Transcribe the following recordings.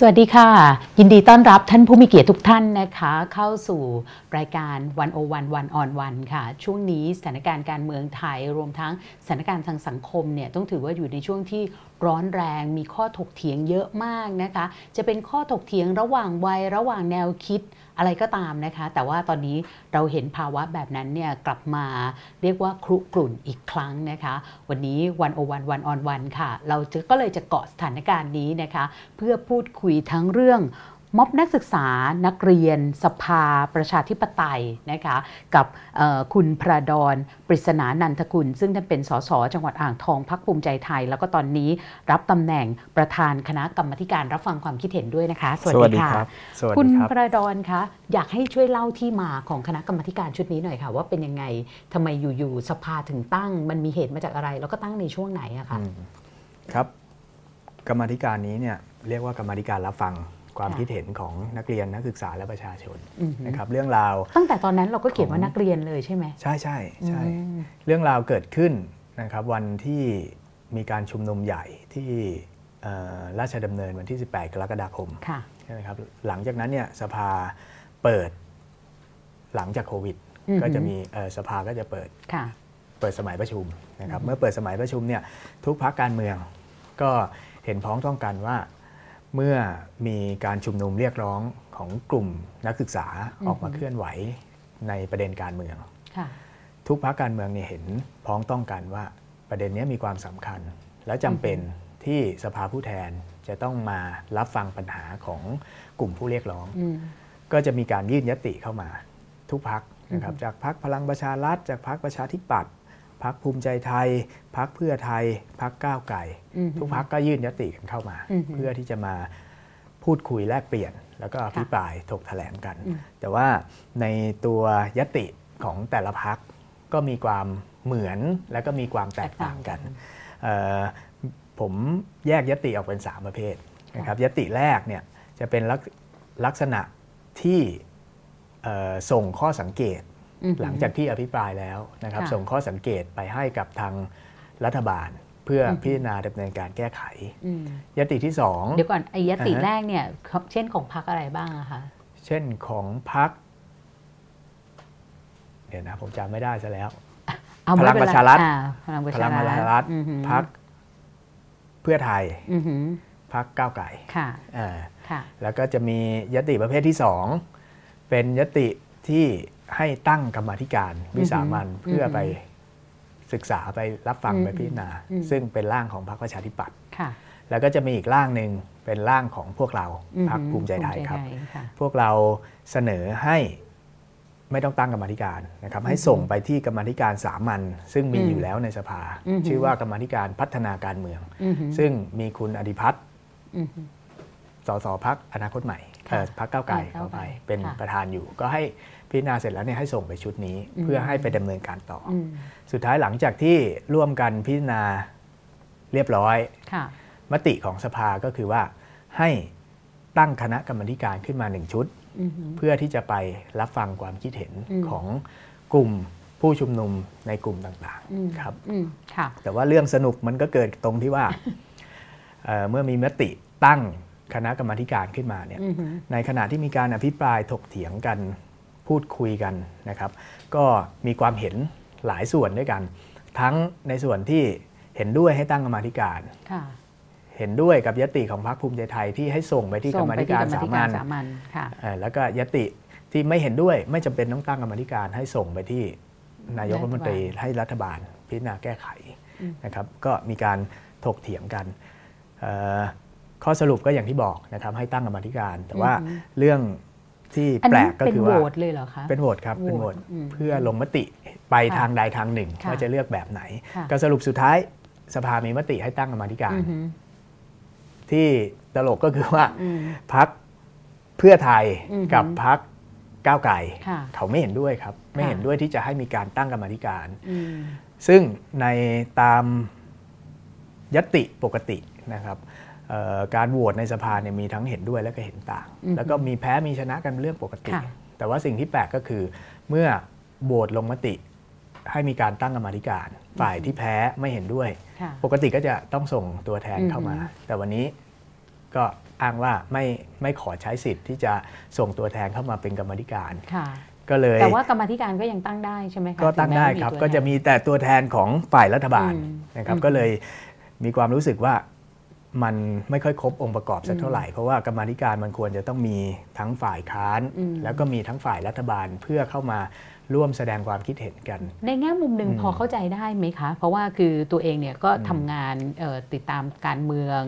สวัสดีค่ะ ยินดีต้อนรับท่านผู้มีเกียรติทุกท่านนะคะ เข้าสู่รายการวันโอวันวันออนวันค่ะ ช่วงนี้สถานการณ์การเมืองไทย รวมทั้งสถานการณ์ทางสังคมเนี่ยต้องถือว่าอยู่ในช่วงที่ร้อนแรง มีข้อถกเถียงเยอะมากนะคะ จะเป็นข้อถกเถียงระหว่างวัยระหว่างแนวคิดอะไรก็ตามนะคะ แต่ว่าตอนนี้เราเห็นภาวะแบบนั้นเนี่ยกลับมาเรียกว่าครุกรุ่นอีกครั้งนะคะ วันนี้วันโอวันวันออนวันค่ะ เราจะก็เลยจะเกาะสถานการณ์นี้นะคะ เพื่อพูดคุยทั้งเรื่อง ม็อบนักศึกษานักเรียน สภา ประชาธิปไตยนะคะกับคุณพระดอนปริศนานันทคุณซึ่งท่านเป็นสสจังหวัดอ่างทองพักภูมิใจไทย แล้วก็ตอนนี้รับตำแหน่งประธานคณะกรรมการรับฟังความคิดเห็นด้วยนะคะ สวัสดีค่ะคุณพระดอนคะอยากให้ช่วยเล่าที่มาของคณะกรรมการชุดนี้หน่อยค่ะ ว่าเป็นยังไงทำไมอยู่ๆสภาถึงตั้ง มันมีเหตุมาจากอะไร แล้วก็ตั้งในช่วงไหนอะคะครับ กรรมธิการนี้เนี่ยเรียกว่ากรรมธิการรับฟัง ความคิดเห็นของนักเรียนนักศึกษาและประชาชนนะครับเรื่องราวตั้งแต่ตอนนั้นเราก็เขียนว่านักเรียนเลยใช่ไหมใช่ใช่ใช่เรื่องราวเกิดขึ้นนะครับวันที่มีการชุมนุมใหญ่ที่ราชดำเนินวันที่ 18 กรกฎาคมใช่ไหมครับหลังจากนั้นเนี่ยสภาเปิดหลังจากโควิด ก็จะมีสภาก็จะเปิดเปิดสมัยประชุมนะครับเมื่อเปิดสมัยประชุมเนี่ยทุกพักการเมืองก็เห็นพ้องต้องกันว่า เมื่อมีการชุมนุมเรียกร้องของกลุ่มนักศึกษาออกมาเคลื่อนไหวในประเด็นการเมืองทุกพรรคการเมืองเนี่ยเห็นพ้องต้องกันว่าประเด็นนี้มีความสำคัญ และจำเป็นที่สภาผู้แทนจะต้องมารับฟังปัญหาของกลุ่มผู้เรียกร้อง ก็จะมีการยื่นยติเข้ามาทุกพักนะครับจากพักพลังประชารัฐจากพักประชาธิปัตย์ พักภูมิใจไทย พักเพื่อไทย พักก้าวไก่ ทุกพักก็ยื่นยติกันเข้ามา เพื่อที่จะมาพูดคุยแลกเปลี่ยน แล้วก็อภิปรายถกแถลงกัน แต่ว่าในตัวยติของแต่ละพักก็มีความเหมือนและก็มีความแตกต่างกัน ผมแยกยติออกเป็น 3 ประเภทนะครับยติแรกเนี่ยจะเป็นลักษณะที่ส่งข้อสังเกต หลังจากที่อภิปรายแล้วนะครับ ส่งข้อสังเกตไปให้กับทางรัฐบาล เพื่อพิจารณาดำเนินการแก้ไขยติที่สองเดี๋ยวก่อนไอ้ยติแรกเนี่ยเช่นของพักอะไรบ้างอะคะเช่นของพักเดี๋ยวนะผมจำไม่ได้ซะแล้วพลังประชารัฐพลังประชารัฐพักเพื่อไทยพักก้าวไก่แล้วก็จะมียติประเภทที่สองเป็นยติที่ ให้ตั้งกรรมธิการวิสามันเพื่อไปศึกษาไปรับฟังไปพิจารณา ซึ่งเป็นร่างของพรรคประชาธิปัตย์แล้วก็จะมีอีกร่างหนึ่งเป็นร่างของพวกเราพรรคภูมิใจไทยครับ พวกเราเสนอให้ไม่ต้องตั้งกรรมธิการนะครับ ให้ส่งไปที่กรรมธิการสามัญซึ่งมีอยู่แล้วในสภา ชื่อว่ากรรมธิการพัฒนาการเมือง ซึ่งมีคุณอดิพัฒน์สสพักอนาคตใหม่พักเก้าไก่เข้าไปเป็นประธานอยู่ก็ให้ พิจารณาเสร็จแล้วเนี่ยให้ส่งไปชุดนี้เพื่อให้ไปดำเนินการต่อ สุดท้ายหลังจากที่ร่วมกันพิจารณาเรียบร้อยมติของสภาก็คือว่าให้ตั้งคณะกรรมการขึ้นมาหนึ่งชุด เพื่อที่จะไปรับฟังความคิดเห็นของกลุ่มผู้ชุมนุมในกลุ่มต่างๆครับแต่ว่าเรื่องสนุกมันก็เกิดตรงที่ว่าเมื่อมีมติตั้งคณะกรรมการขึ้นมาเนี่ยในขณะที่มีการอภิปรายถกเถียงกัน พูดคุยกันนะครับ ก็มีความเห็นหลายส่วนด้วยกัน ทั้งในส่วนที่เห็นด้วยให้ตั้งกรรมธิการเห็นด้วยกับยติของพรรคภูมิใจไทยที่ให้ส่งไปที่กรรมธิการสามัญแล้วก็ยติที่ไม่เห็นด้วยไม่จำเป็นต้องตั้งกรรมธิการให้ส่งไปที่นายกรัฐมนตรีให้รัฐบาลพิจารณาแก้ไขนะครับก็มีการถกเถียงกัน ข้อสรุปก็อย่างที่บอกนะครับให้ตั้งกรรมธิการ แต่ว่าเรื่อง ที่แปลกก็คือว่าเป็นโหวตเลยเหรอคะเป็นโหวตครับเป็นโหวตเพื่อลงมติไปทางใดทางหนึ่งว่าจะเลือกแบบไหน ก็สรุปสุดท้ายสภามีมติให้ตั้งกรรมธิการ ที่ตลกก็คือว่าพักเพื่อไทยกับพักก้าวไก่เขาไม่เห็นด้วยครับ ไม่เห็นด้วยที่จะให้มีการตั้งกรรมธิการ ซึ่งในตามยติปกตินะครับ การโหวตในสภาเนี่ยมีทั้งเห็นด้วยและก็เห็นต่าง แล้วก็มีแพ้มีชนะกันเรื่องปกติ แต่ว่าสิ่งที่แปลกก็คือ เมื่อโหวตลงมติให้มีการตั้งกรรมธิการฝ่ายที่แพ้ไม่เห็นด้วย ปกติก็จะต้องส่งตัวแทนเข้ามา แต่วันนี้ก็อ้างว่าไม่ไม่ขอใช้สิทธิ์ที่จะส่งตัวแทนเข้ามาเป็นกรรมธิการก็เลยแต่ว่ากรรมธิการก็ยังตั้งได้ใช่ไหมคะก็ตั้งได้ครับก็จะมีแต่ตัวแทนของฝ่ายรัฐบาลนะครับก็เลยมีความรู้สึกว่า มันไม่ค่อยครบองค์ประกอบสักเท่าไหร่ เพราะว่ากรรมธิการมันควรจะต้องมีทั้งฝ่ายค้าน แล้วก็มีทั้งฝ่ายรัฐบาลเพื่อเข้ามาร่วมแสดงความคิดเห็นกัน ในแง่มุมหนึ่งพอเข้าใจได้ไหมคะ เพราะว่าคือตัวเองเนี่ยก็ทำงานติดตามการเมือง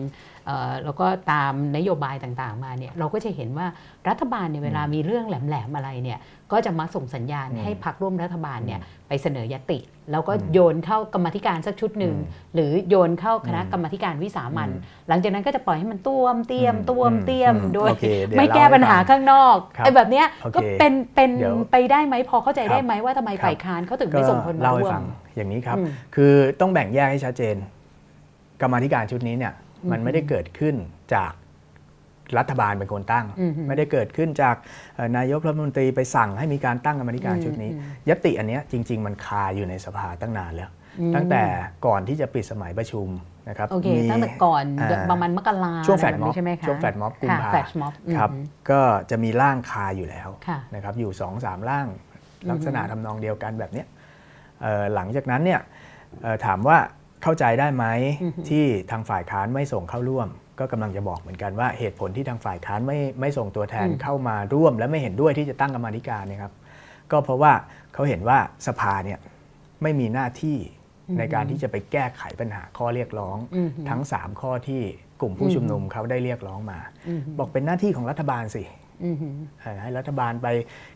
แล้วก็ตามนโยบายต่างๆมาเนี่ยเราก็จะเห็นว่ารัฐบาลเนี่ยเวลามีเรื่องแหลมๆอะไรเนี่ยก็จะมาส่งสัญญาณให้พักร่วมรัฐบาลเนี่ยไปเสนอยติ แล้วก็โยนเข้ากรรมธิการสักชุดหนึ่งหรือโยนเข้าคณะกรรมธิการวิสามันหลังจากนั้นก็จะปล่อยให้มันต้วมเตี้ยมต้วมเตี้ยมโดยไม่แก้ปัญหาข้างนอกไอ้แบบเนี้ยก็เป็นเป็นไปได้ไหมพอเข้าใจได้ไหมว่าทำไมฝ่ายค้านเขาถึงไม่ส่งคนมาร่วมอย่างนี้ครับ คือต้องแบ่งแยกให้ชัดเจน กรรมธิการชุดนี้เนี่ย มันไม่ได้เกิดขึ้นจากรัฐบาลเป็นคนตั้ง ไม่ได้เกิดขึ้นจากนายกรัฐมนตรีไปสั่งให้มีการตั้งกรรมธิการชุดนี้ ยติอันนี้จริง ๆ มันคาอยู่ในสภาตั้งนานแล้ว ตั้งแต่ก่อนที่จะปิดสมัยประชุมนะครับมีตั้งแต่ก่อนประมาณมกราช่วงแฟดม็อบใช่ไหมคะช่วงแฟดม็อบกุมภาครับก็จะมีร่างคาอยู่แล้วนะครับอยู่สองสามร่างลักษณะทำนองเดียวกันแบบนี้หลังจากนั้นเนี่ยถามว่า เข้าใจได้ไหมที่ทางฝ่ายค้านไม่ส่งเข้าร่วม ก็กำลังจะบอกเหมือนกันว่าเหตุผลที่ทางฝ่ายค้านไม่ไม่ส่งตัวแทนเข้ามาร่วม และไม่เห็นด้วยที่จะตั้งกรรมธิการนะครับ ก็เพราะว่าเขาเห็นว่าสภาเนี่ยไม่มีหน้าที่ในการที่จะไปแก้ไขปัญหาข้อเรียกร้อง ทั้ง 3 ข้อที่กลุ่มผู้ชุมนุมเขาได้เรียกร้องมา บอกเป็นหน้าที่ของรัฐบาลสิให้รัฐบาลไป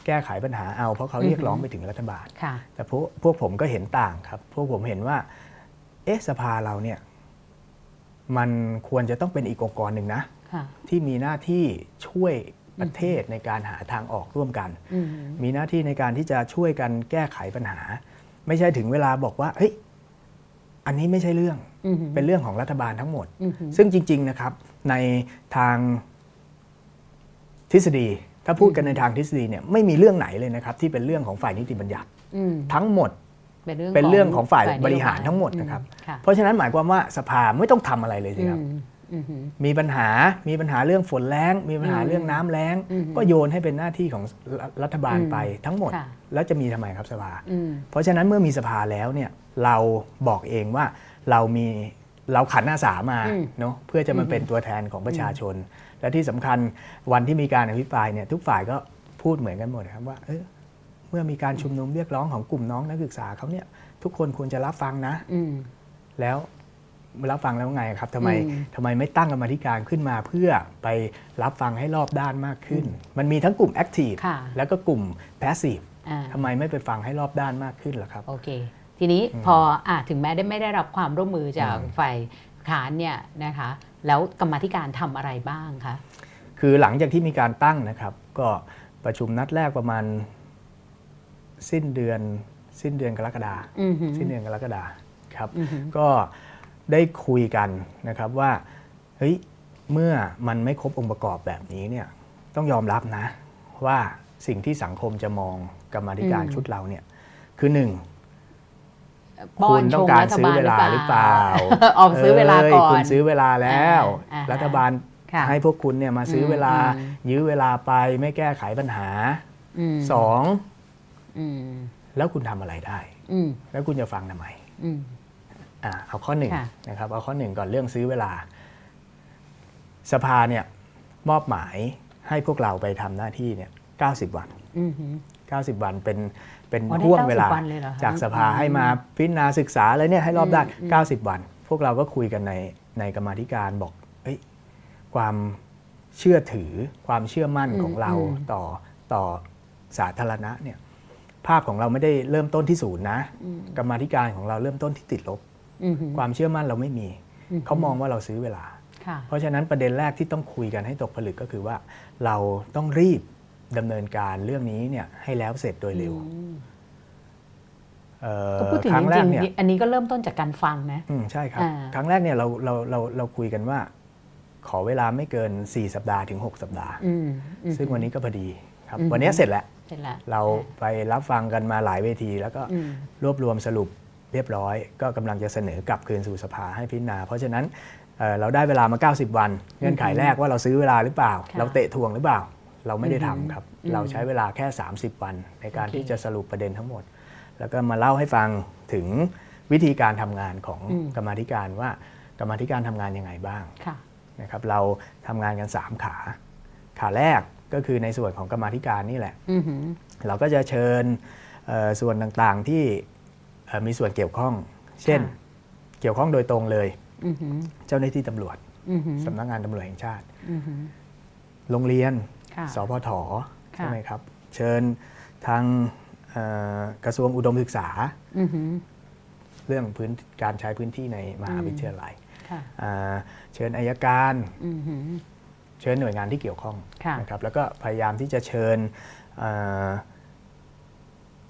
แก้ไขปัญหาเอา เพราะเขาเรียกร้องไปถึงรัฐบาลแต่พวกพวกผมก็เห็นต่างครับ พวกผมเห็นว่า เอ๊ะสภาเราเนี่ยมันควรจะต้องเป็นอีกองค์กรหนึ่งนะที่มีหน้าที่ช่วยประเทศในการหาทางออกร่วมกัน มีหน้าที่ในการที่จะช่วยกันแก้ไขปัญหา ไม่ใช่ถึงเวลาบอกว่าเฮ้ย อันนี้ไม่ใช่เรื่อง เป็นเรื่องของรัฐบาลทั้งหมด ซึ่งจริง ๆนะครับ ในทางทฤษฎี ถ้าพูดกันในทางทฤษฎีเนี่ยไม่มีเรื่องไหนเลยนะครับ ที่เป็นเรื่องของฝ่ายนิติบัญญัติทั้งหมด เป็นเรื่องของฝ่ายบริหารทั้งหมดนะครับ เพราะฉะนั้นหมายความว่าสภาไม่ต้องทำอะไรเลยสิครับมีปัญหา มีปัญหาเรื่องฝนแรงมีปัญหาเรื่องน้ำแรงก็โยนให้เป็นหน้าที่ของรัฐบาลไปทั้งหมด แล้วจะมีทำไมครับสภา เพราะฉะนั้นเมื่อมีสภาแล้วเนี่ยเราบอกเองว่าเรามีเราขันอาสามาเนาะเพื่อจะมาเป็นตัวแทนของประชาชน และที่สำคัญวันที่มีการอภิปรายเนี่ยทุกฝ่ายก็พูดเหมือนกันหมดครับว่า เมื่อมีการชุมนุมเรียกร้องของกลุ่มน้องนักศึกษาเขาเนี่ยทุกคนควรจะรับฟังนะแล้วรับฟังแล้วไงครับทำไมทำไมไม่ตั้งกรรมธิการขึ้นมาเพื่อไปรับฟังให้รอบด้านมากขึ้น มันมีทั้งกลุ่ม active แล้วก็กลุ่ม passive ทำไมไม่ไปฟังให้รอบด้านมากขึ้นล่ะครับโอเค ทีนี้พออถึงแม้ได้ไม่ได้รับความร่วมมือจากฝ่ายค้านเนี่ยนะคะแล้วกรรมธิการทำอะไรบ้างคะคือหลังจากที่มีการตั้งนะครับ ก็ประชุมนัดแรกประมาณ สิ้นเดือนสิ้นเดือนกรกฎาสิ้นเดือนกรกฎาครับ ก็ได้คุยกันนะครับว่าเฮ้ยเมื่อมันไม่ครบองค์ประกอบแบบนี้เนี่ยต้องยอมรับนะ ว่าสิ่งที่สังคมจะมองกรรมธิการชุดเราเนี่ยคือหนึ่งคุณต้องการซื้อเวลาหรือเปล่า ออกซื้อเวลาก่อนคุณซื้อเวลาแล้ว รัฐบาลให้พวกคุณเนี่ยมาซื้อเวลายื้อเวลาไปไม่แก้ไขปัญหาสอง แล้วคุณทำอะไรได้ แล้วคุณจะฟังทำไมอ่าเอาข้อหนึ่งนะครับ เอาข้อหนึ่งก่อนเรื่องซื้อเวลา สภาเนี่ยมอบหมายให้พวกเราไปทำหน้าที่เนี่ยเก้าสิบวันเก้าสิบวันเป็นเป็นห่วงเวลา จากสภาให้มาพิจารณาศึกษาอะไรเนี่ยให้รอบด้านเก้าสิบวัน พวกเราก็คุยกันในในกรรมธิการบอกเอ้ยความเชื่อถือความเชื่อมั่นของเราต่อต่อสาธารณะเนี่ย ภาพของเราไม่ได้เริ่มต้นที่ศูนย์นะ กรรมธิการของเราเริ่มต้นที่ติดลบ ความเชื่อมั่นเราไม่มี เขามองว่าเราซื้อเวลา เพราะฉะนั้นประเด็นแรกที่ต้องคุยกันให้ตกผลึกก็คือว่า เราต้องรีบดำเนินการเรื่องนี้เนี่ยให้แล้วเสร็จโดยเร็วครั้งแรกเนี่ยอันนี้ก็เริ่มต้นจากการฟังนะใช่ครับครั้งแรกเนี่ยเราเราเราเราคุยกันว่า ขอเวลาไม่เกิน 4 สัปดาห์ถึง 6 สัปดาห์ ซึ่งวันนี้ก็พอดีครับ วันนี้เสร็จแล้ว เราไปรับฟังกันมาหลายเวที แล้วก็รวบรวมสรุปเรียบร้อย ก็กำลังจะเสนอกลับคืนสู่สภาให้พิจารณา เพราะฉะนั้นเราได้เวลามา 90 วัน เงื่อนไขแรกว่าเราซื้อเวลาหรือเปล่า เราเตะทวงหรือเปล่า เราไม่ได้ทำครับ เราใช้เวลาแค่ 30 วัน ในการที่จะสรุปประเด็นทั้งหมด แล้วก็มาเล่าให้ฟังถึงวิธีการทำงานของกรรมธิการว่ากรรมธิการทำงานยังไงบ้างนะครับเราทำงานกัน 3 ขา ขาแรก ก็คือในส่วนของกรรมธิการนี่แหละเราก็จะเชิญส่วนต่างๆที่มีส่วนเกี่ยวข้อง เช่น เกี่ยวข้องโดยตรงเลยเจ้าหน้าที่ตำรวจสำนักงานตำรวจแห่งชาติโรงเรียน สพทใช่ไหมครับ เชิญทางกระทรวงอุดมศึกษาเรื่องพื้นการใช้พื้นที่ในมหาวิทยาลัยเชิญอายการ เชิญหน่วยงานที่เกี่ยวข้องนะครับแล้วก็พยายามที่จะเชิญ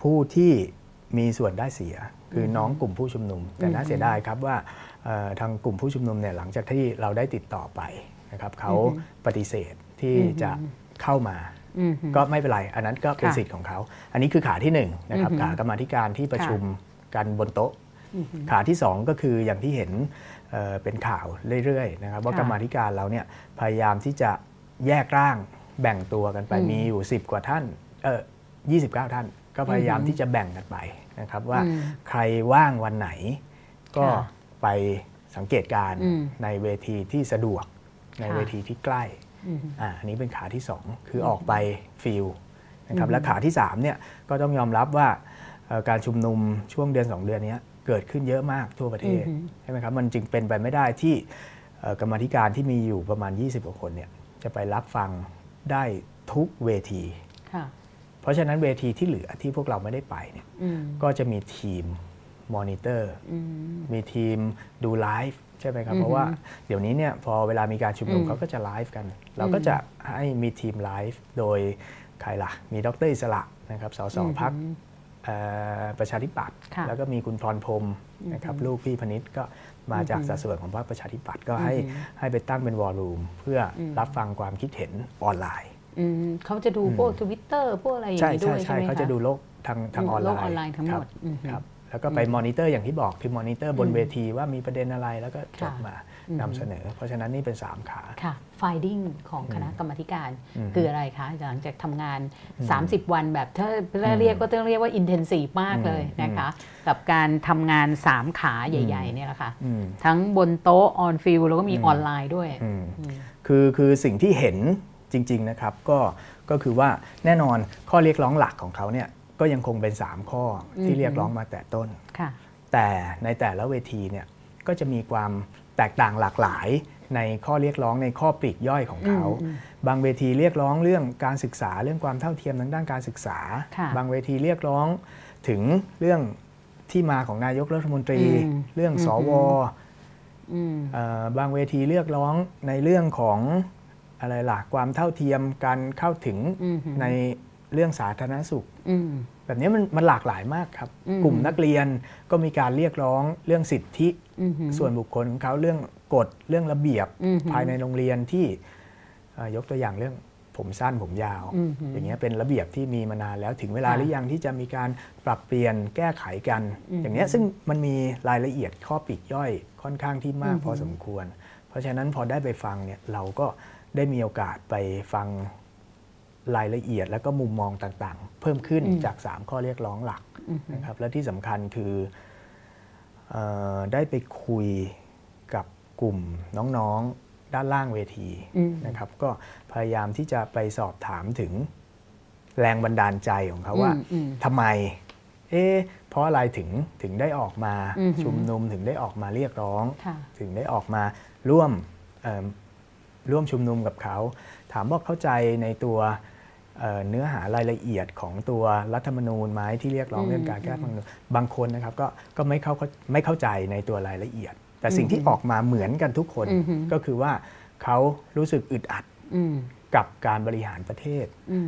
ผู้ที่มีส่วนได้เสีย คือน้องกลุ่มผู้ชุมนุม แต่น่าเสียดายครับว่าทางกลุ่มผู้ชุมนุมเนี่ยหลังจากที่เราได้ติดต่อไปนะครับเขาปฏิเสธที่จะเข้ามาก็ไม่เป็นไร อันนั้นก็เป็นสิทธิ์ของเขา อันนี้คือขาที่1นนะครับขากรรมธิการที่ประชุมกันบนโต๊ะ ขาที่ 2 ก็คืออย่างที่เห็น เป็นข่าวเรื่อยๆนะครับว่ากรรมธิการเราเนี่ยพยายามที่จะแยกร่างแบ่งตัวกันไปมีอยู่ 10 กว่าท่านเออ29 ท่าน ก็พยายามที่จะแบ่งกันไปนะครับว่าใครว่างวันไหน ก็ไปสังเกตการในเวทีที่สะดวกในเวทีที่ใกล้อันนี้เป็นขาที่ 2 คือออกไปฟิลนะครับและขาที่3เนี่ยก็ต้องยอมรับว่าการชุมนุมช่วงเดือน 2 เดือนนี้ เกิดขึ้นเยอะมากทั่วประเทศใช่ไหมครับมันจึงเป็นไปไม่ได้ที่กรรมธิการที่มีอยู่ประมาณ 20กว่าคนเนี่ยจะไปรับฟังได้ทุกเวทีเพราะฉะนั้นเวทีที่เหลือที่พวกเราไม่ได้ไปเนี่ยก็จะมีทีมมอนิเตอร์มีทีมดูไลฟ์ใช่ไหมครับ เพราะว่าเดี๋ยวนี้เนี่ยพอเวลามีการชุมนุมเขาก็จะไลฟ์กัน เราก็จะให้มีทีมไลฟ์โดยใครล่ะ มีดรอิสระนะครับสสพรรค ประชาธิปัตย์แล้วก็มีคุณพรพรหมนะครับลูกพี่พนิชก็มาจากสัดส่วนของพรรคประชาธิปัตย์ก็ให้ให้ไปตั้งเป็น war room เพื่อรับฟังความคิดเห็นออนไลน์เขาจะดูพวกทวิตเตอร์พวกอะไรอย่างนี้ด้วยใช่ไหมคะเขาจะดูโลกทางทางออนไลน์โลกออนไลน์ทั้งหมดครับ แล้วก็ไปมอนิเตอร์อย่างที่บอกคือมอนิเตอร์บนเวทีว่ามีประเด็นอะไรแล้วก็จดมานำเสนอ เพราะฉะนั้นนี่เป็น 3 ขาค่ะ finding ของคณะกรรมการคืออะไรคะ หลังจากทำงาน 30 วันแบบถ้าเรียกก็ต้องเรียกว่า intensive มากเลยนะคะ กับการทำงาน 3 ขาใหญ่ๆเนี่ยแหละค่ะทั้งบนโต๊ะ on field แล้วก็มีออนไลน์ด้วย คือคือสิ่งที่เห็นจริง ๆ นะครับ ก็ก็คือว่าแน่นอนข้อเรียกร้องหลักของเขาเนี่ย ก็ยังคงเป็น 3 ข้อที่เรียกร้องมาแต่ต้น แต่ในแต่ละเวทีเนี่ยก็จะมีความแตกต่างหลากหลายในข้อเรียกร้องในข้อปลีกย่อยของเขา บางเวทีเรียกร้องเรื่องการศึกษาเรื่องความเท่าเทียมทางด้านการศึกษา บางเวทีเรียกร้องถึงเรื่องที่มาของนายกรัฐมนตรี เรื่องสวบางเวทีเรียกร้องในเรื่องของอะไรล่ะความเท่าเทียมการเข้าถึงใน เรื่องสาธารณสุขแบบนี้มันมันหลากหลายมากครับ กลุ่มนักเรียนก็มีการเรียกร้องเรื่องสิทธิส่วนบุคคลของเขาเรื่องกฎเรื่องระเบียบภายในโรงเรียนที่ยกตัวอย่างเรื่องผมสั้นผมยาว อย่างเงี้ยเป็นระเบียบที่มีมานานแล้วถึงเวลาหรือยังที่จะมีการปรับเปลี่ยนแก้ไขกัน อย่างเงี้ยซึ่งมันมีรายละเอียดข้อปีกย่อยค่อนข้างที่มากพอสมควร เพราะฉะนั้นพอได้ไปฟังเนี่ยเราก็ได้มีโอกาสไปฟัง รายละเอียดแล้วก็มุมมองต่างๆ เพิ่มขึ้นจาก 3 ข้อเรียกร้องหลักนะครับและที่สำคัญคืออได้ไปคุยกับกลุ่มน้องๆด้านล่างเวทีนะครับก็พยายามที่จะไปสอบถามถึงแรงบันดาลใจของเขาว่าทำไมเอ๊ะเพราะอะไรถึงถึงได้ออกมาชุมนุมถึงได้ออกมาเรียกร้อง ถึงได้ออกมาร่วมร่วมชุมนุมกับเขา ถามว่าเข้าใจในตัว เนื้อหารายละเอียดของตัวรัฐธรรมนูญไหมที่เรียกร้องเรื่องการแก้รัฐธรรมนูญบางคนนะครับก็ก็ไม่เข้าไม่เข้าใจในตัวรายละเอียด แต่สิ่งที่ออกมาเหมือนกันทุกคนก็คือว่าเขารู้สึกอึดอัดกับการบริหารประเทศ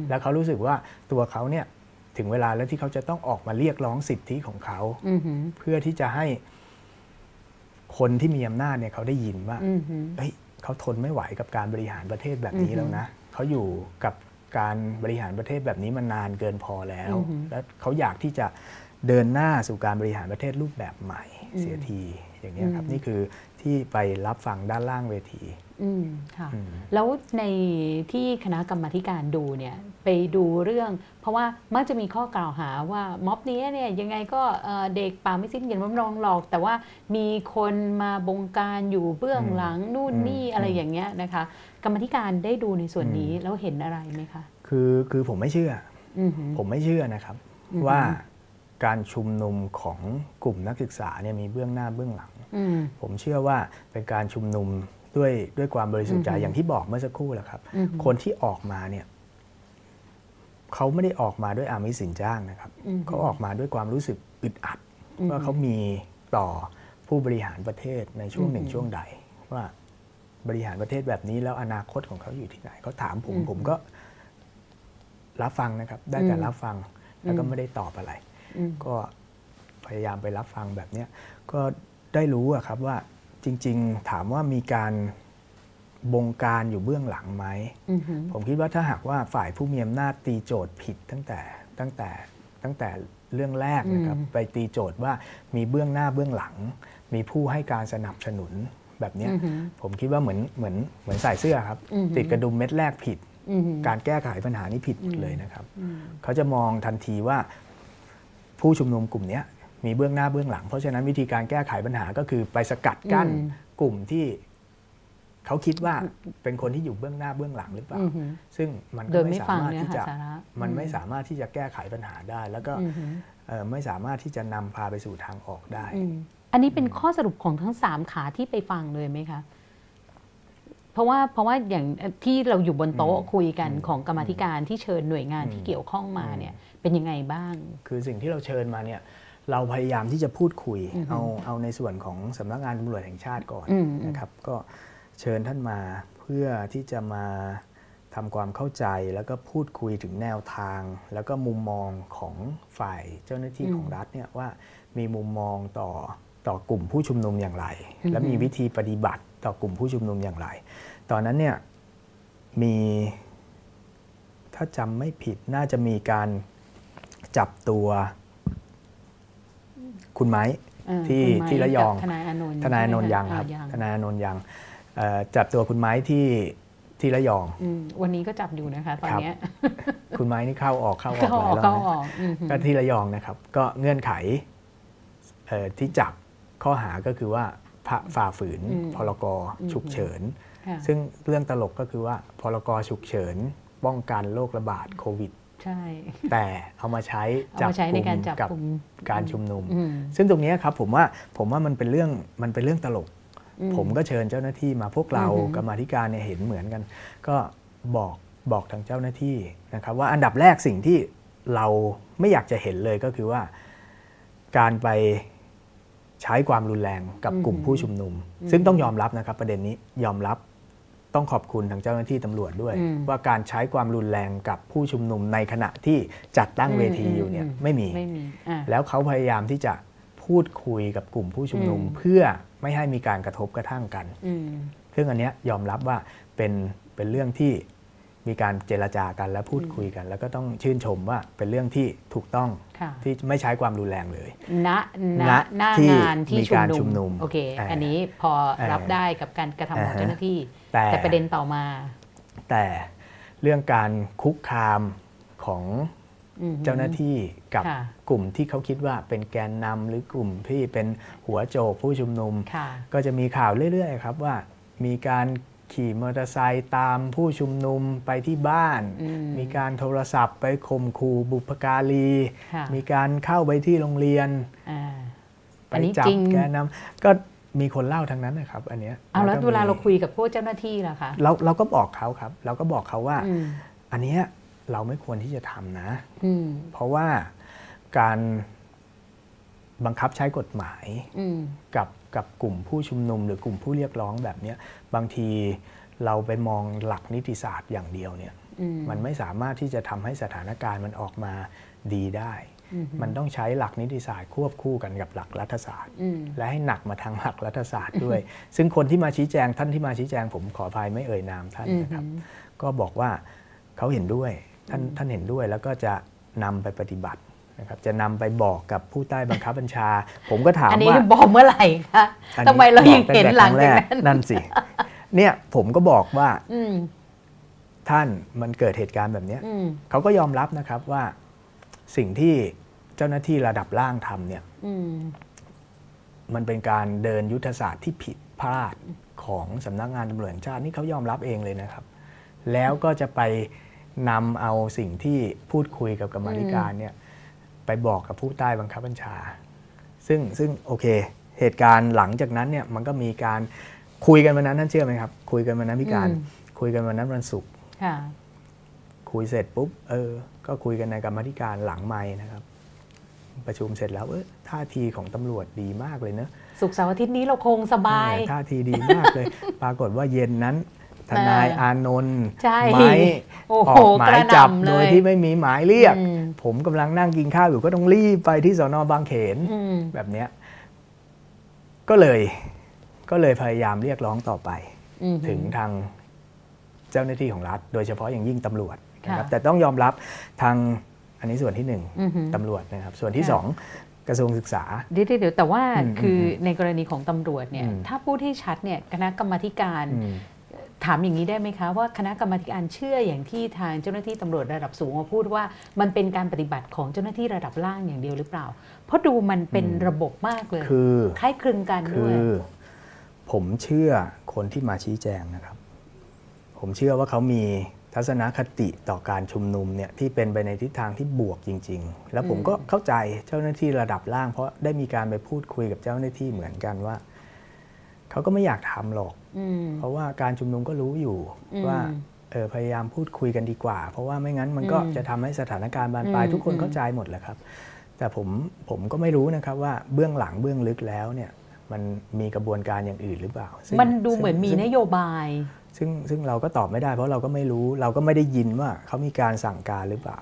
แล้วเขารู้สึกว่าตัวเขาเนี่ยถึงเวลาแล้วที่เขาจะต้องออกมาเรียกร้องสิทธิของเขาเพื่อที่จะให้คนที่มีอำนาจเนี่ยเขาได้ยินว่าเฮ้ยเขาทนไม่ไหวกับการบริหารประเทศแบบนี้แล้วนะเขาอยู่กับ การบริหารประเทศแบบนี้มานานเกินพอแล้ว และเขาอยากที่จะเดินหน้าสู่การบริหารประเทศรูปแบบใหม่ เสียทีอย่างนี้ครับนี่คือที่ไปรับฟังด้านล่างเวทีอืมค่ะแล้วในที่คณะกรรมการดูเนี่ยไปดูเรื่อง เพราะว่ามักจะมีข้อกล่าวหาว่าม็อบนี้เนี่ยยังไงก็เด็กป่าไม่สิ้นเย็นรองหลอก แต่ว่ามีคนมาบงการอยู่เบื้องหลังนู่นนี่อะไรอย่างเงี้ยนะคะ กรรมธิการได้ดูในส่วนนี้แล้วเห็นอะไรไหมคะ คือคือผมไม่เชื่อผมไม่เชื่อนะครับ ว่าการชุมนุมของกลุ่มนักศึกษาเนี่ยมีเบื้องหน้าเบื้องหลัง ผมเชื่อว่าเป็นการชุมนุมด้วยด้วยความบริสุทธิ์ใจอย่างที่บอกเมื่อสักครู่แหละครับ คนที่ออกมาเนี่ยเขาไม่ได้ออกมาด้วยอามิสินจ้างนะครับเขาออกมาด้วยความรู้สึกอึดอัด ว่าเขามีต่อผู้บริหารประเทศในช่วงหนึ่งช่วงใดว่า บริหารประเทศแบบนี้แล้วอนาคตของเขาอยู่ที่ไหนเขาถามผมผมก็รับฟังนะครับ ได้แต่รับฟังแล้วก็ไม่ได้ตอบอะไร ก็พยายามไปรับฟังแบบนี้ก็ได้รู้อะครับว่าจริง ๆ ถามว่ามีการบงการอยู่เบื้องหลังไหมผมคิดว่าถ้าหากว่าฝ่ายผู้มีอำนาจตีโจทย์ผิดตั้งแต่ตั้งแต่ตั้งแต่เรื่องแรกนะครับไปตีโจทย์ว่ามีเบื้องหน้าเบื้องหลัง มีผู้ให้การสนับสนุน แบบนี้ผมคิดว่าเหมือนเหมือนเหมือนใส่เสื้อครับ ติดกระดุมเม็ดแรกผิด การแก้ไขปัญหานี้ผิดเลยนะครับเขาจะมองทันทีว่าผู้ชุมนุมกลุ่มนี้มีเบื้องหน้าเบื้องหลัง เพราะฉะนั้นวิธีการแก้ไขปัญหาก็คือไปสกัดกั้นกลุ่มที่เขาคิดว่าเป็นคนที่อยู่เบื้องหน้าเบื้องหลังหรือเปล่า ซึ่งมันก็ไม่สามารถที่จะมันไม่สามารถที่จะแก้ไขปัญหาได้ แล้วก็ไม่สามารถที่จะนำพาไปสู่ทางออกได้ อันนี้เป็นข้อสรุปของทั้งสามขาที่ไปฟังเลยไหมคะเพราะว่าเพราะว่าอย่างที่เราอยู่บนโต๊ะคุยกันของกรรมธิการที่เชิญหน่วยงานที่เกี่ยวข้องมาเนี่ยเป็นยังไงบ้าง คือสิ่งที่เราเชิญมาเนี่ยเราพยายามที่จะพูดคุยเอาเอาในส่วนของสำนักงานตำรวจแห่งชาติก่อนนะครับ ก็เชิญท่านมาเพื่อที่จะมาทำความเข้าใจแล้วก็พูดคุยถึงแนวทาง แล้วก็มุมมองของฝ่ายเจ้าหน้าที่ของรัฐเนี่ยว่ามีมุมมองต่อ ต่อกลุ่มผู้ชุมนุมอย่างไร และมีวิธีปฏิบัติต่อกลุ่มผู้ชุมนุมอย่างไร ตอนนั้นเนี่ยมีถ้าจำไม่ผิดน่าจะมีการจับตัวคุณไม้ที่ที่ระยองทนายอนนท์ทนายอนนท์ยังครับทนายอนนท์ยังจับตัวคุณไม้ที่ที่ระยองวันนี้ก็จับอยู่นะคะตอนนี้คุณไม้นี่เข้าออกเข้าออกหลายรอบก็ที่ระยองนะครับ ก็เงื่อนไขที่จับ ข้อหาก็คือว่าฝ่าฝืนพรกฉุกเฉิน ซึ่งเรื่องตลกก็คือว่าพรกฉุกเฉิน ป้องกันโรคระบาดโควิดใช่แต่เอามาใช้จับกลุ่มกับการชุมนุม ซึ่งตรงนี้ครับผมว่าผมว่ามันเป็นเรื่องมันเป็นเรื่องตลก ผมก็เชิญเจ้าหน้าที่มาพวกเรากรรมธิการเนี่ยเห็นเหมือนกัน ก็บอกบอกทางเจ้าหน้าที่นะครับว่าอันดับแรกสิ่งที่เราไม่อยากจะเห็นเลยก็คือว่า การไป ใช้ความรุนแรงกับกลุ่มผู้ชุมนุม ซึ่งต้องยอมรับนะครับประเด็นนี้ยอมรับต้องขอบคุณทางเจ้าหน้าที่ตำรวจด้วย ว่าการใช้ความรุนแรงกับผู้ชุมนุมในขณะที่จัดตั้งเวทีอยู่เนี่ยไม่มีแล้วเขาพยายามที่จะพูดคุยกับกลุ่มผู้ชุมนุม เพื่อไม่ให้มีการกระทบกระทั่งกันซึ่งอันนี้ยอมรับว่าเป็นเป็นเรื่องที่ มีการเจรจากันและพูดคุยกัน แล้วก็ต้องชื่นชมว่าเป็นเรื่องที่ถูกต้องที่ไม่ใช้ความรุนแรงเลยณณหน้างานที่ชุมนุมโอเค อันนี้พอรับได้กับการกระทำของเจ้าหน้าที่ แต่ประเด็นต่อมา แต่เรื่องการคุกคามของเจ้าหน้าที่กับกลุ่มที่เขาคิดว่าเป็นแกนนำหรือกลุ่มที่เป็นหัวโจกผู้ชุมนุม ก็จะมีข่าวเรื่อยๆครับว่ามีการ ขี่มอเตอร์ไซค์ตามผู้ชุมนุมไปที่บ้าน มีการโทรศัพท์ไปข่มขู่บุพการี มีการเข้าไปที่โรงเรียนไปจับแกนนำก็มีคนเล่าทั้งนั้นนะครับ อันเนี้ยเอาแล้วเวลาเราคุยกับพวกเจ้าหน้าที่ล่ะคะเราเราก็บอกเขาครับ เราก็บอกเขาว่า อันเนี้ยเราไม่ควรที่จะทำนะเพราะว่าการบังคับใช้กฎหมายกับ กับกลุ่มผู้ชุมนุม หรือกลุ่มผู้เรียกร้องแบบนี้บางทีเราไปมองหลักนิติศาสตร์อย่างเดียวเนี่ยมันไม่สามารถที่จะทำให้สถานการณ์มันออกมาดีได้ มันต้องใช้หลักนิติศาสตร์ควบคู่กันกับหลักรัฐศาสตร์ และให้หนักมาทางหลักรัฐศาสตร์ด้วย ซึ่งคนที่มาชี้แจงท่านที่มาชี้แจงผมขออภัยไม่เอ่ยนามท่านนะครับ ก็บอกว่าเขาเห็นด้วยท่านท่านเห็นด้วยแล้วก็จะนำไปปฏิบัติ นะครับจะนำไปบอกกับผู้ใต้บังคับบัญชา ผมก็ถามว่า อันนี้บอกเมื่อไหร่คะทำไมเรายังเห็นหลังจากนั้นนั่นสิ เนี่ยผมก็บอกว่าท่านมันเกิดเหตุการณ์แบบนี้เขาก็ยอมรับนะครับว่าสิ่งที่เจ้าหน้าที่ระดับล่างทำเนี่ยมันเป็นการเดินยุทธศาสตร์ที่ผิดพลาดของสำนักงานตำรวจแห่งชาตินี่เขายอมรับเองเลยนะครับ แล้วก็จะไปนำเอาสิ่งที่พูดคุยกับกรรมธิการเนี่ย ไปบอกกับผู้ใต้บังคับบัญชา ซึ่งซึ่งโอเค เหตุการณ์หลังจากนั้นเนี่ยมันก็มีการคุยกันวันนั้นท่านเชื่อไหมครับ คุยกันวันนั้นพิการ คุยกันวันนั้นวันศุกร์คุยเสร็จปุ๊บเออ ก็คุยกันในกรรมธิการหลังไม้นะครับ ประชุมเสร็จแล้วเออท่าทีของตำรวจดีมากเลยเนอะสุกเสาร์อาทิตย์นี้เราคงสบายท่าทีดีมากเลย ปรากฏว่าเย็นนั้น ทนายอานนท์ไม้ออกหมายจับโดยที่ไม่มีหมายเรียก ผมกำลังนั่งกินข้าวอยู่ก็ต้องรีบไปที่สอนอบางเขนแบบเนี้ยก็เลย ก็เลยพยายามเรียกร้องต่อไป ถึงทางเจ้าหน้าที่ของรัฐ โดยเฉพาะอย่างยิ่งตำรวจนะครับแต่ต้องยอมรับทางอันนี้ส่วนที่หนึ่งตำรวจนะครับ ส่วนที่สองกระทรวงศึกษาเดี๋ยวเดี๋ยวแต่ว่าคือในกรณีของตำรวจเนี่ยถ้าพูดให้ชัดเนี่ยคณะกรรมการ ถามอย่างนี้ได้ไหมคะว่าคณะกรรมการเชื่ออย่างที่ทางเจ้าหน้าที่ตำรวจระดับสูงมาพูดว่า มันเป็นการปฏิบัติของเจ้าหน้าที่ระดับล่างอย่างเดียวหรือเปล่า เพราะดูมันเป็นระบบมากเลยคือคล้ายคลึงกันด้วยผมเชื่อคนที่มาชี้แจงนะครับ ผมเชื่อว่าเขามีทัศนคติต่อการชุมนุมเนี่ยที่เป็นไปในทิศทางที่บวกจริง ๆ แล้วผมก็เข้าใจเจ้าหน้าที่ระดับล่าง เพราะได้มีการไปพูดคุยกับเจ้าหน้าที่เหมือนกันว่า เขาก็ไม่อยากทำหรอก เพราะว่าการชุมนุมก็รู้อยู่ว่าเออพยายามพูดคุยกันดีกว่า เพราะว่าไม่งั้นมันก็จะทำให้สถานการณ์บานปลายทุกคนเข้าใจหมดแหละครับ แต่ผมผมก็ไม่รู้นะครับว่าเบื้องหลังเบื้องลึกแล้วเนี่ยมันมีกระบวนการอย่างอื่นหรือเปล่า มันดูเหมือนมีนโยบาย ซึ่งซึ่งเราก็ตอบไม่ได้เพราะเราก็ไม่รู้เราก็ไม่ได้ยินว่าเขามีการสั่งการหรือเปล่า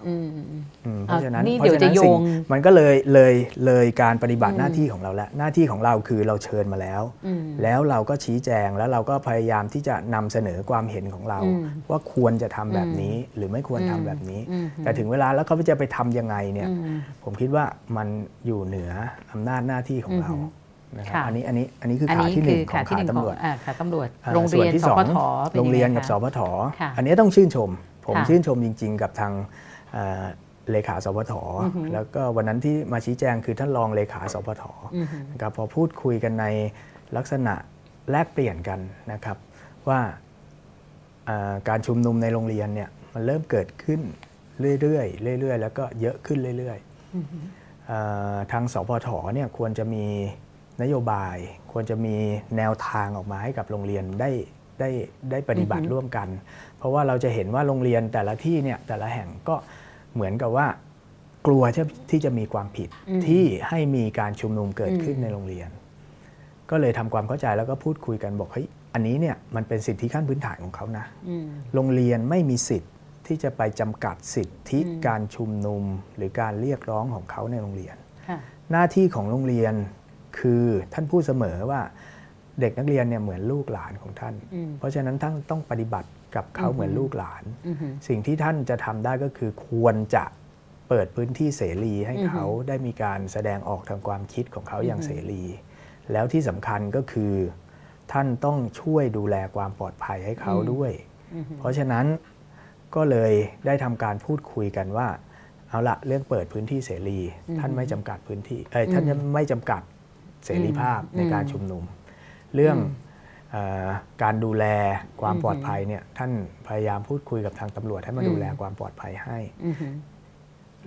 เพราะฉะนั้นเพราะฉะนั้นสิ่งมันก็เลยเลยเลยการปฏิบัติหน้าที่ของเราแล้วหน้าที่ของเราคือเราเชิญมาแล้ว แล้วเราก็ชี้แจงแล้วเราก็พยายามที่จะนำเสนอความเห็นของเรา ว่าควรจะทำแบบนี้หรือไม่ควรทำแบบนี้ แต่ถึงเวลาแล้วเขาจะไปทํำยังไงเนี่ยผมคิดว่ามันอยู่เหนืออำนาจหน้าที่ของเรา นะครับอันนี้อันนี้อันนี้คือขาที่หนึ่งของขาตำรวจขาตำรวจโรงเรียนสพทโรงเรียนกับสพทอันนี้ต้องชื่นชม ผมชื่นชมจริง ๆ กับทางเลขาสพทแล้วก็วันนั้นที่มาชี้แจงคือท่านรองเลขาสพทนะครับพอพูดคุยกันในลักษณะแลกเปลี่ยนกันนะครับ ว่าการชุมนุมในโรงเรียนเนี่ยมันเริ่มเกิดขึ้นเรื่อยๆเรื่อยๆ แล้วก็เยอะขึ้นเรื่อยๆทางสพทเนี่ยควรจะมี นโยบายควรจะมีแนวทางออกมาให้กับโรงเรียนได้ได้ได้ปฏิบัติร่วมกัน เพราะว่าเราจะเห็นว่าโรงเรียนแต่ละที่เนี่ยแต่ละแห่งก็เหมือนกับว่ากลัวที่จะมีความผิดที่ให้มีการชุมนุมเกิดขึ้นในโรงเรียน ก็เลยทำความเข้าใจแล้วก็พูดคุยกันบอกเฮ้ยอันนี้เนี่ยมันเป็นสิทธิขั้นพื้นฐานของเขานะโรงเรียนไม่มีสิทธิ์ที่จะไปจำกัดสิทธิการชุมนุมหรือการเรียกร้องของเขาในโรงเรียน หน้าที่ของโรงเรียน คือท่านพูดเสมอว่าเด็กนักเรียนเนี่ยเหมือนลูกหลานของท่าน เพราะฉะนั้นท่านต้องปฏิบัติกับเขาเหมือนลูกหลาน สิ่งที่ท่านจะทำได้ก็คือควรจะเปิดพื้นที่เสรีให้เขาได้มีการแสดงออกทางความคิดของเขาอย่างเสรี แล้วที่สำคัญก็คือ ท่านต้องช่วยดูแลความปลอดภัยให้เขาด้วย เพราะฉะนั้นก็เลยได้ทำการพูดคุยกันว่า เอาละเรื่องเปิดพื้นที่เสรี ท่านไม่จำกัดพื้นที่เอ้ท่านไม่จำกัด เสรีภาพในการชุมนุม เรื่องอการดูแลความปลอดภัยเนี่ยท่านพยายามพูดคุยกับทางตำรวจให้มาดูแลความปลอดภัยให้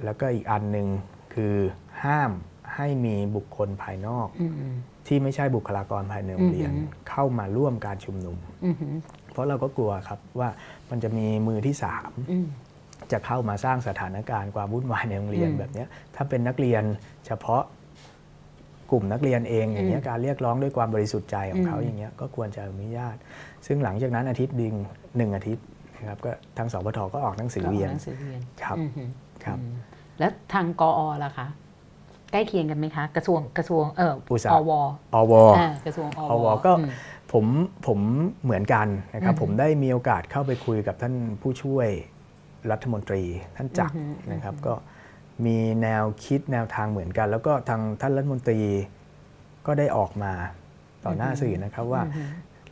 แล้วก็อีกอันหนึ่งคือห้ามให้มีบุคคลภายนอกที่ไม่ใช่บุคลากรภายในโรงเรียนเข้ามาร่วมการชุมนุม เพราะเราก็กลัวครับว่ามันจะมีมือที่สามจะเข้ามาสร้างสถานการณ์ความวุ่นวายในโรงเรียนแบบนี้ถ้าเป็นนักเรียนเฉพาะ กลุ่มนักเรียนเองอย่างเงี้ยการเรียกร้องด้วยความบริสุทธิ์ใจของเขาอย่างเงี้ยก็ควรจะอนุญาต ซึ่งหลังจากนั้นอาทิตย์ดิงหนึ่งอาทิตย์นะครับก็ทางสปทก็ออกหนังสือเวียนครับครับ แล้วทางกอล่ะคะใกล้เคียงกันไหมคะ กระทรวงกระทรวงเอออวอวกระทรวงอวก็ผมผมเหมือนกันนะครับผมได้มีโอกาสเข้าไปคุยกับท่านผู้ช่วยรัฐมนตรีท่านจักรนะครับก็ มีแนวคิดแนวทางเหมือนกัน แล้วก็ทางท่านรัฐมนตรีก็ได้ออกมาต่อหน้าสื่อนะครับว่า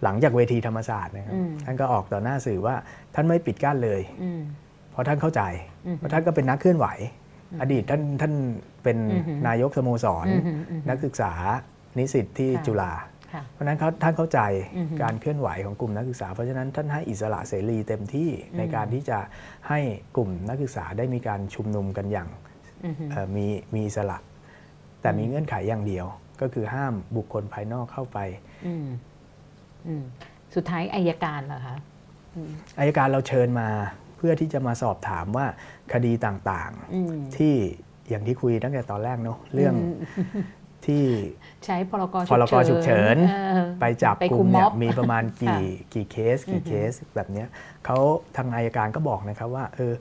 หลังจากเวทีธรรมศาสตร์นะครับท่านก็ออกต่อหน้าสื่อว่าท่านไม่ปิดกั้นเลยเพราะท่านเข้าใจเพราะท่านก็เป็นนักเคลื่อนไหว อดีตท่านท่านเป็นนายกสโมสร นักศึกษานิสิตที่จุฬาเพราะนั้นเขาท่านเข้าใจการเคลื่อนไหวของกลุ่มนักศึกษา เพราะฉะนั้นท่านให้อิสระเสรีเต็มที่ในการที่จะให้กลุ่มนักศึกษาได้มีการชุมนุมกันอย่าง มีมีอิสระ แต่มีเงื่อนไขอย่างเดียว ก็คือห้ามบุคคลภายนอกเข้าไปสุดท้ายอายการเหรอคะอายการเราเชิญมาเพื่อที่จะมาสอบถามว่าคดีต่างๆที่อย่างที่คุยตั้งแต่ตอนแรกเนาะเรื่องที่ใช้พรกพรกฉุกเฉิน ไปจับกลุ่มเนี่ยมีประมาณกี่กี่เคส กี่เคสแบบนี้เขาทางอายการก็บอกนะครับว่าเออ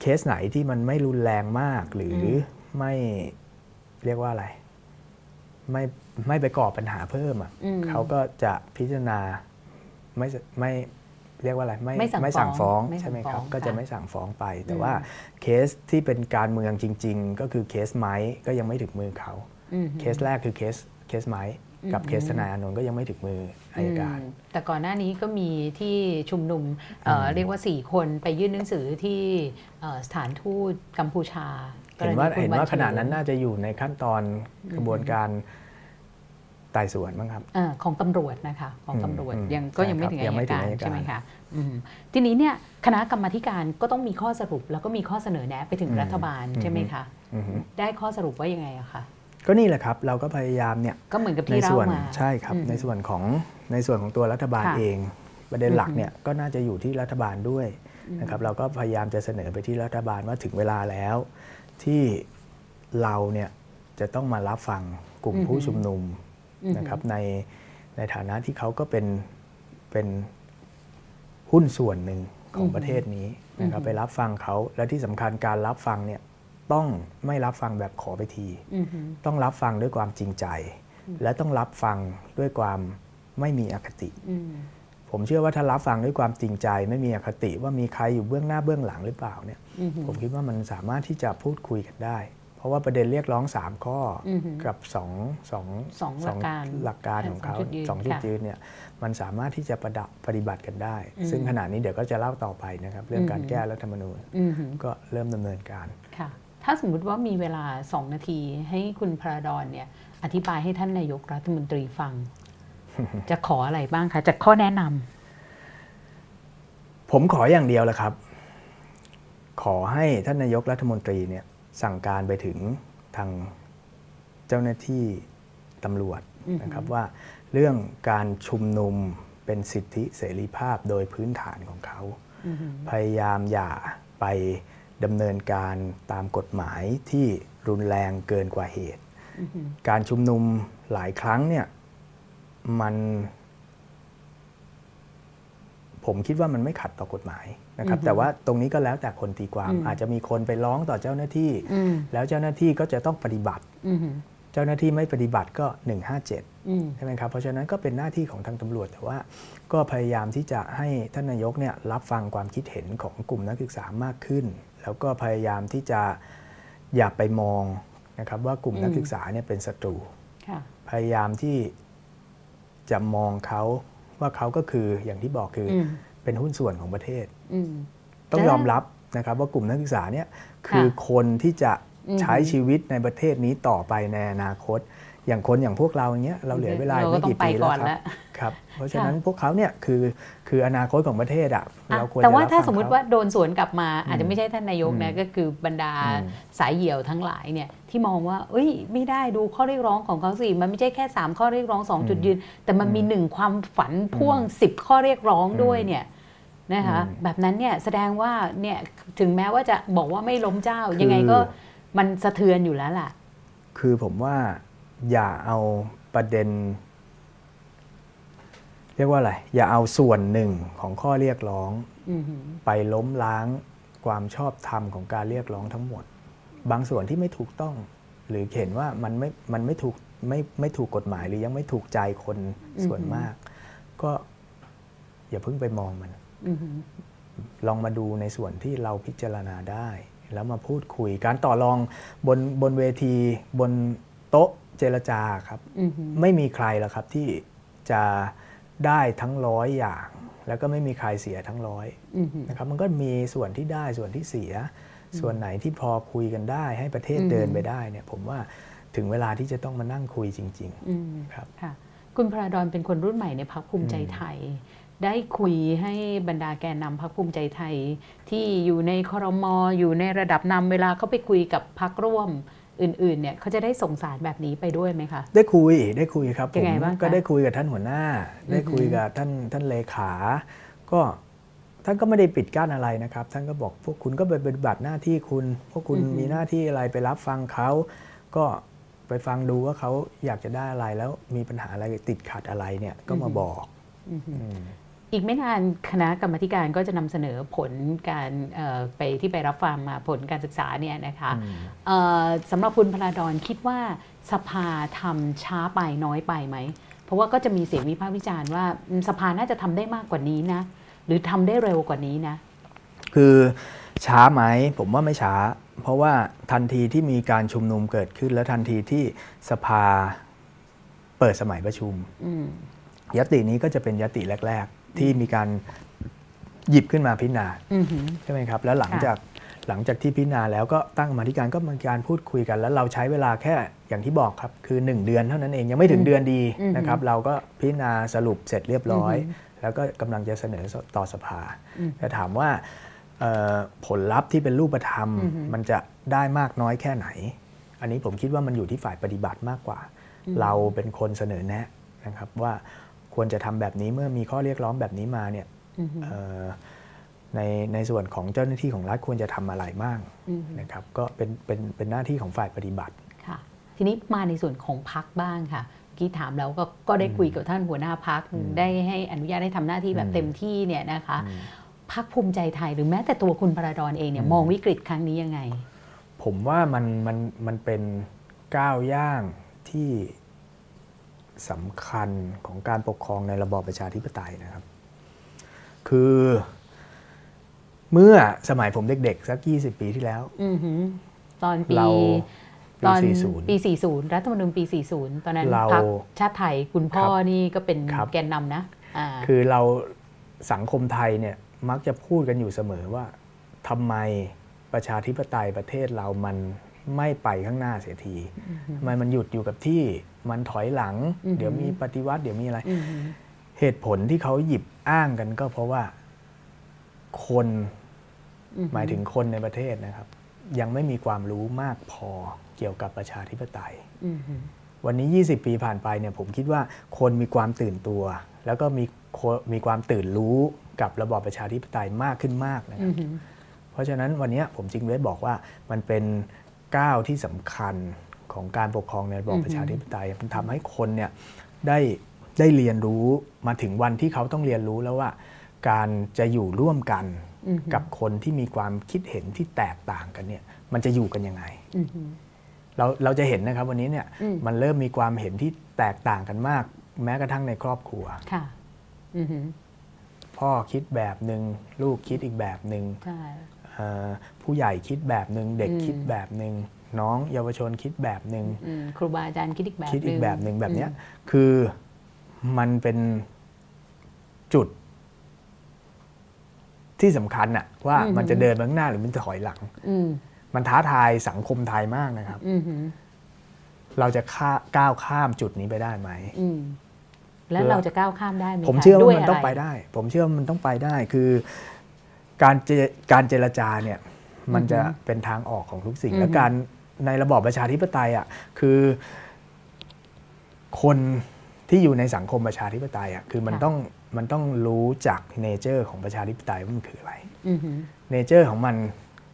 เคสไหนที่มันไม่รุนแรงมากหรือไม่เรียกว่าอะไร ไม่ไม่ไปก่อปัญหาเพิ่มอะเขาก็จะพิจารณาไม่ไม่เรียกว่าอะไรไม่ไม่สั่งฟ้องใช่ไหมครับก็จะไม่สั่งฟ้องไป แต่ว่าเคสที่เป็นการเมืองจริง ๆ ก็คือเคสไม้ก็ยังไม่ถึงมือเขา เคสแรกคือเคสเคสไม้ กับเคสทนายอนนท์ก็ยังไม่ถึงมืออายการ แต่ก่อนหน้านี้ก็มีที่ชุมนุมเเรียกว่า 4 คนไปยื่นหนังสือที่สถานทูตกัมพูชาเห็นว่าเห็นว่าขณะนั้นน่าจะอยู่ในขั้นตอนกระบวนการไต่สวนบ้างครับอของตำรวจนะคะของตำรวจยังก็ยังไม่ถึงอายการใช่ไหมคะทีนี้เนี่ยคณะกรรมธิการก็ต้องมีข้อสรุป แล้วก็มีข้อเสนอแนะไปถึงรัฐบาลใช่ไหมคะได้ข้อสรุปว่ายังไงอะคะ ก็นี่แหละครับเราก็พยายามเนี่ยก็เหมือนกับที่เรามาใช่ครับในส่วนของในส่วนของตัวรัฐบาลเอง ประเด็นหลักเนี่ยก็น่าจะอยู่ที่รัฐบาลด้วยนะครับเราก็พยายามจะเสนอไปที่รัฐบาลว่าถึงเวลาแล้ว ที่เราเนี่ยจะต้องมารับฟังกลุ่มผู้ชุมนุมนะครับในในฐานะที่เขาก็เป็นเป็นหุ้นส่วนหนึ่งของประเทศนี้นะครับไปรับฟังเขาและที่สำคัญการรับฟังเนี่ย ต้องไม่รับฟังแบบขอไปที ต้องรับฟังด้วยความจริงใจ และต้องรับฟังด้วยความไม่มีอคติ ผมเชื่อว่าถ้ารับฟังด้วยความจริงใจ ไม่มีอคติว่ามีใครอยู่เบื้องหน้าเบื้องหลังหรือเปล่าเนี่ย ผมคิดว่ามันสามารถที่จะพูดคุยกันได้ เพราะว่าประเด็นเรียกร้อง3ข้อกับ2งสองหลักการหลักการของเขาสองจุดยืนเนี่ยมันสามารถที่จะประดับปฏิบัติกันได้ ซึ่งขณะนี้เดี๋ยวก็จะเล่าต่อไปนะครับ เรื่องการแก้รัฐธรรมนูญก็เริ่มดำเนินการ ถ้าสมมุติว่ามีเวลาสองนาทีให้คุณพระดอนเนี่ยอธิบายให้ท่านนายกรัฐมนตรีฟัง จะขออะไรบ้างคะจากข้อแนะนำผมขออย่างเดียวแหละครับ ขอให้ท่านนายกรัฐมนตรีเนี่ยสั่งการไปถึงทางเจ้าหน้าที่ตำรวจนะครับว่าเรื่องการชุมนุมเป็นสิทธิเสรีภาพโดยพื้นฐานของเขา พยายามอย่าไป ดำเนินการตามกฎหมายที่รุนแรงเกินกว่าเหตุ การชุมนุมหลายครั้งเนี่ยมัน ผมคิดว่ามันไม่ขัดต่อกฎหมายนะครับ แต่ว่าตรงนี้ก็แล้วแต่คนตีความ อาจจะมีคนไปร้องต่อเจ้าหน้าที่ แล้วเจ้าหน้าที่ก็จะต้องปฏิบัติเจ้าหน้าที่ไม่ปฏิบัติก็ 157ใช่ไหมครับ เพราะฉะนั้นก็เป็นหน้าที่ของทางตำรวจ แต่ว่าก็พยายามที่จะให้ท่านนายกเนี่ยรับฟังความคิดเห็นของกลุ่มนักศึกษามากขึ้น แล้วก็พยายามที่จะอย่าไปมองนะครับว่ากลุ่มนักศึกษาเนี่ยเป็นศัตรูพยายามที่จะมองเขาว่าเขาก็คืออย่างที่บอกคือเป็นหุ้นส่วนของประเทศต้องยอมรับนะครับว่ากลุ่มนักศึกษาเนี่ยคือคนที่จะใช้ชีวิตในประเทศนี้ต่อไปในอนาคต อย่างคนอย่างพวกเราอย่างเงี้ยเราเหลือเวลาไม่กี่ปีแล้วครับครับ เพราะฉะนั้นพวกเขาเนี่ยคือคืออนาคตของประเทศอะเราควรแต่ว่าถ้าสมมติว่าโดนสวนกลับมา อาจจะไม่ใช่ท่านนายกนะก็คือบรรดาสายเหี่ยวทั้งหลายเนี่ยที่มองว่าเอ้ยไม่ได้ดูข้อเรียกร้องของเขาสิมันไม่ใช่แค่ 3 ข้อเรียกร้อง 2 จุดยืน แต่มันมีหนึ่งความฝันพ่วง 10 ข้อเรียกร้องด้วยเนี่ยนะคะแบบนั้นเนี่ยแสดงว่าเนี่ยถึงแม้ว่าจะบอกว่าไม่ล้มเจ้ายังไงก็มันสะเทือนอยู่แล้วล่ะ คือผมว่า อย่าเอาประเด็น เรียกว่าอะไร อย่าเอาส่วนหนึ่งของข้อเรียกร้องไปล้มล้างความชอบธรรมของการเรียกร้องทั้งหมด บางส่วนที่ไม่ถูกต้อง หรือเห็นว่ามันไม่มันไม่ถูกไม่ไม่ถูกกฎหมายหรือยังไม่ถูกใจคนส่วนมาก ก็อย่าเพิ่งไปมองมันลองมาดูในส่วนที่เราพิจารณาได้ แล้วมาพูดคุยการต่อรองบนบนเวทีบนโต๊ะ เจรจาครับไม่มีใครหรอกครับที่จะได้ทั้งร้อยอย่าง แล้วก็ไม่มีใครเสียทั้งร้อยนะครับมันก็มีส่วนที่ได้ส่วนที่เสีย ส่วนไหนที่พอคุยกันได้ ให้ประเทศเดินไปได้เนี่ยผมว่าถึงเวลาที่จะต้องมานั่งคุยจริงๆครับคุณพระดอนเป็นคนรุ่นใหม่ในพรรคภูมิใจไทย ได้คุยให้บรรดาแกนนำพรรคภูมิใจไทย ที่อยู่ในคอรมออยู่ในระดับนำเวลาเขาไปคุยกับพรรคร่วม อื่นๆเนี่ยเขาจะได้ส่งสารแบบนี้ไปด้วยไหมคะ ได้คุยได้คุยครับผมก็ได้คุยกับท่านหัวหน้า ได้คุยกับท่านท่านเลขา ก็ท่านก็ไม่ได้ปิดกั้นอะไรนะครับ ท่านก็บอกพวกคุณก็ไปปฏิบัติหน้าที่คุณ พวกคุณมีหน้าที่อะไรไปรับฟังเขาก็ไปฟังดูว่าเขาอยากจะได้อะไรแล้วมีปัญหาอะไรติดขัดอะไรเนี่ยก็มาบอก อีกไม่นานคณะกรรมการก็จะนำเสนอผลการไปที่ไปรับฟังมาผลการศึกษาเนี่ยนะคะสำหรับคุณพลาดอนคิดว่าสภาทำช้าไปน้อยไปไหม เพราะว่าก็จะมีเสียงวิพากษ์วิจารณ์ว่าสภาน่าจะทำได้มากกว่านี้นะ หรือทำได้เร็วกว่านี้นะ คือช้าไหมผมว่าไม่ช้า เพราะว่าทันทีที่มีการชุมนุมเกิดขึ้น และทันทีที่สภาเปิดสมัยประชุมยตินี้ก็จะเป็นยติแรก ที่มีการหยิบขึ้นมาพิจารณาใช่ไหมครับ แล้วหลังจากหลังจากที่พิจารณาแล้วก็ตั้งมาธิการก็มีการพูดคุยกัน แล้วเราใช้เวลาแค่อย่างที่บอกครับ คือ 1 เดือนเท่านั้นเองยังไม่ถึงเดือนดีนะครับ เราก็พิจารณาสรุปเสร็จเรียบร้อย แล้วก็กำลังจะเสนอต่อสภาแต่ถามว่าผลลัพธ์ที่เป็นรูปธรรม มันจะได้มากน้อยแค่ไหน อันนี้ผมคิดว่ามันอยู่ที่ฝ่ายปฏิบัติมากกว่า เราเป็นคนเสนอแนะนะครับว่า ควรจะทำแบบนี้เมื่อมีข้อเรียกร้องแบบนี้มาเนี่ยในในส่วนของเจ้าหน้าที่ของรัฐควรจะทำอะไรบ้างนะครับ ก็เป็นเป็นเป็นหน้าที่ของฝ่ายปฏิบัติค่ะ ทีนี้มาในส่วนของพักบ้างค่ะกี้ถามแล้วก็ก็ได้คุยกับท่านหัวหน้าพักได้ให้อนุญาตได้ทำหน้าที่แบบเต็มที่เนี่ยนะคะพักภูมิใจไทยหรือแม้แต่ตัวคุณประดอนเองเนี่ยมองวิกฤตครั้งนี้ยังไง ผมว่ามันมันมันเป็นก้าวย่างที่ สำคัญของการปกครองในระบอบประชาธิปไตยนะครับ คือเมื่อสมัยผมเด็กๆ สัก 20 ปีที่แล้วตอนปีตอนปี 40 รัฐธรรมนูญปี 40 ตอนนั้นพรรคชาติไทยคุณพ่อนี่ก็เป็นแกนนำนะคือเราสังคมไทยเนี่ยมักจะพูดกันอยู่เสมอว่าทำไมประชาธิปไตยประเทศเรามันไม่ไปข้างหน้าเสียทีทำไมมันหยุดอยู่กับที่ มันถอยหลัง เดี๋ยวมีปฏิวัติเดี๋ยวมีอะไร เหตุผลที่เขาหยิบอ้างกันก็เพราะว่าคนหมายถึงคนในประเทศนะครับ ยังไม่มีความรู้มากพอเกี่ยวกับประชาธิปไตยวันนี้ 20 ปีผ่านไปเนี่ยผมคิดว่าคนมีความตื่นตัว แล้วก็มีมีความตื่นรู้กับระบอบประชาธิปไตยมากขึ้นมากนะครับเพราะฉะนั้นวันนี้ผมจึงได้บอกว่ามันเป็นก้าวที่สำคัญ ของการปกครองในระบอบประชาธิปไตยมันทำให้คนเนี่ยได้ได้เรียนรู้มาถึงวันที่เขาต้องเรียนรู้แล้วว่า การจะอยู่ร่วมกันกับคนที่มีความคิดเห็นที่แตกต่างกันเนี่ย มันจะอยู่กันยังไงเราเราจะเห็นนะครับวันนี้เนี่ยมันเริ่มมีความเห็นที่แตกต่างกันมาก แม้กระทั่งในครอบครัวค่ะพ่อคิดแบบหนึ่งลูกคิดอีกแบบหนึ่งผู้ใหญ่คิดแบบหนึ่งเด็กคิดแบบหนึ่ง น้องเยาวชนคิดแบบหนึ่งครูบาอาจารย์คิดอีกแบบคิดอีกแบบหนึ่งแบบนี้คือมันเป็นจุด ที่สำคัญอะว่ามันจะเดินไปข้างหน้าหรือมันจะถอยหลังมันท้าทายสังคมไทยมากนะครับเราจะก้าวข้ามจุดนี้ไปได้ไหมแล้วเราจะก้าวข้ามได้ไหมผมเชื่อว่ามันต้องไปได้ ผมเชื่อว่ามันต้องไปได้คือ การการเจรจาเนี่ย มันจะเป็นทางออกของทุกสิ่งและการ ในระบอบประชาธิปไตยอะคือคนที่อยู่ในสังคมประชาธิปไตยอะคือมันต้องมันต้องรู้จัก nature ของประชาธิปไตยว่ามันคืออะไร nature ของมัน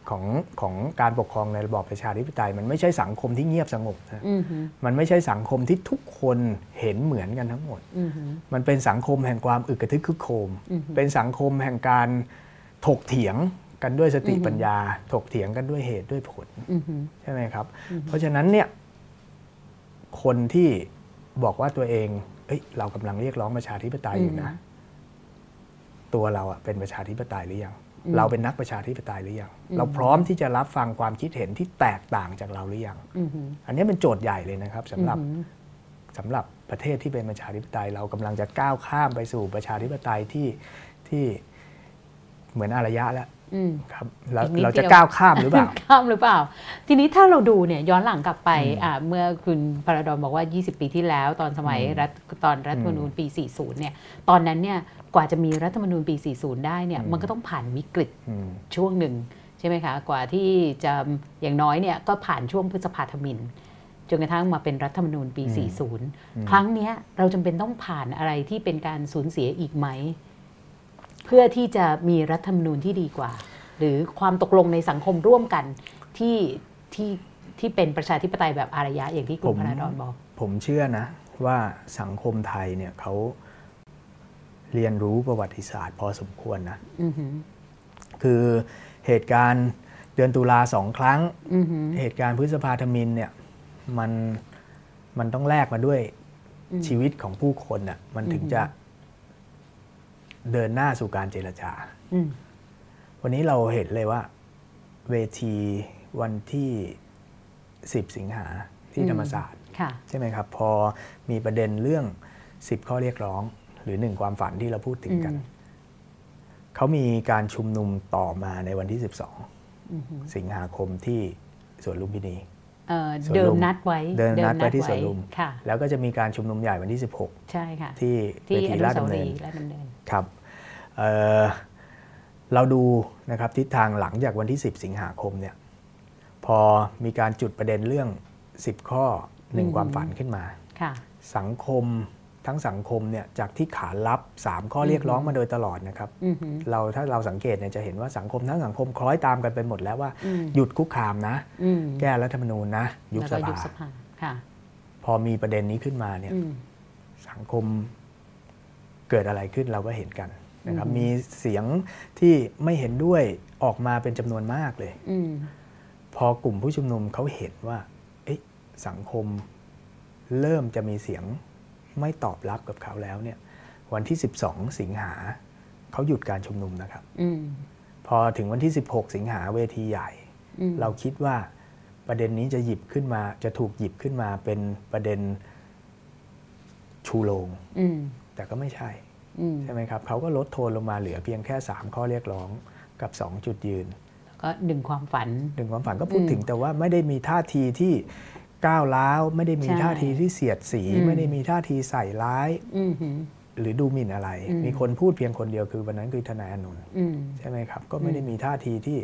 ของของการปกครองในระบอบประชาธิปไตย มันไม่ใช่สังคมที่เงียบสงบนะมันไม่ใช่สังคมที่ทุกคนเห็นเหมือนกันทั้งหมด มันเป็นสังคมแห่งความอึกกระทึกคึกโคม เป็นสังคมแห่งการถกเถียง กันด้วยสติปัญญา ถกเถียงกันด้วยเหตุด้วยผลใช่ไหมครับ เพราะฉะนั้นเนี่ยคนที่บอกว่าตัวเอง เอ้ย เรากำลังเรียกร้องประชาธิปไตยอยู่นะ ตัวเราอะเป็นประชาธิปไตยหรือยัง เราเป็นนักประชาธิปไตยหรือยัง เราพร้อมที่จะรับฟังความคิดเห็นที่แตกต่างจากเราหรือยัง อันนี้เป็นโจทย์ใหญ่เลยนะครับสำหรับสำหรับประเทศที่เป็นประชาธิปไตย เรากำลังจะก้าวข้ามไปสู่ประชาธิปไตยที่ที่เหมือนอารยะแล้ว ครับแล้วเราจะก้าวข้ามหรือเปล่าข้ามหรือเปล่า ทีนี้ถ้าเราดูเนี่ยย้อนหลังกลับไปเมื่อคุณพระดอนบอกว่า 20 ปีที่แล้วตอนสมัยรัฐตอนรัฐธรรมนูญปี 40 เนี่ยตอนนั้นเนี่ยกว่าจะมีรัฐธรรมนูญปี 40 ได้เนี่ยมันก็ต้องผ่านวิกฤตช่วงหนึ่งใช่ไหมคะกว่าที่จะอย่างน้อยเนี่ยก็ผ่านช่วงพฤษภาธมินจนกระทั่งมาเป็นรัฐธรรมนูญปี 40 ครั้งนี้เราจำเป็นต้องผ่านอะไรที่เป็นการสูญเสียอีกไหม เพื่อที่จะมีรัฐธรรมนูญที่ดีกว่า หรือความตกลงในสังคมร่วมกันที่ที่ที่เป็นประชาธิปไตยแบบอารยะอย่างที่คุณพนาดอนบอก ผมเชื่อนะ ว่าสังคมไทยเนี่ยเขาเรียนรู้ประวัติศาสตร์พอสมควรนะคือเหตุการณ์เดือนตุลาสองครั้ง เหตุการณ์พฤษภาธมินเนี่ยมันมันต้องแลกมาด้วยชีวิตของผู้คนน่ะมันถึงจะ เดินหน้าสู่การเจรจา วันนี้เราเห็นเลยว่า เวทีวันที่ 10 สิงหาที่ธรรมศาสตร์ใช่ไหมครับ พอมีประเด็นเรื่อง 10 ข้อเรียกร้อง หรือหนึ่งความฝันที่เราพูดถึงกัน เขามีการชุมนุมต่อมาในวันที่ 12 สิงหาคมที่สวนลุมพินี เดิมนัดไว้เดิมนัดไว้ที่สวนลุมแล้วก็จะมีการชุมนุมใหญ่วันที่ 16 ใช่ค่ะที่เวทีราชดำเนินครับเเราดูนะครับทิศทางหลังจากวันที่ 10 สิงหาคมเนี่ยพอมีการจุดประเด็นเรื่อง 10 ข้อหนึ่งความฝันขึ้นมาสังคม ทั้งสังคมเนี่ยจากที่ขารับ 3 ข้อเรียกร้องมาโดยตลอดนะครับเราถ้าเราสังเกตเนี่ยจะเห็นว่าสังคมทั้งสังคมคล้อยตามกันไปหมดแล้วว่า หยุดคุกคามนะ แก้รัฐธรรมนูญนะ ยุบสภาพอมีประเด็นนี้ขึ้นมาเนี่ยสังคมเกิดอะไรขึ้นเราก็เห็นกันนะครับมีเสียงที่ไม่เห็นด้วยออกมาเป็นจำนวนมากเลยอพอกลุ่มผู้ชุมนุมเขาเห็นว่าสังคมเริ่มจะมีเสียง ไม่ตอบรับกับเขาแล้วเนี่ยวันที่ 12 สิงหาเขาหยุดการชุมนุมนะครับอพอถึงวันที่ 16 สิงหาเวทีใหญ่ เราคิดว่าประเด็นนี้จะหยิบขึ้นมา จะถูกหยิบขึ้นมาเป็นประเด็นชูโรงแต่ก็ไม่ใช่ใช่ไหมครับเขาก็ลดโทนลงมาเหลือเพียงแค่ 3 ข้อเรียกร้องกับ 2 จุดยืน ก็หนึ่งความฝันหนึ่งความฝันก็พูดถึงแต่ว่าไม่ได้มีท่าทีที่ ก้าวร้าวไม่ได้มีท่าทีที่เสียดสี ไม่ได้มีท่าทีใส่ร้ายหรือดูหมิ่นอะไร มีคนพูดเพียงคนเดียวคือวันนั้นคือทนายอนุนใช่ไหมครับ ก็ไม่ได้มีท่าทีที่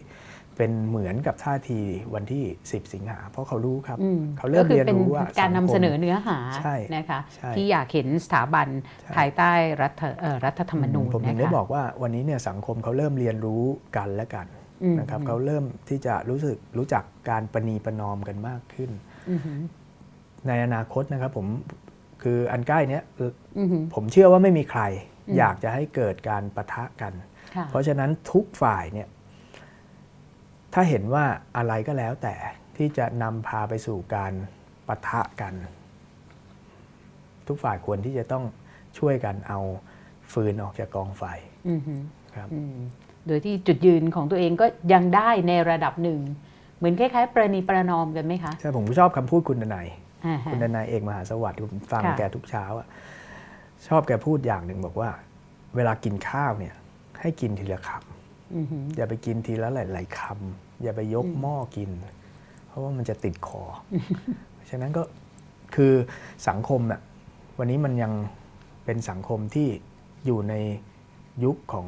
เป็นเหมือนกับท่าทีวันที่ 10 สิงหา เพราะเขารู้ครับ เขาเริ่มเรียนรู้ว่าการนำเสนอเนื้อหานะคะ ที่อยากเห็นสถาบันภายใต้รัฐรัฐธรรมนูญผมถึงได้บอกว่าวันนี้เนี่ยสังคมเขาเริ่มเรียนรู้กันและกันนะครับเขาเริ่มที่จะรู้สึกรู้จักการประนีประนอมกันมากขึ้น ในอนาคตนะครับผมคืออันใกล้เนี้ยผมเชื่อว่าไม่มีใคร อยากจะให้เกิดการประทะกัน เพราะฉะนั้นทุกฝ่ายเนี่ยถ้าเห็นว่าอะไรก็แล้วแต่ที่จะนำพาไปสู่การปะทะกัน ทุกฝ่ายควรที่จะต้องช่วยกันเอาฟืนออกจากกองไฟครับโดยที่จุดยืนของตัวเองก็ยังได้ในระดับหนึ่ง เหมือนคล้ายๆ ประนีประนอมกันไหมคะใช่ผมชอบคำพูดคุณดนายคุณดนายเอกมหาสวัสดิ์ผมฟังแกทุกเช้าอะชอบแกพูดอย่างหนึ่งบอกว่า เวลากินข้าวเนี่ย ให้กินทีละคำอย่าไปกินทีละหลาย ๆคำอย่าไปยกหม้อกิน เพราะว่ามันจะติดคอฉะนั้นก็คือสังคมน่ะวันนี้มันยังเป็นสังคมที่อยู่ในยุคของ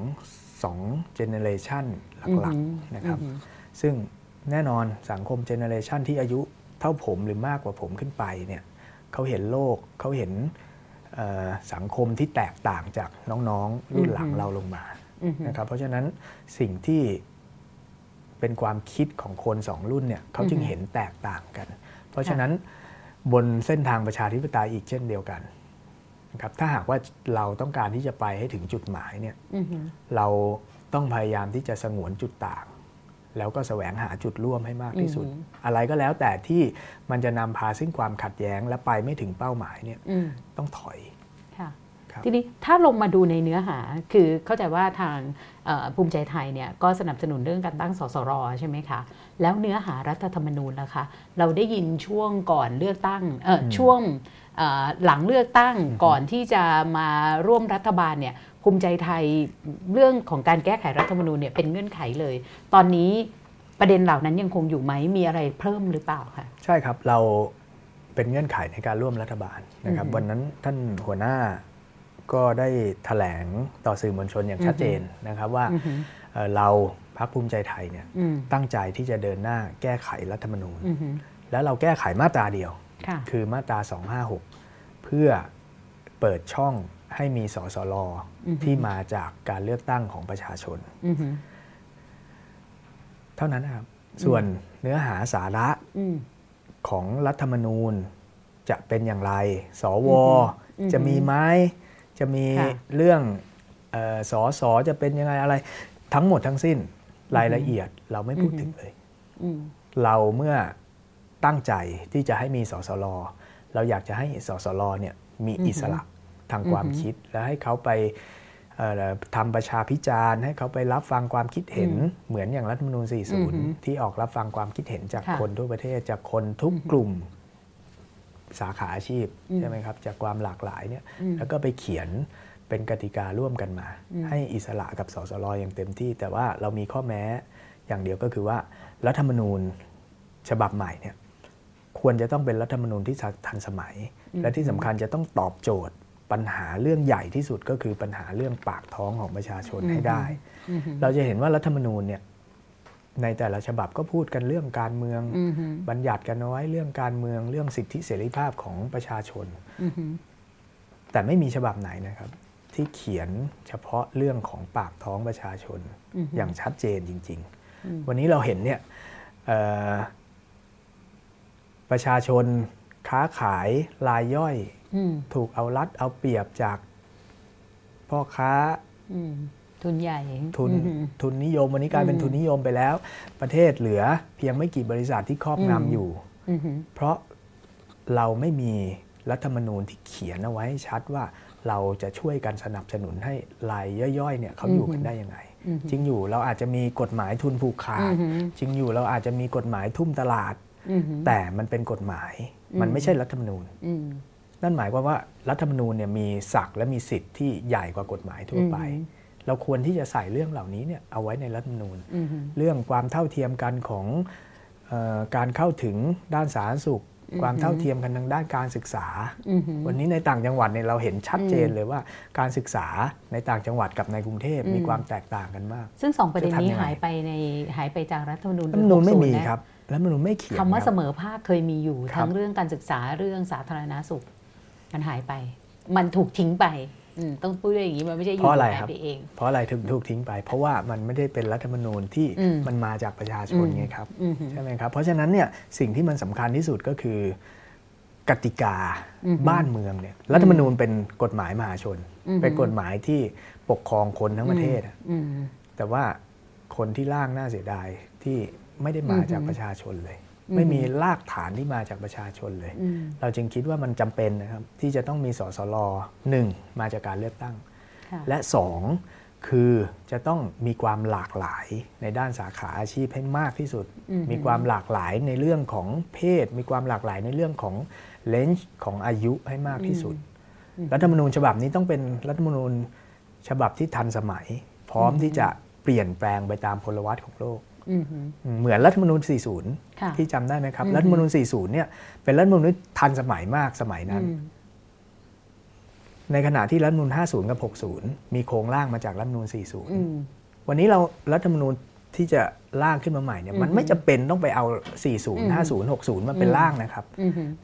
สอง generation หลัก ๆ นะครับ ซึ่ง แน่นอนสังคม generation ที่อายุเท่าผมหรือมากกว่าผมขึ้นไปเนี่ยเขาเห็นโลกเขาเห็นสังคมที่แตกต่างจากน้องๆ รุ่นหลังเราลงมานะครับเพราะฉะนั้นสิ่งที่เป็นความคิดของคนสองรุ่นเนี่ยเขาจึงเห็นแตกต่างกัน เพราะฉะนั้นบนเส้นทางประชาธิปไตยอีกเช่นเดียวกันนะครับถ้าหากว่าเราต้องการที่จะไปให้ถึงจุดหมายเนี่ยเราต้องพยายามที่จะสงวนจุดต่าง แล้วก็แสวงหาจุดร่วมให้มากที่สุด อะไรก็แล้วแต่ที่มันจะนำพาซึ่งความขัดแย้งและไปไม่ถึงเป้าหมายเนี่ยต้องถอยทีนี้ถ้าลงมาดูในเนื้อหาคือเข้าใจว่าทางภูมิใจไทยเนี่ยก็สนับสนุนเรื่องการตั้งสสรใช่ไหมคะ แล้วเนื้อหารัฐธรรมนูญล่ะคะ เราได้ยินช่วงก่อนเลือกตั้งช่วงหลังเลือกตั้งก่อนที่จะมาร่วมรัฐบาลเนี่ย ภูมิใจไทยเรื่องของการแก้ไขรัฐธรรมนูญเนี่ยเป็นเงื่อนไขเลย ตอนนี้ประเด็นเหล่านั้นยังคงอยู่ไหมมีอะไรเพิ่มหรือเปล่าคะใช่ครับเราเป็นเงื่อนไขในการร่วมรัฐบาลนะครับ วันนั้นท่านหัวหน้าก็ได้ถแถลงต่อสื่อมวลชนอย่างชัดเจนนะครับว่าเราพรรคภูมิใจไทยเนี่ยตั้งใจที่จะเดินหน้าแก้ไขรัฐธรรมนูญ แล้วเราแก้ไขมาตราเดียว คือมาตรา 256 เพื่อเปิดช่อง ให้มีสสลที่มาจากการเลือกตั้งของประชาชน เท่านั้นนะครับ ส่วนเนื้อหาสาระของรัฐธรรมนูญจะเป็นอย่างไร สว จะมีไหมจะมีเรื่องสอสอจะเป็นยังไงอะไร ทั้งหมดทั้งสิ้นรายละเอียดเราไม่พูดถึงเลย เราเมื่อตั้งใจที่จะให้มีสสลเราอยากจะให้สสลเนี่ยมีอิสระ ทางความคิด และให้เขาไปทำประชาพิจารณ์ให้เขาไปรับฟังความคิดเห็นเหมือนอย่างรัฐมนูญ 40 ที่ออกรับฟังความคิดเห็นจากคนทั่วประเทศจากคนทุกกลุ่มสาขาอาชีพใช่ไหมครับจากความหลากหลายเนี่ยแล้วก็ไปเขียนเป็นกติการ่วมกันมา ให้อิสระกับสสรอย่างเต็มที่ แต่ว่าเรามีข้อแม้อย่างเดียวก็คือว่ารัฐธรรมนูญฉบับใหม่เนี่ยควรจะต้องเป็นรัฐธรรมนูญที่ทันสมัย และที่สำคัญจะต้องตอบโจทย์ ปัญหาเรื่องใหญ่ที่สุดก็คือปัญหาเรื่องปากท้องของประชาชนให้ได้ เราจะเห็นว่ารัฐธรรมนูญเนี่ยในแต่ละฉบับก็พูดกันเรื่องการเมือง บัญญัติกันเอาไว้เรื่องการเมืองเรื่องสิทธิเสรีภาพของประชาชน แต่ไม่มีฉบับไหนนะครับ ที่เขียนเฉพาะเรื่องของปากท้องประชาชนอย่างชัดเจนจริง ๆ วันนี้เราเห็นเนี่ยประชาชนค้าขายรายย่อย ถูกเอารัดเอาเปรียบจากพ่อค้าทุนใหญ่ทุนทุนนิยมวันนี้กลายเป็นทุนนิยมไปแล้ว ประเทศเหลือเพียงไม่กี่บริษัทที่ครอบงำอยู่ เพราะเราไม่มีรัฐธรรมนูญที่เขียนเอาไว้ชัดว่าเราจะช่วยกันสนับสนุนให้รายย่อยๆเนี่ยเขาอยู่กันได้ยังไง จริงอยู่เราอาจจะมีกฎหมายทุนผูกขาด จริงอยู่เราอาจจะมีกฎหมายทุ่มตลาด แต่มันเป็นกฎหมาย มันไม่ใช่รัฐธรรมนูญ นั่นหมายความว่ารัฐธรรมนูญเนี่ยมีศักดิ์และมีสิทธิ์ที่ใหญ่กว่ากฎหมายทั่วไป เราควรที่จะใส่เรื่องเหล่านี้เนี่ยเอาไว้ในรัฐธรรมนูญ เรื่องความเท่าเทียมกันของการเข้าถึงด้านสาธารณสุข ความเท่าเทียมกันทางด้านการศึกษา วันนี้ในต่างจังหวัดเนี่ยเราเห็นชัดเจนเลยว่าการศึกษาในต่างจังหวัดกับในกรุงเทพมีความแตกต่างกันมาก ซึ่งสองประเด็นนี้หายไปในหายไปจากรัฐธรรมนูญรัฐธรรมนูญไม่มีครับรัฐธรรมนูญไม่เขียนคำว่าเสมอภาคเคยมีอยู่ทั้งเรื่องการศึกษาเรื่องสาธารณสุข มันหายไป มันถูกทิ้งไปต้องพูดอย่างนี้มันไม่ใช่อยู่หายไปเอง เพราะอะไรถึงถูกทิ้งไป เพราะว่ามันไม่ได้เป็นรัฐธรรมนูญที่มันมาจากประชาชนไงครับใช่ไหมครับ เพราะฉะนั้นเนี่ยสิ่งที่มันสำคัญที่สุดก็คือกติกาบ้านเมืองเนี่ยรัฐธรรมนูญเป็นกฎหมายมหาชน เป็นกฎหมายที่ปกครองคนทั้งประเทศแต่ว่าคนที่ร่างน่าเสียดายที่ไม่ได้มาจากประชาชนเลย ไม่มีรากฐานที่มาจากประชาชนเลย เราจึงคิดว่ามันจำเป็นนะครับที่จะต้องมีสสลหนึ่งมาจากการเลือกตั้ง และสองคือจะต้องมีความหลากหลายในด้านสาขาอาชีพให้มากที่สุด มีความหลากหลายในเรื่องของเพศ มีความหลากหลายในเรื่องของเลนส์ของอายุให้มากที่สุด รัฐธรรมนูญฉบับนี้ต้องเป็นรัฐธรรมนูญฉบับที่ทันสมัย พร้อมที่จะเปลี่ยนแปลงไปตามพลวัตของโลก เหมือนรัฐธรรมนูญ 40 ที่จำได้ไหมครับ รัฐธรรมนูญ 40 เนี่ย เป็นรัฐธรรมนูญทันสมัยมากสมัยนั้น ในขณะที่รัฐธรรมนูญ 50 กับ 60 มีโครงร่างมาจากรัฐธรรมนูญ 40 วันนี้เรารัฐธรรมนูญที่จะร่างขึ้นมาใหม่เนี่ยมันไม่จะเป็นต้องไปเอา 40 50 60 มาเป็นร่างนะครับ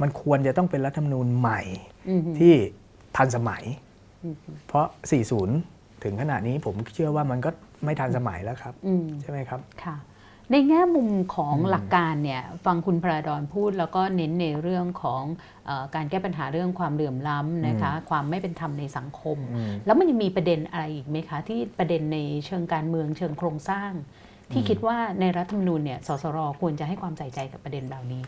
มันควรจะต้องเป็นรัฐธรรมนูญใหม่ที่ทันสมัย เพราะ 40 ถึงขณะนี้ผมเชื่อว่ามันก็ไม่ทันสมัยแล้วครับ ใช่ไหมครับค่ะ ในแง่มุมของหลักการเนี่ยฟังคุณพระดอนพูดแล้วก็เน้นในเรื่องของอการแก้ปัญหาเรื่องความเหลื่อมล้ำนะคะความไม่เป็นธรรมในสังคม แล้วมันยังมีประเด็นอะไรอีกไหมคะ ที่ประเด็นในเชิงการเมืองเชิงโครงสร้าง ที่คิดว่าในรัฐธรรมนูญเนี่ยสสรควรจะให้ความใส่ใจกับประเด็นเหล่านี้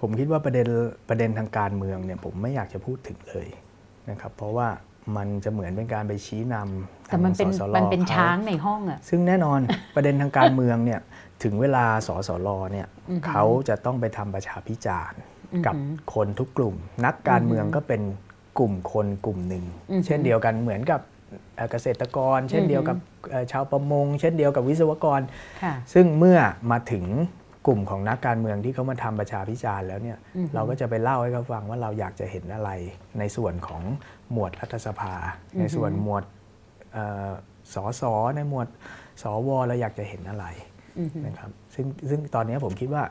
ผผมคิดว่าประเด็นประเด็นทางการเมืองเนี่ยผมไม่อยากจะพูดถึงเลยนะครับเพราะว่ามันจะเหมือนเป็นการไปชี้นำ แต่มันเป็นมันเป็นช้างในห้องอะซึ่งแน่นอนประเด็นทางการเมืองเนี่ยถึงเวลาสสรเนี่ยเขาจะต้องไปทำประชาพิจารณ์กับคนทุกกลุ่ม นักการเมืองก็เป็นกลุ่มคนกลุ่มหนึ่ง เช่นเดียวกันเหมือนกับเกษตรกร เช่นเดียวกับชาวประมง เช่นเดียวกับวิศวกร ซึ่งเมื่อมาถึงกลุ่มของนักการเมืองที่เขามาทำประชาพิจารณ์แล้วเนี่ยเราก็จะไปเล่าให้เขาฟังว่าเราอยากจะเห็นอะไรในส่วนของหมวดรัฐสภา ในส่วนหมวด สอสอในหมวดสวเราอยากจะเห็นอะไรนะครับซึ่งซึ่งตอนนี้ผมคิดว่า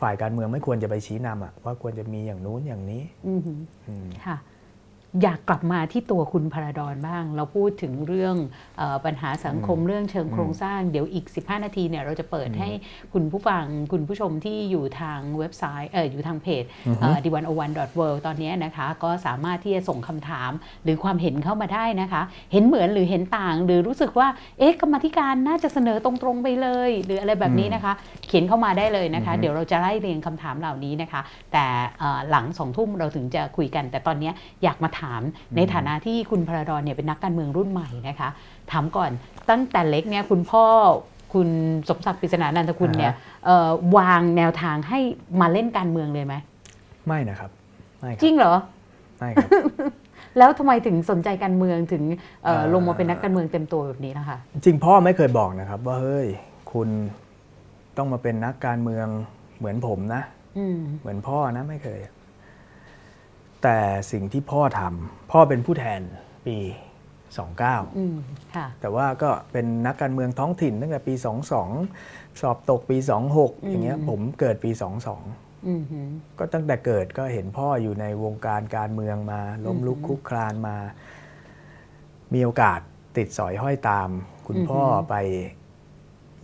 ฝ่ายการเมืองไม่ควรจะไปชี้นำอะว่าควรจะมีอย่างนู้นอย่างนี้ค่ะ อยากกลับมาที่ตัวคุณพระดอนบ้าง เราพูดถึงเรื่องอปัญหาสังคมเรื่องเชิงโครงสร้างเดี๋ยวอีก 15 นาทีเนี่ยเราจะเปิดให้คุณผู้ฟังคุณผู้ชมที่อยู่ทางเว็บไซต์เอออยู่ทางเพจดิวันโอวันดอทเตอนนี้นะคะก็สามารถที่จะส่งคำถามหรือความเห็นเข้ามาได้นะคะ เห็นเหมือนหรือเห็นต่าง หรือรู้สึกว่าเอ๊ะกรรมธิการน่าจะเสนอตรงๆไปเลย หรืออะไรแบบนี้นะคะ เขียนเข้ามาได้เลยนะคะ เดี๋ยวเราจะไล่เรียงคำถามเหล่านี้นะคะ แต่หลังสองทุ่มเราถึงจะคุยกัน แต่ตอนนี้อยากมาถามในฐานะที่คุณพระดอนเนี่ยเป็นนักการเมืองรุ่นใหม่นะคะ ถามก่อนตั้งแต่เล็กเนี่ยคุณพ่อคุณสมศักดิ์ปริศนานันทคุณเนี่ยวางแนวทางให้มาเล่นการเมืองเลยไหมไม่นะครับไม่จริงเหรอไม่ครับแล้วทำไมถึงสนใจการเมืองถึงลงมาเป็นนักการเมืองเต็มตัวแบบนี้นะคะจริงพ่อไม่เคยบอกนะครับ ว่าเฮ้ยคุณต้องมาเป็นนักการเมืองเหมือนผมนะเหมือนพ่อนะไม่เคย แต่สิ่งที่พ่อทำพ่อเป็นผู้แทนปี 29แต่ว่าก็เป็นนักการเมืองท้องถิ่นตั้งแต่ปี 22 สอบตกปี 26 อย่างเงี้ยผมเกิดปี 22ก็ตั้งแต่เกิดก็เห็นพ่ออยู่ในวงการการเมืองมาล้มลุกคุกคลานมา มีโอกาสติดสอยห้อยตาม คุณพ่อไป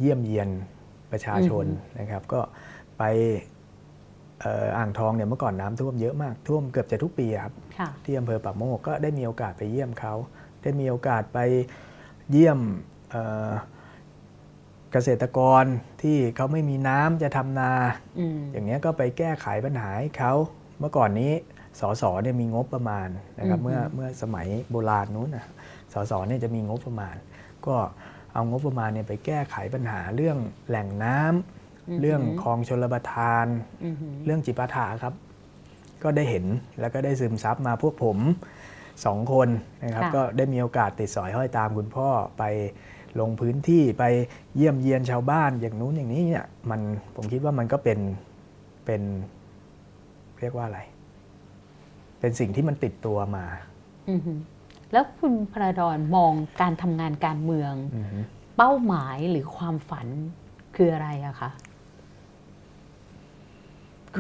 เยี่ยมเยียนประชาชนนะครับ ก็ไป อ่างทองเนี่ยเมื่อก่อนน้ำท่วมเยอะมากท่วมเกือบจะทุกปีครับที่อำเภอปากโมกก็ได้มีโอกาสไปเยี่ยมเขา ได้มีโอกาสไปเยี่ยมเกษตรกรที่เขาไม่มีน้ำจะทำนาอย่างนี้ก็ไปแก้ไขปัญหาให้เขาเมื่อก่อนนี้สสเนี่ยมีงบประมาณนะครับเมื่อเมื่อสมัยโบราณนู้นนะสสเนี่ยจะมีงบประมาณ ก็เอางบประมาณเนี่ยไปแก้ไขปัญหาเรื่องแหล่งน้ำ เรื่องคลองชลประทาน เรื่องจิปาถาครับ ก็ได้เห็นแล้วก็ได้ซึมซับมาพวกผมสองคนนะครับ ก็ได้มีโอกาสติดสอยห้อยตามคุณพ่อไปลงพื้นที่ไปเยี่ยมเยียนชาวบ้านอย่างนู้นอย่างนี้เนี่ยมันผมคิดว่ามันก็เป็นเป็นเรียกว่าอะไร เป็นสิ่งที่มันติดตัวมาแล้วคุณพระดอนมองการทำงานการเมือง เป้าหมายหรือความฝันคืออะไรอะคะ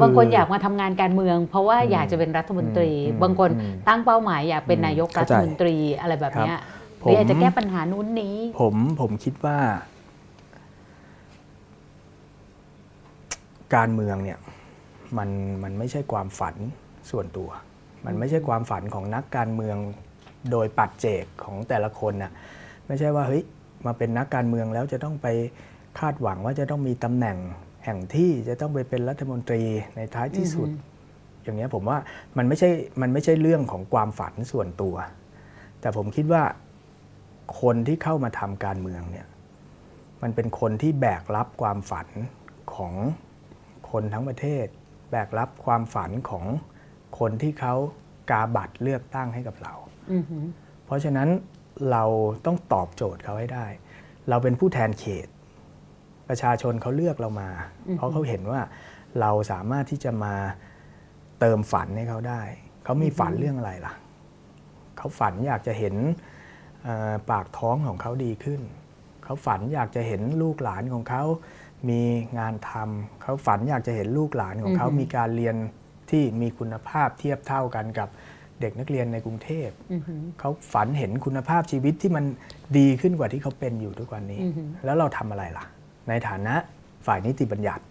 บางคนอยากมาทำงานการเมือง เพราะว่าอยากจะเป็นรัฐมนตรี บางคนตั้งเป้าหมายอยากเป็นนายกรัฐมนตรีอะไรแบบนี้หรืออยากจะแก้ปัญหานู้นนี้ ผมผมคิดว่า การเมืองเนี่ย มันมันไม่ใช่ความฝันส่วนตัว มันไม่ใช่ความฝันของนักการเมืองโดยปัจเจกของแต่ละคนน่ะไม่ใช่ว่าเฮ้ยมาเป็นนักการเมืองแล้วจะต้องไปคาดหวังว่าจะต้องมีตำแหน่ง แห่งที่จะต้องไปเป็นรัฐมนตรีในท้ายที่สุด อย่างนี้ผมว่ามันไม่ใช่มันไม่ใช่เรื่องของความฝันส่วนตัว แต่ผมคิดว่าคนที่เข้ามาทำการเมืองเนี่ยมันเป็นคนที่แบกรับความฝันของคนทั้งประเทศ แบกรับความฝันของคนที่เขากาบัตรเลือกตั้งให้กับเรา เพราะฉะนั้นเราต้องตอบโจทย์เขาให้ได้ เราเป็นผู้แทนเขต ประชาชนเขาเลือกเรามา เพราะเขาเห็นว่าเราสามารถที่จะมาเติมฝันให้เขาได้ เขามีฝันเรื่องอะไรล่ะ เขาฝันอยากจะเห็นปากท้องของเขาดีขึ้น เขาฝันอยากจะเห็นลูกหลานของเขามีงานทำเขาฝันอยากจะเห็นลูกหลานของเขา มีการเรียนที่มีคุณภาพเทียบเท่ากันกับเด็กนักเรียนในกรุงเทพ เขาฝันเห็นคุณภาพชีวิตที่มันดีขึ้นกว่าที่เขาเป็นอยู่ทุกวันนี้ แล้วเราทำอะไรล่ะ ในฐานะฝ่ายนิติบัญญัติ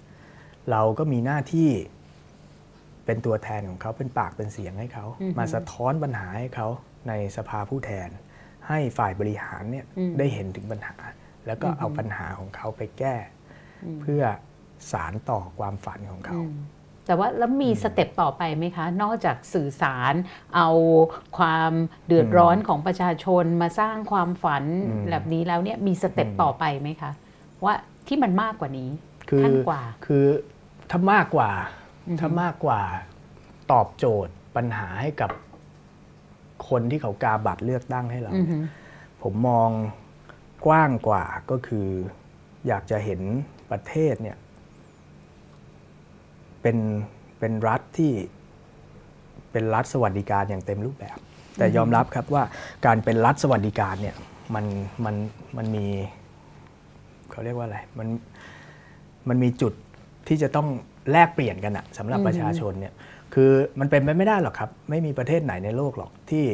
เราก็มีหน้าที่เป็นตัวแทนของเขาเป็นปากเป็นเสียงให้เขา มาสะท้อนปัญหาให้เขาในสภาผู้แทน ให้ฝ่ายบริหารเนี่ยได้เห็นถึงปัญหา แล้วก็เอาปัญหาของเขาไปแก้ เพื่อสารต่อความฝันของเขแต่ว่าแล้วมี step ต่อไปไหมคะ นอกจากสื่อสารเอาความเดือดร้อนของประชาชนมาสร้างความฝันแบบนี้แล้วเนี่ยมี step ต่อไปไหมคะ ว่า ที่มันมากกว่านี้ขั้นกว่า คือถ้ามากกว่าถ้ามากกว่าตอบโจทย์ปัญหาให้กับคนที่เขากาบัตรเลือกตั้งให้เรา ผมมองกว้างกว่าก็คือ อยากจะเห็นประเทศเนี่ย เป็นเป็นรัฐที่เป็นรัฐสวัสดิการอย่างเต็มรูปแบบ แต่ยอมรับครับว่าการเป็นรัฐสวัสดิการเนี่ยมันมันมันมี เขาเรียกว่าอะไรมันมันมีจุดที่จะต้องแลกเปลี่ยนกันอะสำหรับประชาชนเนี่ยคือมันเป็นไปไม่ได้หรอกครับ ไม่มีประเทศไหนในโลกหรอกที่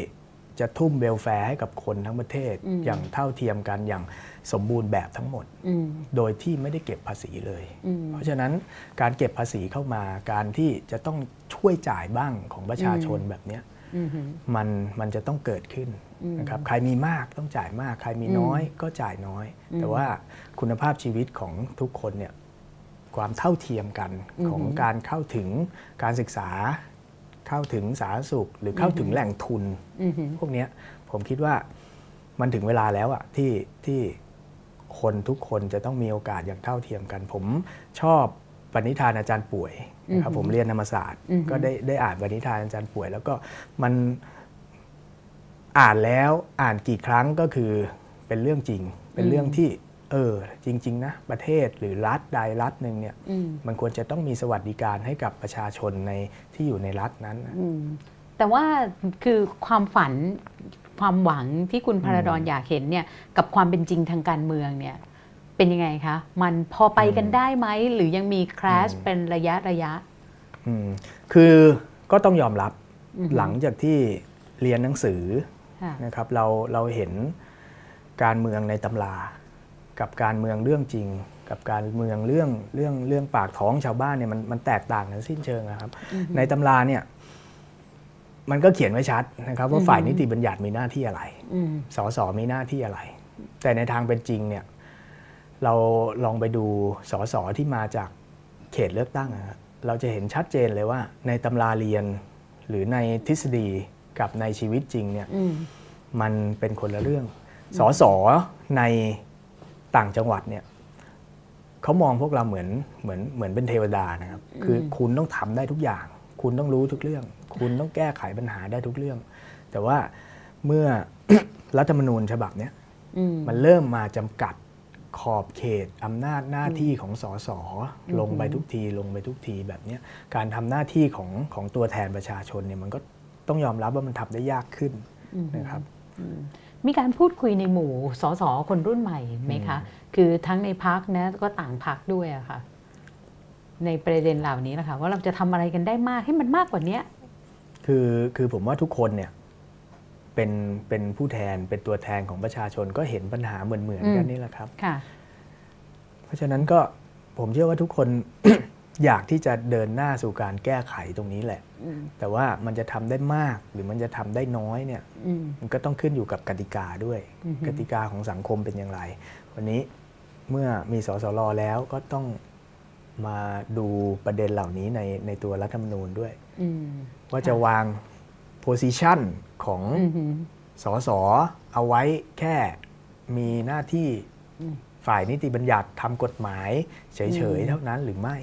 จะทุ่มเวลแฟร์ให้กับคนทั้งประเทศอย่างเท่าเทียมกันอย่างสมบูรณ์แบบทั้งหมด โดยที่ไม่ได้เก็บภาษีเลย เพราะฉะนั้นการเก็บภาษีเข้ามาการที่จะต้องช่วยจ่ายบ้างของประชาชนแบบนี้ มันมันจะต้องเกิดขึ้นนะครับใครมีมากต้องจ่ายมาก ใครมีน้อยก็จ่ายน้อย แต่ว่าคุณภาพชีวิตของทุกคนเนี่ยความเท่าเทียมกันของการเข้าถึงการศึกษาเข้าถึงสาธารณสุข หรือเข้าถึงแหล่งทุนพวกนี้ผมคิดว่ามันถึงเวลาแล้วอะที่ที่คนทุกคนจะต้องมีโอกาสอย่างเท่าเทียมกัน ผมชอบปณิธานอาจารย์ป่วย นะครับผมเรียนธรรมศาสตร์ ก็ได้ได้อ่านปณิธานอาจารย์ป่วย แล้วก็มันอ่านแล้วอ่านกี่ครั้งก็คือเป็นเรื่องจริง เป็นเรื่องที่เออจริง ๆ นะ ประเทศหรือรัฐใดรัฐหนึ่งเนี่ยมันควรจะต้องมีสวัสดิการให้กับประชาชนในที่อยู่ในรัฐนั้นแต่ว่าคือความฝันความหวังที่คุณพาราดอนอยากเห็นเนี่ยกับความเป็นจริงทางการเมืองเนี่ย เป็นยังไงคะ มันพอไปกันได้ไหม หรือยังมีคราชเป็นระยะระยะคือก็ต้องยอมรับหลังจากที่เรียนหนังสือนะครับเราเราเห็นการเมืองในตำรากับการเมืองเรื่องจริง กับการเมืองเรื่องเรื่องเรื่องปากท้องชาวบ้านเนี่ยมันมันแตกต่างกันสิ้นเชิงนะครับ ในตำราเนี่ยมันก็เขียนไว้ชัดนะครับว่าฝ่ายนิติบัญญัติมีหน้าที่อะไรสสมีหน้าที่อะไร แต่ในทางเป็นจริงเนี่ย เราลองไปดูสสที่มาจากเขตเลือกตั้งนะเราจะเห็นชัดเจนเลยว่า ในตำราเรียนหรือในทฤษฎีกับในชีวิตจริงเนี่ยมันเป็นคนละเรื่อง สสในต่างจังหวัดเนี่ยเขามองพวกเราเหมือนเหมือนเหมือนเป็นเทวดานะครับ คือคุณต้องทำได้ทุกอย่าง คุณต้องรู้ทุกเรื่อง คุณต้องแก้ไขปัญหาได้ทุกเรื่อง แต่ว่าเมื่อรัฐธรรมนูญฉบับนี้มันเริ่มมาจำกัด ขอบเขตอำนาจหน้าที่ของสสลงไปทุกทีลงไปทุกทีแบบนี้การทำหน้าที่ของของตัวแทนประชาชนเนี่ยมันก็ต้องยอมรับว่ามันทำได้ยากขึ้นนะครับมีการพูดคุยในหมู่สสคนรุ่นใหม่ไหมคะ คือทั้งในพักนะก็ต่างพักด้วยอะคะ่ะ ในประเด็นเหล่านี้นะคะว่าเราจะทำอะไรกันได้มากให้มันมากกว่านี้คือคือผมว่าทุกคนเนี่ย เป็นเป็นผู้แทนเป็นตัวแทนของประชาชนก็เห็นปัญหาเหมือนเหมือนกันนี่แหละครับค่ะเพราะฉะนั้นก็ผมเชื่อว่าทุกคน อยากที่จะเดินหน้าสู่การแก้ไขตรงนี้แหละ แต่ว่ามันจะทำได้มากหรือมันจะทำได้น้อยเนี่ยมันก็ต้องขึ้นอยู่กับกติกาด้วย กติกาของสังคมเป็นอย่างไร วันนี้เมื่อมีสสรแล้วก็ต้องมาดูประเด็นเหล่านี้ในในตัวรัฐธรรมนูญด้วยว่าจะวางโพซิชัน ของสสเอาไว้แค่มีหน้าที่ฝ่ายนิติบัญญัติทำกฎหมาย เฉยๆเท่านั้นหรือไม่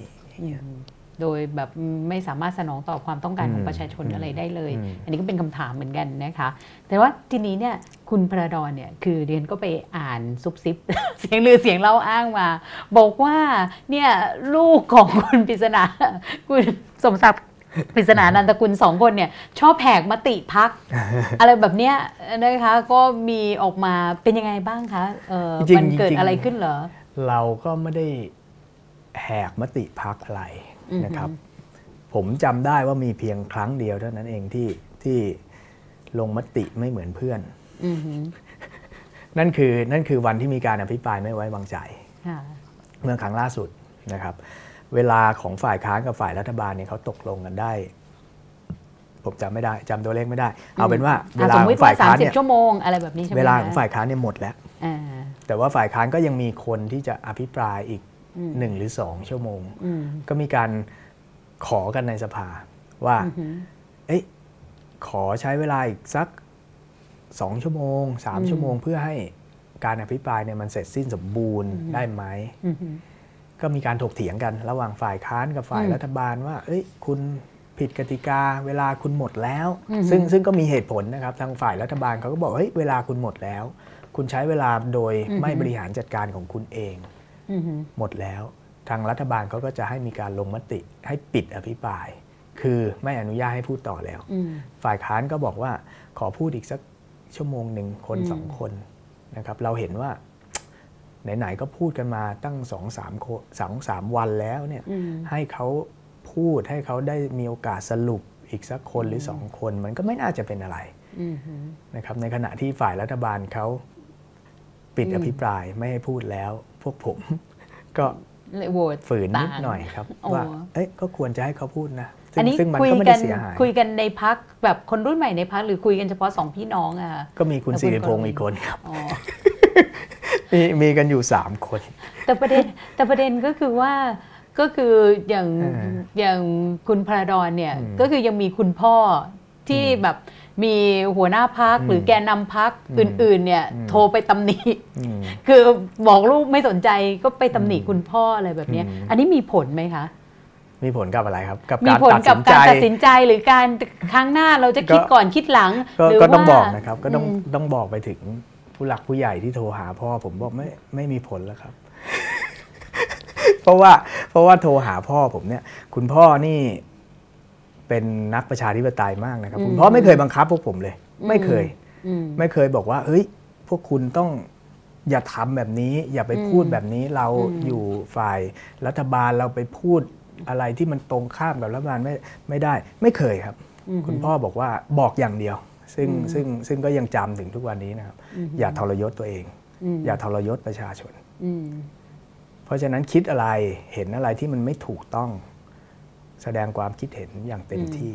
โดยแบบไม่สามารถสนองตอบความต้องการของประชาชนอะไรได้เลย อันนี้ก็เป็นคำถามเหมือนกันนะคะ แต่ว่าทีนี้เนี่ยคุณพระดอนเนี่ยคือเรียนก็ไปอ่านซุบซิบเสียงลือเสียงเล่าอ้างมา บอกว่าเนี่ยลูกของคุณปริศนาคุณสมศักดิ์ ปริศนานันตกุลสองคนเนี่ยชอบแหกมติพัก อะไรแบบเนี้ยนะคะก็มีออกมาเป็นยังไงบ้างคะมันเกิดอะไรขึ้นเหรอ เราก็ไม่ได้แหกมติพักอะไรนะครับ ผมจำได้ว่ามีเพียงครั้งเดียวเท่านั้นเองที่ที่ลงมติไม่เหมือนเพื่อนนั่นคือนั่นคือวันที่มีการอภิปรายไม่ไว้วางใจเมื่อครั้งล่าสุดนะครับ เวลาของฝ่ายค้านกับฝ่ายรัฐบาลเนี่ยเขาตกลงกันได้ ผมจำไม่ได้จำตัวเลขไม่ได้ เอาเป็นว่าเวลาของฝ่ายค้านเนี่ยชั่วโมงอะไรแบบนี้ใช่ไหมเวลาของฝ่ายค้านเนี่ยหมดแล้วแต่ว่าฝ่ายค้านก็ยังมีคนที่จะอภิปรายอีกหนึ่งหรือสองชั่วโมง ก็มีการขอกันในสภาว่า เอ๊ะขอใช้เวลาอีกสักสองชั่วโมงสามชั่วโมงเพื่อให้การอภิปรายเนี่ยมันเสร็จสิ้นสมบูรณ์ได้ไหม ก็มีการถกเถียงกันระหว่างฝ่ายค้านกับฝ่ายรัฐบาลว่า เอ้ย คุณผิดกติกาเวลาคุณหมดแล้ว ซึ่งซึ่งก็มีเหตุผลนะครับทางฝ่ายรัฐบาลเขาก็บอกเฮ้ยเวลาคุณหมดแล้ว คุณใช้เวลาโดยไม่บริหารจัดการของคุณเองหมดแล้ว ทางรัฐบาลเขาก็จะให้มีการลงมติให้ปิดอภิปราย คือไม่อนุญาตให้พูดต่อแล้ว ฝ่ายค้านก็บอกว่าขอพูดอีกสักชั่วโมงหนึ่งคนสองคนนะครับ เราเห็นว่า ไหนๆก็พูดกันมาตั้งสองสามสองสามวันแล้วเนี่ยให้เขาพูดให้เขาได้มีโอกาสสรุปอีกสักคนหรือสองคน มันก็ไม่น่าจะเป็นอะไรนะครับในขณะที่ฝ่ายรัฐบาลเขาปิดอภิปรายไม่ให้พูดแล้ว พวกผม ก็ฝืนนิดหน่อยครับ ว่าเอ้ยก็ควรจะให้เขาพูดนะอันนี้ซึ่งมันก็ไม่ได้เสียหายคุยกันในพักแบบคนรุ่นใหม่ในพักหรือคุยกันเฉพาะสองพี่น้องอะก็มีคุณสิริพงศ์อีกคนครับ มีมีกันอยู่สามคน แต่ประเด็นแต่ประเด็นก็คือว่าก็คืออย่างอย่างคุณพระดอนเนี่ยก็คือยังมีคุณพ่อที่แบบมีหัวหน้าพักหรือแกนนำพักอื่นๆ เนี่ยโทรไปตำหนิคือบอกลูกไม่สนใจก็ไปตำหนิคุณพ่ออะไรแบบนี้อันนี้มีผลไหมคะ มีผลกับอะไรครับ กับการตัดสินใจตัดสินใจหรือการครั้งหน้าเราจะคิดก่อนคิดหลังก็ต้องบอกนะครับ ก็ต้องต้องบอกไปถึง ผู้หลักผู้ใหญ่ที่โทรหาพ่อผมบอกไม่ไม่มีผลแล้วครับ เพราะว่าเพราะว่าโทรหาพ่อผมเนี่ย คุณพ่อนี่เป็นนักประชาธิปไตยมากนะครับ คุณพ่อไม่เคยบังคับพวกผมเลย ไม่เคยไม่เคยบอกว่า เฮ้ย พวกคุณต้องอย่าทำแบบนี้ อย่าไปพูดแบบนี้เราอยู่ฝ่ายรัฐบาลเราไปพูดอะไรที่มันตรงข้ามกับรัฐบาลไม่ไม่ได้ ไม่เคยครับ คุณพ่อบอกว่าบอกอย่างเดียว ซึ่งซึ่งซึ่งก็ยังจำถึงทุกวันนี้นะครับ อย่าทรยศตัวเอง อย่าทรยศประชาชน เพราะฉะนั้นคิดอะไรเห็นอะไรที่มันไม่ถูกต้อง แสดงความคิดเห็นอย่างเต็มที่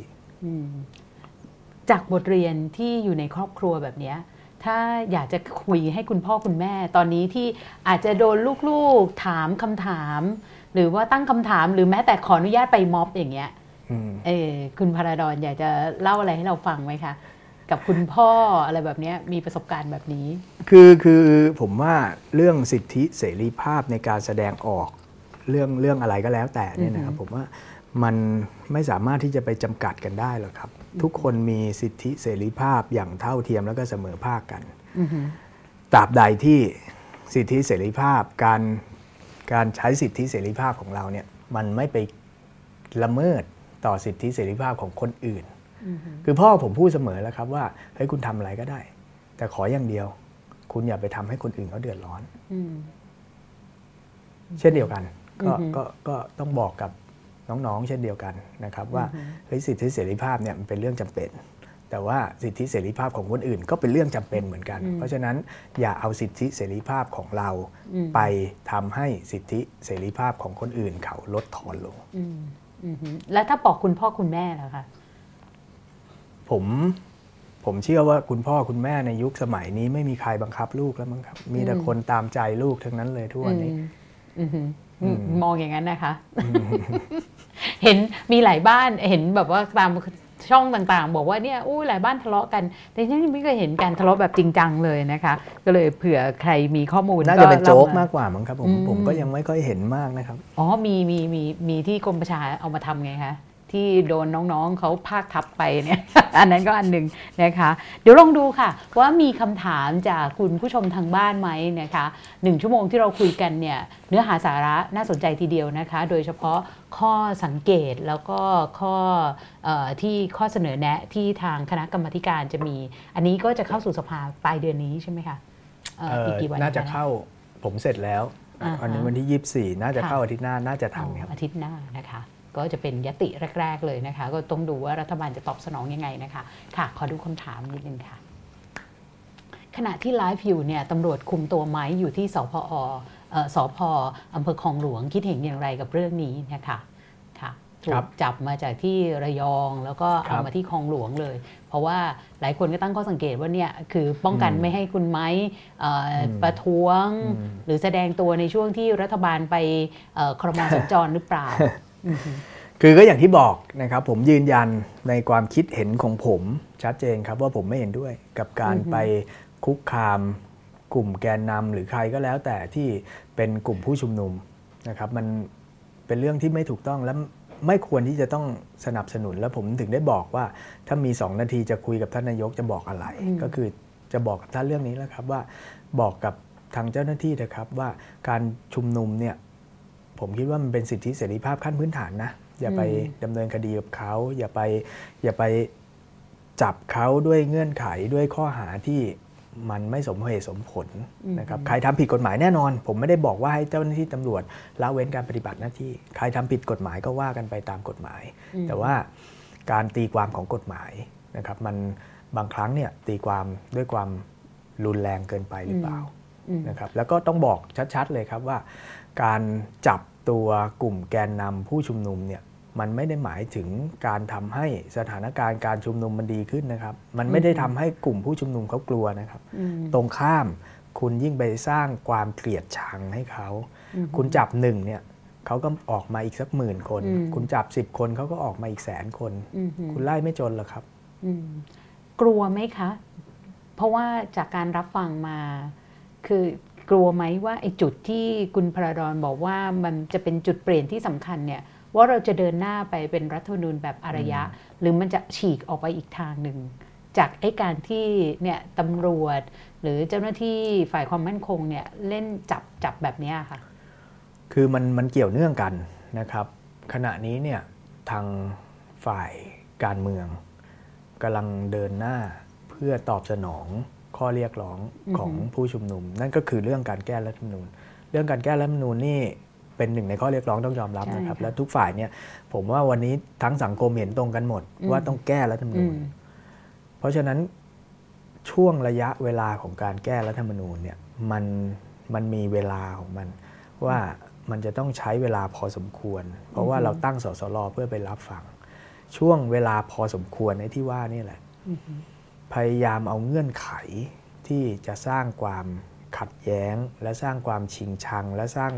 จากบทเรียนที่อยู่ในครอบครัวแบบนี้ถ้าอยากจะคุยให้คุณพ่อคุณแม่ ตอนนี้ที่อาจจะโดนลูกๆถามคำถาม หรือว่าตั้งคำถามหรือแม้แต่ขออนุญาตไปม็อบอย่างเงี้ยเออคุณพาราดอนอยากจะเล่าอะไรให้เราฟังไหมคะ กับคุณพ่ออะไรแบบนี้มีประสบการณ์แบบนี้ คือคือผมว่าเรื่องสิทธิเสรีภาพในการแสดงออกเรื่องเรื่องอะไรก็แล้วแต่เนี่ยนะครับผมว่ามันไม่สามารถที่จะไปจำกัดกันได้หรอกครับ ทุกคนมีสิทธิเสรีภาพอย่างเท่าเทียมแล้วก็เสมอภาคกันตราบใดที่สิทธิเสรีภาพการการใช้สิทธิเสรีภาพของเราเนี่ยมันไม่ไปละเมิดต่อสิทธิเสรีภาพของคนอื่น คือพ่อผมพูดเสมอแล้วครับว่าเฮ้ยคุณทำอะไรก็ได้ แต่ขออย่างเดียว คุณอย่าไปทำให้คนอื่นเขาเดือดร้อนเช่นเดียวกันก็ก็ก็ต้องบอกกับน้องๆ เช่นเดียวกันนะครับ ว่าเฮ้ยสิทธิเสรีภาพเนี่ยมันเป็นเรื่องจำเป็น แต่ว่าสิทธิเสรีภาพของคนอื่นก็เป็นเรื่องจำเป็นเหมือนกัน เพราะฉะนั้นอย่าเอาสิทธิเสรีภาพของเรา ไปทำให้สิทธิเสรีภาพของคนอื่นเขาลดทอนลงแล้วถ้าบอกคุณพ่อคุณแม่ล่ะคะ ผมผมเชื่อว่าคุณพ่อคุณแม่ในยุคสมัยนี้ไม่มีใครบังคับลูกแล้วมั้งครับ มีแต่คนตามใจลูกทั้งนั้นเลยทุกวันนี้มองอย่างนั้นนะคะ เห็นมีหลายบ้านเห็นแบบว่าตามช่องต่างๆ บอกว่าเนี่ยอู้หลายบ้านทะเลาะกัน แต่ฉันไม่เคยเห็นการทะเลาะแบบจริงจังเลยนะคะ ก็เลยเผื่อใครมีข้อมูลน่าจะเป็นโจ๊กมากกว่ามั้งครับผมผมก็ยังไม่ค่อยเห็นมากนะครับ อ๋อมีมีมีมีที่กรมประชาเอามาทำไงคะ ที่โดนน้องๆเขาภาคทับไปเนี่ย อันนั้นก็อันหนึ่งนะคะ เดี๋ยวลองดูค่ะ ว่ามีคำถามจากคุณผู้ชมทางบ้านไหมนะคะหนึ่งชั่วโมงที่เราคุยกันเนี่ยเนื้อหาสาระน่าสนใจทีเดียวนะคะ โดยเฉพาะข้อสังเกตแล้วก็ข้ออที่ข้อเสนอแนะที่ทางคณะกรรมการจะมี อันนี้ก็จะเข้าสู่สภาปลายเดือนนี้ใช่ไหมคะอีกกี่วันน่าจะเข้าผมเสร็จแล้วอันนี้วันที่ 24 น่าจะเข้าอาทิตย์หน้าน่าจะทันครับอาทิตย์หน้านะคะ ก็จะเป็นยติแรก ๆ เลยนะคะ ก็ต้องดูว่ารัฐบาลจะตอบสนองยังไงนะคะ ค่ะ ขอดูคำถามนิดนึงค่ะ ขณะที่ไลฟ์อยู่เนี่ยตำรวจคุมตัวไม้อยู่ที่สพอสพอำเภอคลองหลวงคิดเห็นอย่างไรกับเรื่องนี้นะคะค่ะถูกจับมาจากที่ระยองแล้วก็เอามาที่คลองหลวงเลย เพราะว่าหลายคนก็ตั้งข้อสังเกตว่าเนี่ยคือป้องกันไม่ให้คุณไม้ประท้วง หรือแสดงตัวในช่วงที่รัฐบาลไปครมสัญจรหรือเปล่า คือก็อย่างที่บอกนะครับ ผมยืนยันในความคิดเห็นของผมชัดเจนครับว่าผมไม่เห็นด้วยกับการไปคุกคามกลุ่มแกนนำหรือใครก็แล้ว แต่ที่เป็นกลุ่มผู้ชุมนุมนะครับ มันเป็นเรื่องที่ไม่ถูกต้องและไม่ควรที่จะต้องสนับสนุนแล้วผมถึงได้บอกว่า ถ้ามีสองนาทีจะคุยกับท่านนายกจะบอกอะไร ก็คือจะบอกกับท่านเรื่องนี้แล้วครับว่าบอกกับทางเจ้าหน้าที่นะครับว่าการชุมนุมเนี่ย ผมคิดว่ามันเป็นสิทธิเสรีภาพขั้นพื้นฐานนะ อย่าไปดำเนินคดีกับเขา อย่าไปอย่าไปจับเขาด้วยเงื่อนไขด้วยข้อหาที่มันไม่สมเหตุสมผลนะครับใครทำผิดกฎหมายแน่นอน ผมไม่ได้บอกว่าให้เจ้าหน้าที่ตำรวจละเว้นการปฏิบัติหน้าที่ ใครทำผิดกฎหมายก็ว่ากันไปตามกฎหมาย แต่ว่าการตีความของกฎหมายนะครับ มันบางครั้งเนี่ยตีความด้วยความรุนแรงเกินไปหรือเปล่านะครับแล้วก็ต้องบอกชัดๆเลยครับว่า การจับตัวกลุ่มแกนนำผู้ชุมนุมเนี่ยมันไม่ได้หมายถึงการทำให้สถานการณ์การชุมนุมมันดีขึ้นนะครับ มันไม่ได้ทำให้กลุ่มผู้ชุมนุมเขากลัวนะครับ ตรงข้ามคุณยิ่งไปสร้างความเกลียดชังให้เขา คุณจับหนึ่งเนี่ยเขาก็ออกมาอีกสักหมื่นคน คุณจับสิบคนเขาก็ออกมาอีกแสนคน คุณไล่ไม่จนหรอครับ กลัวไหมคะ เพราะว่าจากการรับฟังมา คือ กลัวไหมว่าไอ้จุดที่คุณพระดอนบอกว่ามันจะเป็นจุดเปลี่ยนที่สำคัญเนี่ยว่าเราจะเดินหน้าไปเป็นรัฐธรรมนูญแบบอารยะ หรือมันจะฉีกออกไปอีกทางหนึ่ง จากไอ้การที่เนี่ยตำรวจ หรือเจ้าหน้าที่ฝ่ายความมั่นคงเนี่ยเล่นจับจับแบบนี้ค่ะ คือมันมันเกี่ยวเนื่องกันนะครับ ขณะนี้เนี่ยทางฝ่ายการเมืองกำลังเดินหน้าเพื่อตอบสนอง ข้อเรียกร้องของผู้ชุมนุม นั่นก็คือเรื่องการแก้รัฐธรรมนูญ เรื่องการแก้รัฐธรรมนูญนี่เป็นหนึ่งในข้อเรียกร้องต้องยอมรับนะครับ และทุกฝ่ายเนี่ยผมว่าวันนี้ทั้งสังคมเห็นตรงกันหมด ว่าต้องแก้รัฐธรรมนูญ เพราะฉะนั้นช่วงระยะเวลาของการแก้รัฐธรรมนูญเนี่ยมันมันมีเวลาของมันว่ามันจะต้องใช้เวลาพอสมควร เพราะว่าเราตั้งสสรเพื่อไปรับฟัง ช่วงเวลาพอสมควรในที่ว่านี่แหละ พยายามเอาเงื่อนไขที่จะสร้างความขัดแย้ง และสร้างความชิงชัง และสร้าง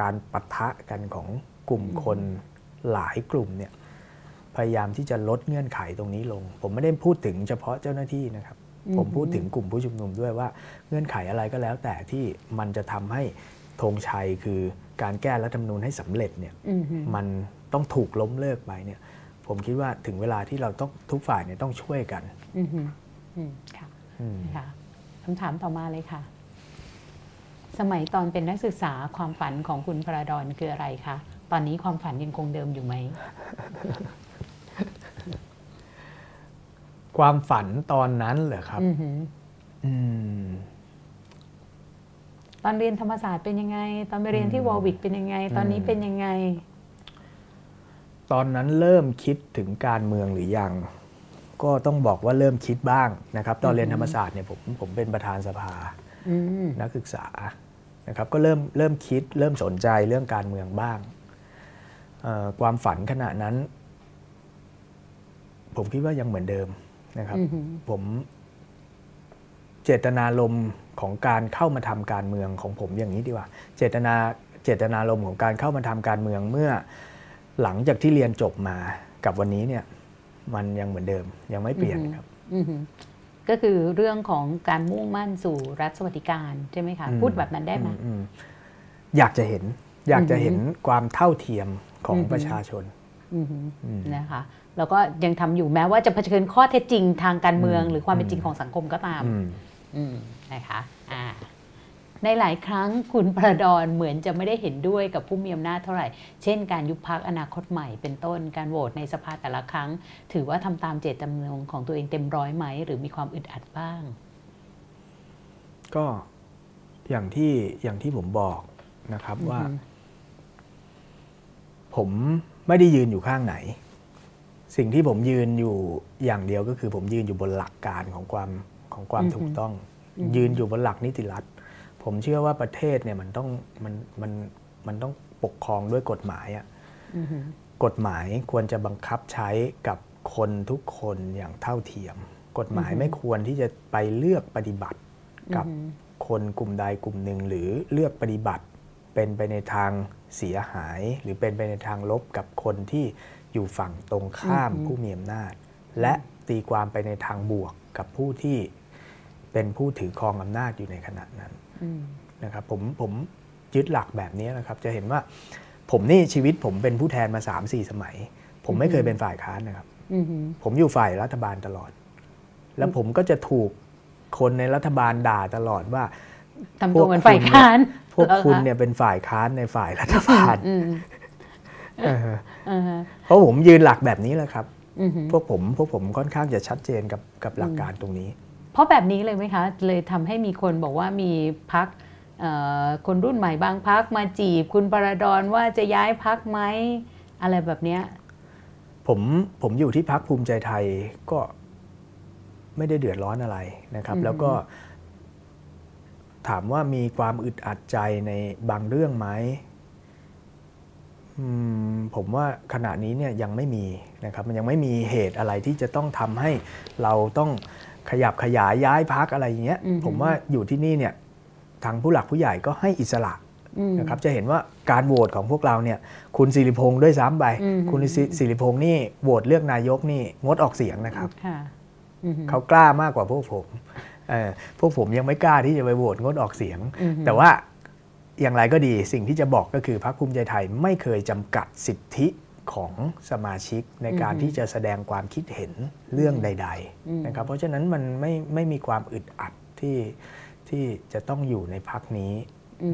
การปะทะกันของกลุ่มคนหลายกลุ่มเนี่ยพยายามที่จะลดเงื่อนไขตรงนี้ลง ผมไม่ได้พูดถึงเฉพาะเจ้าหน้าที่นะครับ ผมพูดถึงกลุ่มผู้ชุมนุมด้วยว่าเงื่อนไขอะไรก็แล้ว แต่ที่มันจะทำให้ธงชัยคือการแก้รัฐธรรมนูญให้สำเร็จเนี่ยมันต้องถูกล้มเลิกไปเนี่ย ผมคิดว่าถึงเวลาที่เราต้องทุกฝ่ายเนี่ยต้องช่วยกัน ค่ะคำถามต่อมาเลยค่ะ สมัยตอนเป็นนักศึกษาความฝันของคุณพระดอนคืออะไรคะตอนนี้ความฝันยังคงเดิมอยู่ไหม ความฝันตอนนั้นเหรอครับตอนเรียนธรรมศาสตร์เป็นยังไง ตอนไปเรียนที่วอลวิกเป็นยังไง ตอนนี้เป็นยังไง ตอนนั้นเริ่มคิดถึงการเมืองหรือยัง ก็ต้องบอกว่าเริ่มคิดบ้างนะครับ ตอนเรียนธรรมศาสตร์เนี่ยผมผมเป็นประธานสภานักศึกษานะครับ ก็เริ่มเริ่มคิดเริ่มสนใจเรื่องการเมืองบ้าง ความฝันขณะนั้น ผมคิดว่ายังเหมือนเดิมนะครับ ผมเจตนารมณ์ของการเข้ามาทำการเมืองของผมอย่างนี้ดีกว่า เจตนาเจตนารมณ์ของการเข้ามาทำการเมืองเมื่อหลังจากที่เรียนจบมากับวันนี้เนี่ย มันยังเหมือนเดิมยังไม่เปลี่ยนครับก็คือเรื่องของการมุ่งมั่นสู่รัฐสวัสดิการใช่ไหมคะพูดแบบนั้นได้ไหมอยากจะเห็น อยากจะเห็นความเท่าเทียมของประชาชนนะคะแล้วก็ยังทำอยู่แม้ว่าจะเผชิญข้อเท็จจริงทางการเมือง หรือความเป็นจริงของสังคมก็ตามนะคะอ่า ในหลายครั้งคุณประดอนเหมือนจะไม่ได้เห็นด้วยกับผู้มีอำนาจเท่าไหร่ เช่นการยุบพักอนาคตใหม่เป็นต้น การโหวตในสภาแต่ละครั้ง ถือว่าทำตามเจตจำนงของตัวเองเต็มร้อยไหม หรือมีความอึดอัดบ้าง ก็อย่างที่อย่างที่ผมบอกนะครับว่า ผมไม่ได้ยืนอยู่ข้างไหน สิ่งที่ผมยืนอยู่อย่างเดียวก็คือ ผมยืนอยู่บนหลักการของความของความถูกต้อง ยืนอยู่บนหลักนิติรัฐ ผมเชื่อว่าประเทศเนี่ยมันต้องมันมันมันต้องปกครองด้วยกฎหมายอะกฎหมายควรจะบังคับใช้กับคนทุกคนอย่างเท่าเทียม กฎหมายไม่ควรที่จะไปเลือกปฏิบัติกับคนกลุ่มใดกลุ่มหนึ่งหรือเลือกปฏิบัติ เป็นไปในทางเสียหาย หรือเป็นไปในทางลบกับคนที่ออยู่ฝั่งตรงข้ามผู้มีอำนาจ และตีความไปในทางบวกกับผู้ที่เป็นผู้ถือครองอำนาจอยู่ในขณะนั้น นะครับผมผมยึดหลักแบบนี้นะครับ จะเห็นว่าผมนี่ชีวิตผมเป็นผู้แทนมาสามสี่สมัย ผมไม่เคยเป็นฝ่ายค้านนะครับผมอยู่ฝ่ายรัฐบาลตลอด แล้วผมก็จะถูกคนในรัฐบาลด่าตลอดว่าทำตัวเหมือนฝ่ายค้าน พวกคุณเนี่ยเป็นฝ่ายค้านในฝ่ายรัฐบาลเพราะผมยืนหลักแบบนี้แหละครับพวกผมพวกผมค่อนข้างจะชัดเจนกับกับหลักการตรงนี้เพ ราะแบบนี้เลยไหมคะ เลยทำให้มีคนบอกว่ามีพักคนรุ่นใหม่บางพักมาจีบคุณปรดอนว่าจะย้ายพักไหมอะไรแบบเนี้ยผมผมอยู่ที่พักภูมิใจไทยก็ไม่ได้เดือดร้อนอะไรนะครับ แล้วก็ ถามว่ามีความอึดอัดใจในบางเรื่องไหมผมว่าขณะนี้เนี่ยยังไม่มีนะครับ มันยังไม่มีเหตุอะไรที่จะต้องทำให้เราต้อง ขยับขยายย้ายพักอะไรอย่างเงี้ยผมว่าอยู่ที่นี่เนี่ยทางผู้หลักผู้ใหญ่ก็ให้อิสระนะครับจะเห็นว่าการโหวตของพวกเราเนี่ยคุณสิริพงศ์ด้วยซ้ำไป คุณสิริพงศ์นี่โหวตเลือกนายกนี่งดออกเสียงนะครับเขากล้ามากกว่าพวกผมพวกผมยังไม่กล้าที่จะไปโหวตงดออกเสียง แต่ว่าอย่างไรก็ดีสิ่งที่จะบอกก็คือพรรคภูมิใจไทยไม่เคยจำกัดสิทธิ ของสมาชิกในการที่จะแสดงความคิดเห็นเรื่องใด ๆ นะครับ เพราะฉะนั้นมันไม่ไม่มีความอึดอัดที่ที่จะต้องอยู่ในพักนี้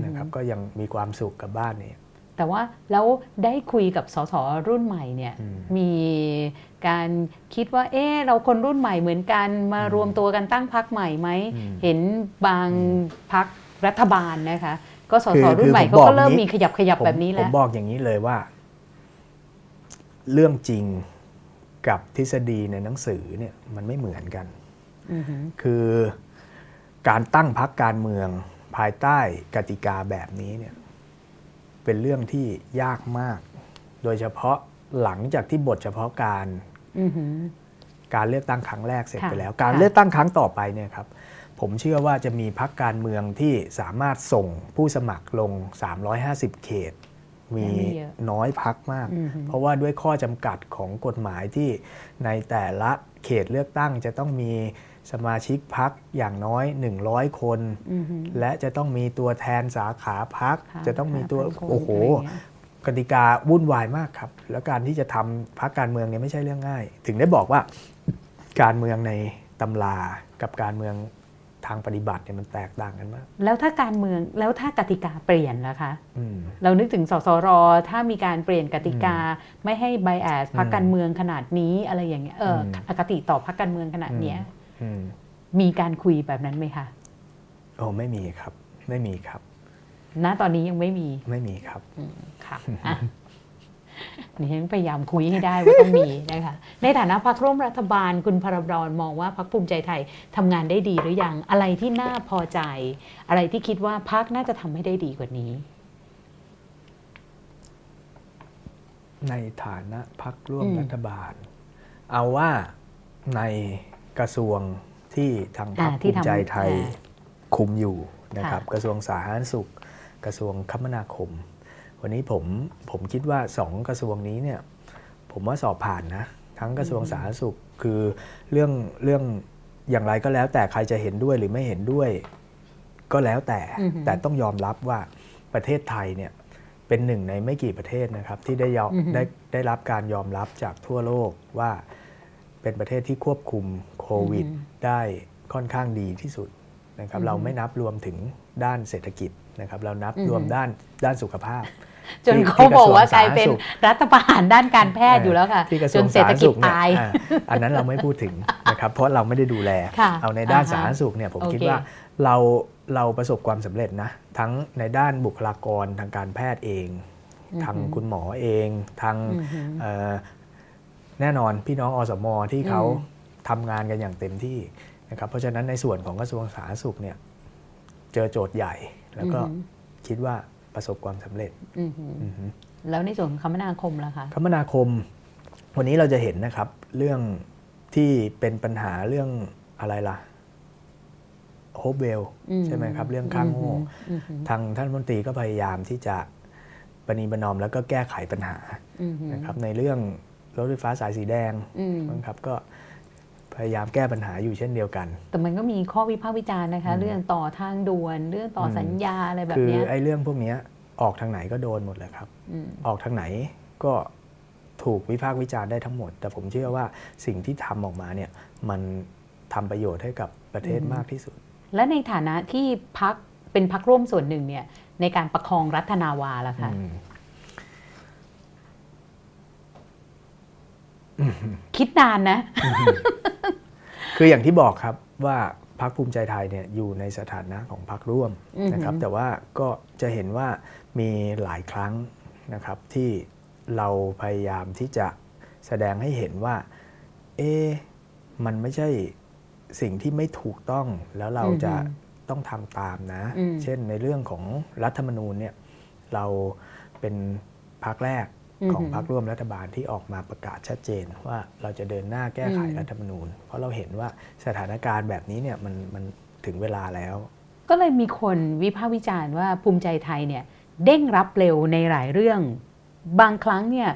นะครับก็ยังมีความสุขกับบ้านนี้แต่ว่าแล้วได้คุยกับสสรุ่นใหม่เนี่ยมีการคิดว่าเออเราคนรุ่นใหม่เหมือนกันมารวมตัวกันตั้งพักใหม่ไหมเห็นบางพักรัฐบาลนะคะ ก็สสรุ่นใหม่เขาก็เริ่มมีขยับขยับแบบนี้แล้วผมบอกอย่างนี้เลยว่า เรื่องจริงกับทฤษฎีในหนังสือเนี่ยมันไม่เหมือนกัน คือการตั้งพักการเมืองภายใต้กติกาแบบนี้เนี่ยเป็นเรื่องที่ยากมาก โดยเฉพาะหลังจากที่บทเฉพาะการการเลือกตั้งครั้งแรกเสร็จไปแล้ว การเลือกตั้งครั้งต่อไปเนี่ยครับผมเชื่อว่าจะมีพักการเมืองที่สามารถส่งผู้สมัครลง 350 เขต มีน้อยพักมาก เพราะว่าด้วยข้อจำกัดของกฎหมายที่ในแต่ละเขตเลือกตั้งจะต้องมีสมาชิกพักอย่างน้อย 100 คน และจะต้องมีตัวแทนสาขาพัก จะต้องมีตัวโอ้โหกติกาวุ่นวายมากครับ แล้วการที่จะทำพักการเมืองเนี่ยไม่ใช่เรื่องง่าย ถึงได้บอกว่าการเมืองในตำรากับการเมือง ทางปฏิบัติเนี่ยมันแตกต่างกันมาก แล้วถ้าการเมืองแล้วถ้ากติกาเปลี่ยนนะคะเรานึกถึงสสรถ้ามีการเปลี่ยนกติกาไม่ให้ไบแอสพักการเมืองขนาดนี้อะไรอย่างเงี้ยเอออคติต่อพักการเมืองขนาดเนี้ยมีการคุยแบบนั้นไหมคะโอ้ไม่มีครับ ไม่มีครับ ณตอนนี้ยังไม่มีไม่มีครับค่ะ นี่ฉันพยายามคุยให้ได้ว่าต้องมีนะคะ ในฐานะพรรคร่วมรัฐบาลคุณพรบรมองว่าพรรคภูมิใจไทยทำงานได้ดีหรือยังอะไรที่น่าพอใจ อะไรที่คิดว่าพรรคน่าจะทำให้ได้ดีกว่านี้ ในฐานะพรรคร่วมรัฐบาล เอาว่าในกระทรวงที่ทางพรรคภูมิใจไทยคุมอยู่นะครับ กระทรวงสาธารณสุข กระทรวงคมนาคม วันนี้ผมผมคิดว่าสองกระทรวงนี้เนี่ยผมว่าสอบผ่านนะทั้งกระทรวงสาธารณสุขคือเรื่องเรื่องอย่างไรก็แล้ว แต่ใครจะเห็นด้วยหรือไม่เห็นด้วย ก็แล้วแต่แต่ต้องยอมรับว่าประเทศไทยเนี่ยเป็นหนึ่งในไม่กี่ประเทศนะครับ ที่ได้ยอมได้ได้รับการยอมรับจากทั่วโลกว่าเป็นประเทศที่ควบคุมโควิดได้ค่อนข้างดีที่สุดนะครับ เราไม่นับรวมถึงด้านเศรษฐกิจนะครับ เรานับรวมด้านด้านสุขภาพ จนเขาบอกว่ากลายเป็นรัฐประหารด้านการแพทย์อยู่แล้วค่ะจนเศรษฐกิจตายอันนั้นเราไม่พูดถึงนะครับเพราะเราไม่ได้ดูแล เอาในด้านสาธารณสุขเนี่ยผมคิดว่าเราเราประสบความสำเร็จนะทั้งในด้านบุคลากรทางการแพทย์เอง ทางคุณหมอเองทางแน่นอนพี่น้องอสมอที่เขาทำงานกันอย่างเต็มที่นะครับเพราะฉะนั้นในส่วนของกระทรวงสาธารณสุขเนี่ยเจอโจทย์ใหญ่ แล้วก็คิดว่า ประสบความสำเร็จแล้วในส่วนของคมนาคมล่ะคะคมนาคม วันนี้เราจะเห็นนะครับ เรื่องที่เป็นปัญหาเรื่องอะไรล่ะโฮปเวลใช่ไหมครับ เรื่องข้างโง่ทางท่านมนตรีก็พยายามที่จะปณีประนอมแล้วก็แก้ไขปัญหานะครับในเรื่องรถไฟฟ้าสายสีแดงนะครับก็ พยายามแก้ปัญหาอยู่เช่นเดียวกัน แต่มันก็มีข้อวิพากษ์วิจารณ์นะคะ เรื่องต่อทางด่วน เรื่องต่อสัญญาอะไรแบบนี้คือไอ้เรื่องพวกนี้ออกทางไหนก็โดนหมดเลยครับ ออกทางไหนก็ถูกวิพากษ์วิจารณ์ได้ทั้งหมด แต่ผมเชื่อว่าสิ่งที่ทำออกมาเนี่ยมันทำประโยชน์ให้กับประเทศมากที่สุด และในฐานะที่พักเป็นพักร่วมส่วนหนึ่งเนี่ยในการประคองรัฐนาวาล่ะคะ คิดนานนะ คืออย่างที่บอกครับว่าพรรคภูมิใจไทยเนี่ยอยู่ในสถานะของพรรคร่วมนะครับ แต่ว่าก็จะเห็นว่ามีหลายครั้งนะครับที่เราพยายามที่จะแสดงให้เห็นว่า เอ๊มันไม่ใช่สิ่งที่ไม่ถูกต้องแล้วเราจะต้องทำตามนะ เช่นในเรื่องของรัฐธรรมนูญเนี่ยเราเป็นพรรคแรก ของพรรคร่วมรัฐบาลที่ออกมาประกาศชัดเจนว่าเราจะเดินหน้าแก้ไขรัฐธรรมนูญ เพราะเราเห็นว่าสถานการณ์แบบนี้เนี่ยมันมันถึงเวลาแล้ว ก็เลยมีคนวิพากษ์วิจารณ์ว่าภูมิใจไทยเนี่ยเด้งรับเร็วในหลายเรื่อง บางครั้งเนี่ย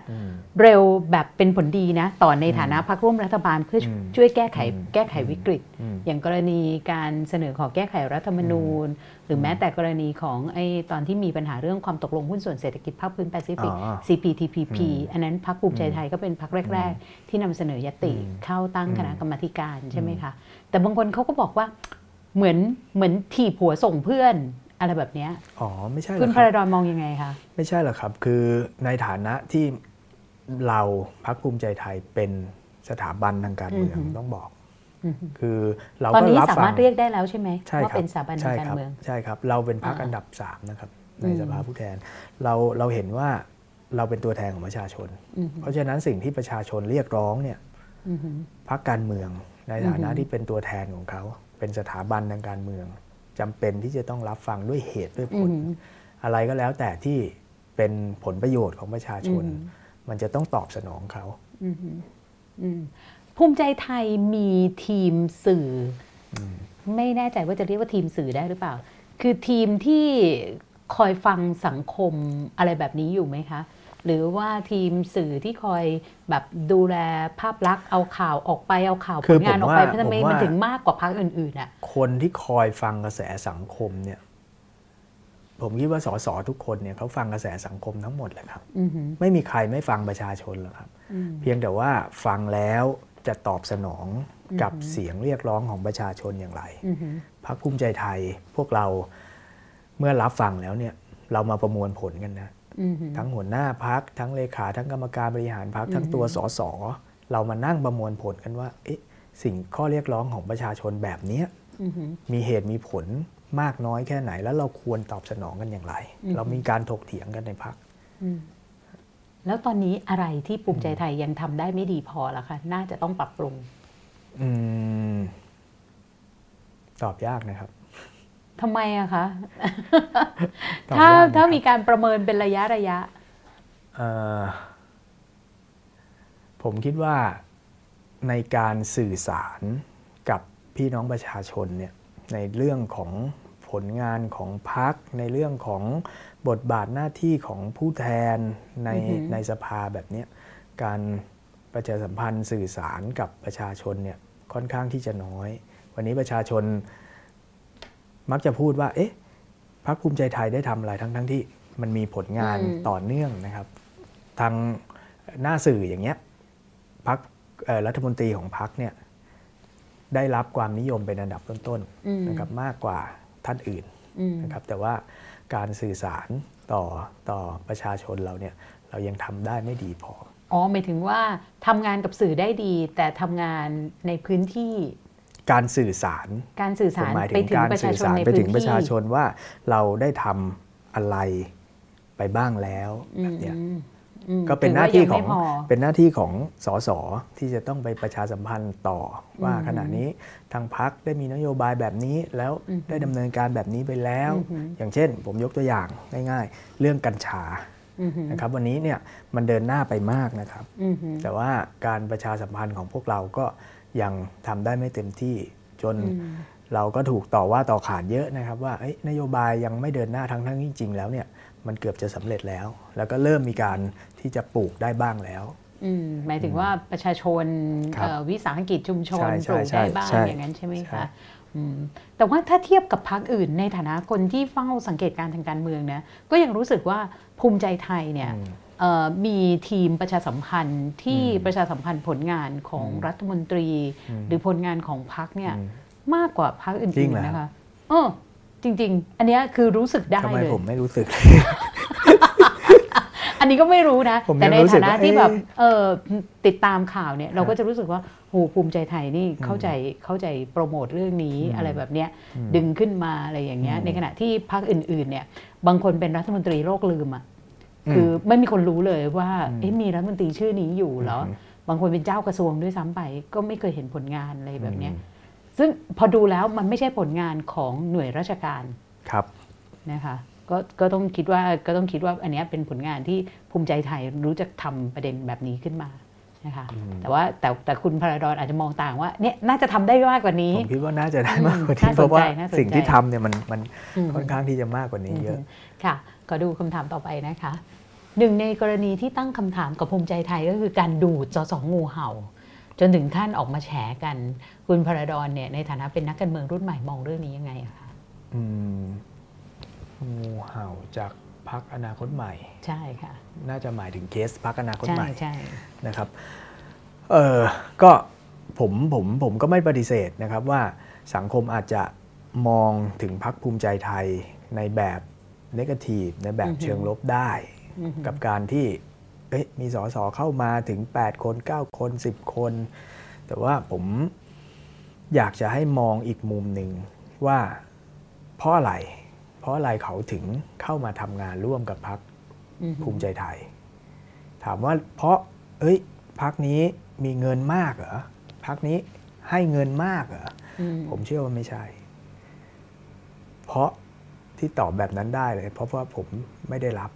เร็วแบบเป็นผลดีนะ ต่อในฐานะพรรคร่วมรัฐบาลเพื่อช่วยแก้ไขแก้ไขวิกฤต อย่างกรณีการเสนอขอแก้ไขรัฐธรรมนูญ หรือแม้แต่กรณีของไอ้ตอนที่มีปัญหาเรื่องความตกลงหุ้นส่วนเศรษฐกิจภาคพื้นแปซิฟิก CPTPP อันนั้นพรรคภูมิใจไทยก็เป็นพรรคแรก ๆ ที่นำเสนอยติเข้าตั้งคณะกรรมการใช่ไหมคะแต่บางคนเขาก็บอกว่าเหมือนเหมือนถีบหัวส่งเพื่อน อะไรแบบนี้อ๋อไม่ใช่คุณพระดอนมองยังไงคะไม่ใช่หรอกครับ คือในฐานะที่เราพักภูมิใจไทยเป็นสถาบันทางการเมืองต้องบอกคือเราก็รับฟังตอนนี้สามารถเรียกได้แล้วใช่ไหมว่าเป็นสถาบันทางการเมืองใช่ครับเราเป็นพักอันดับสามนะครับในสภาผู้แทน เราเราเห็นว่าเราเป็นตัวแทนของประชาชน เพราะฉะนั้นสิ่งที่ประชาชนเรียกร้องเนี่ยพักการเมืองในฐานะที่เป็นตัวแทนของเขา เป็นสถาบันทางการเมือง จำเป็นที่จะต้องรับฟังด้วยเหตุด้วยผล อะไรก็แล้วแต่ที่เป็นผลประโยชน์ของประชาชน มันจะต้องตอบสนองเขาภูมิใจไทยมีทีมสื่อ ไม่แน่ใจว่าจะเรียกว่าทีมสื่อได้หรือเปล่า คือทีมที่คอยฟังสังคมอะไรแบบนี้อยู่ไหมคะ หรือว่าทีมสื่อที่คอยแบบดูแลภาพลักษณ์เอาข่าวออกไปเอาข่าวผลงานออกไปเพราะทำไมมันถึงมากกว่าพักอื่นๆอะคนที่คอยฟังกระแสสังคมเนี่ยผมคิดว่าสสทุกคนเนี่ยเขาฟังกระแสสังคมทั้งหมดแหละครับไม่มีใครไม่ฟังประชาชนหรอกครับ เพียงแต่ว่าฟังแล้วจะตอบสนองกับเสียงเรียกร้องของประชาชนอย่างไรพรรคภูมิใจไทยพวกเราเมื่อรับฟังแล้วเนี่ย เรามาประมวลผลกันนะ ทั้งหัวหน้าพักทั้งเลขาทั้งกรรมการบริหารพักทั้งตัวสสเรามานั่งประมวลผลกันว่าเอ๊ะสิ่งข้อเรียกร้องของประชาชนแบบนี้มีเหตุมีผลมากน้อยแค่ไหน แล้วเราควรตอบสนองกันอย่างไร เรามีการถกเถียงกันในพักแล้วตอนนี้อะไรที่ภูมิใจไทยยังทำได้ไม่ดีพอละคะน่าจะต้องปรับปรุงตอบยากนะครับ ทำไมอะคะถ้าถ้ามีการประเมินเป็นระยะระยะผมคิดว่าในการสื่อสารกับพี่น้องประชาชนเนี่ยในเรื่องของผลงานของพักในเรื่องของบทบาทหน้าที่ของผู้แทนในในสภาแบบนี้การประชาสัมพันธ์สื่อสารกับประชาชนเนี่ยค่อนข้างที่จะน้อย วันนี้ประชาชน มักจะพูดว่า เอ๊ะพรรคภูมิใจไทยได้ทำอะไรทั้งทั้งที่มันมีผลงานต่อเนื่องนะครับ ทางหน้าสื่ออย่างเงี้ยพรรครัฐมนตรีของพรรคเนี่ยได้รับความนิยมเป็นอันดับต้นๆนะครับมากกว่าท่านอื่นนะครับ แต่ว่าการสื่อสารต่อต่อประชาชนเราเนี่ยเรายังทำได้ไม่ดีพออ๋อหมายถึงว่าทำงานกับสื่อได้ดี แต่ทำงานในพื้นที่ การสื่อสารการสื่อสารไปถึงประชาชนในพื้นที่ไปถึงประชาชนว่าเราได้ทำอะไรไปบ้างแล้วแบบนี้ก็เป็นหน้าที่ของเป็นหน้าที่ของสสที่จะต้องไปประชาสัมพันธ์ต่อว่าขณะนี้ทางพักได้มีนโยบายแบบนี้แล้วได้ดำเนินการแบบนี้ไปแล้ว อย่างเช่น ผมยกตัวอย่างง่าย ๆ เรื่องกัญชานะครับวันนี้เนี่ยมันเดินหน้าไปมากนะครับ แต่ว่าการประชาสัมพันธ์ของพวกเราก็ ยังทำได้ไม่เต็มที่จนเราก็ถูกต่อว่าต่อขานเยอะนะครับ ว่านโยบายยังไม่เดินหน้าทั้งทั้งจริง ๆ แล้วเนี่ยมันเกือบจะสำเร็จแล้ว แล้วก็เริ่มมีการที่จะปลูกได้บ้างแล้วหมายถึงว่าประชาชนวิสาหกิจชุมชนปลูกได้บ้างอย่างนั้นใช่ไหมคะแต่ว่าถ้าเทียบกับพรรคอื่นในฐานะคนที่เฝ้าสังเกตการทางการเมืองนะก็ยังรู้สึกว่าภูมิใจไทยเนี่ย มีทีมประชาสัมพันธ์ที่ประชาสัมพันธ์ผลงานของรัฐมนตรี หรือผลงานของพรรคเนี่ยมากกว่าพรรคอื่นๆนะคะเออจริง ๆ อันนี้คือรู้สึกได้เลยทำไมผมไม่รู้สึก อันนี้ก็ไม่รู้นะ แต่ในฐานะที่แบบเออติดตามข่าวเนี่ย เราก็จะรู้สึกว่าโหภูมิใจไทยนี่เข้าใจเข้าใจโปรโมทเรื่องนี้อะไรแบบเนี้ยดึงขึ้นมาอะไรอย่างเงี้ยในขณะที่พรรคอื่นๆเนี่ย บางคนเป็นรัฐมนตรีโรคลืมอะ คือไม่มีคนรู้เลยว่าเอ๊ะมีรัฐมนตรีชื่อนี้อยู่เหรอ บางคนเป็นเจ้ากระทรวงด้วยซ้ำไป ก็ไม่เคยเห็นผลงานอะไรแบบเนี้ยซึ่งพอดูแล้วมันไม่ใช่ผลงานของหน่วยราชการครับนะคะก็ก็ต้องคิดว่าก็ต้องคิดว่าอันนี้เป็นผลงานที่ภูมิใจไทยรู้จักทำประเด็นแบบนี้ขึ้นมานะคะแต่ว่าแต่แต่คุณพระดอนอาจจะมองต่างว่าเนี่ยน่าจะทำได้มากกว่านี้ผมคิดว่าน่าจะได้มากกว่านี้เพราะว่าสิ่งที่ทำเนี่ยมันมันค่อนข้างที่จะมากกว่านี้เยอะค่ะก็ดูคำถามต่อไปนะคะ หนึ่งในกรณีที่ตั้งคำถามกับภูมิใจไทยก็คือการดูดสสงูเห่า จนถึงขั้นออกมาแฉกัน คุณพระดอนเนี่ยในฐานะเป็นนักการเมืองรุ่นใหม่มองเรื่องนี้ยังไงคะงูเห่าจากพักอนาคตใหม่ ใช่ค่ะ น่าจะหมายถึงเคสพักอนาคตใหม่ใช่นะครับเออก็ผมผมผมก็ไม่ปฏิเสธนะครับว่าสังคมอาจจะมองถึงพักภูมิใจไทยในแบบนกาทีฟในแบบเชิงลบได้ กับการที่มีสสเข้ามาถึง 8 คน 9 คน 10 คน แต่ว่าผมอยากจะให้มองอีกมุมหนึ่งว่าเพราะอะไร เพราะอะไรเขาถึงเข้ามาทำงานร่วมกับพักภูมิใจไทย ถามว่าเพราะเอ้ยพักนี้มีเงินมากเหรอพักนี้ให้เงินมากเหรอผมเชื่อว่าไม่ใช่ เพราะที่ตอบแบบนั้นได้เลย เพราะว่าผมไม่ได้รับ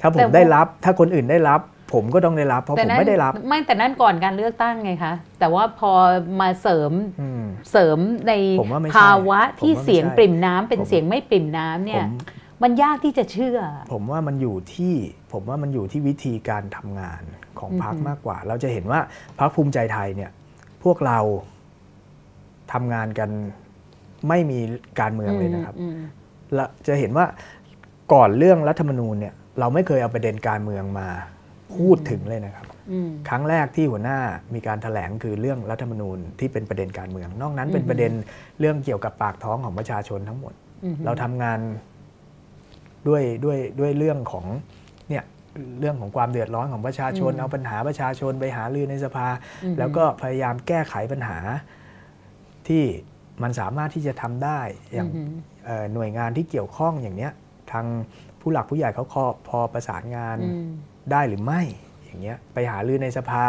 ถ้าผมได้รับ ถ้าคนอื่นได้รับ ผมก็ต้องได้รับ เพราะผมไม่ได้รับ ไม่แต่นั่นก่อนการเลือกตั้งไงคะ แต่ว่าพอมาเสริมเสริมในภาวะที่เสียงปริ่มน้ำเป็นเสียงไม่ปริ่มน้ำเนี่ย มันยากที่จะเชื่อ ผมว่ามันอยู่ที่ผมว่ามันอยู่ที่วิธีการทำงานของพรรคมากกว่า เราจะเห็นว่าพรรคภูมิใจไทยเนี่ย พวกเราทำงานกันไม่มีการเมืองเลยนะครับและจะเห็นว่า ก่อนเรื่องรัฐธรรมนูญเนี่ยเราไม่เคยเอาประเด็นการเมืองมาพูดถึงเลยนะครับ ครั้งแรกที่หัวหน้ามีการถแถลงคือเรื่องรัฐธรรมนูญที่เป็นประเด็นการเมือง นอกนั้นเป็นประเด็นเรื่องเกี่ยวกับปากท้องของประชาชนทั้งหมด เราทำงานด้วยด้วยด้วยเรื่องของเนี่ยเรื่องของความเดือดร้อนของประชาชน เอาปัญหาประชาชนไปหาลือในสภา แล้วก็พยายามแก้ไขปัญหาที่มันสามารถที่จะทำได้อย่างหน่วยงานที่เกี่ยวข้องอย่างเนี้ยทางผู้หลักผู้ใหญ่เขาพอประสานงานได้หรือไม่อย่างเงี้ยไปหาลือในสภา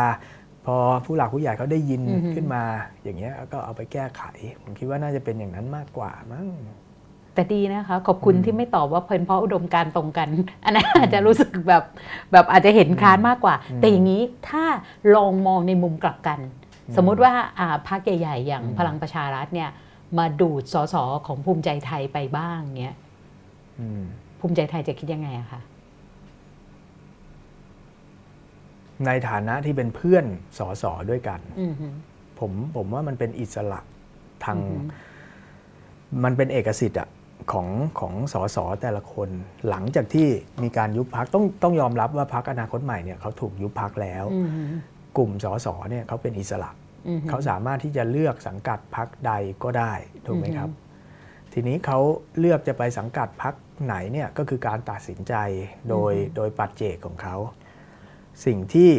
พอผู้หลักผู้ใหญ่เขาได้ยินขึ้นมา อย่างเงี้ยก็เอาไปแก้ไข ผมคิดว่าน่าจะเป็นอย่างนั้นมากกว่ามั้งแต่ดีนะคะ ขอบคุณที่ไม่ตอบว่าเพลินเพราะอุดมการตรงกัน อันนั้นอาจจะรู้สึกแบบแบบอาจจะเห็นค้านมากกว่า แต่อย่างนี้ถ้าลองมองในมุมกลับกัน สมมุติว่าพรรคใหญ่ๆอย่างพลังประชารัฐเนี่ยมาดูดสสของภูมิใจไทยไปบ้างเนี้ย ภูมิใจไทยจะคิดยังไงอะคะในฐานะที่เป็นเพื่อนสอสอด้วยกันผมผมว่ามันเป็นอิสระทางมันเป็นเอกสิทธิ์อะของของสอสอแต่ละคน หลังจากที่มีการยุบพักต้องต้องยอมรับว่าพักอนาคตใหม่เนี่ยเขาถูกยุบพักแล้วกลุ่มสอสอเนี่ยเขาเป็นอิสระเขาสามารถที่จะเลือกสังกัดพักใดก็ได้ถูกไหมครับ ทีนี้เขาเลือกจะไปสังกัดพัก ไหนเนี่ยก็คือการตัดสินใจโดยโดยปัจเจกของเขา สิ่งที่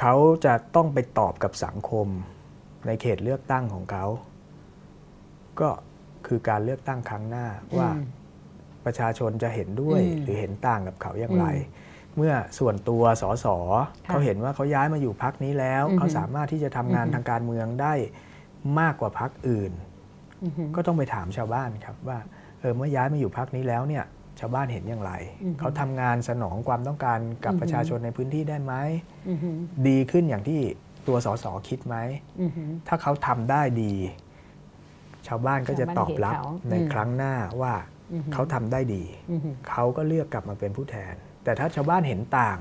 เขาจะต้องไปตอบกับสังคมในเขตเลือกตั้งของเขา ก็คือการเลือกตั้งครั้งหน้าว่าประชาชนจะเห็นด้วยหรือเห็นต่างกับเขาอย่างไร เมื่อส่วนตัวสสเขาเห็นว่าเขาย้ายมาอยู่พักนี้แล้ว เขาสามารถที่จะทำงานทางการเมืองได้มากกว่าพักอื่น ก็ต้องไปถามชาวบ้านครับว่าเออเมื่อย้ายมาอยู่พักนี้แล้วเนี่ยชาวบ้านเห็นอย่างไร เขาทำงานสนองความต้องการกับประชาชนในพื้นที่ได้ไหมดีขึ้นอย่างที่ตัวสสคิดไหมถ้าเขาทำได้ดี ชาวบ้านก็จะตอบรับในครั้งหน้าว่าเขาทำได้ดีเขาก็เลือกกลับมาเป็นผู้แทน แต่ถ้าชาวบ้านเห็นต่าง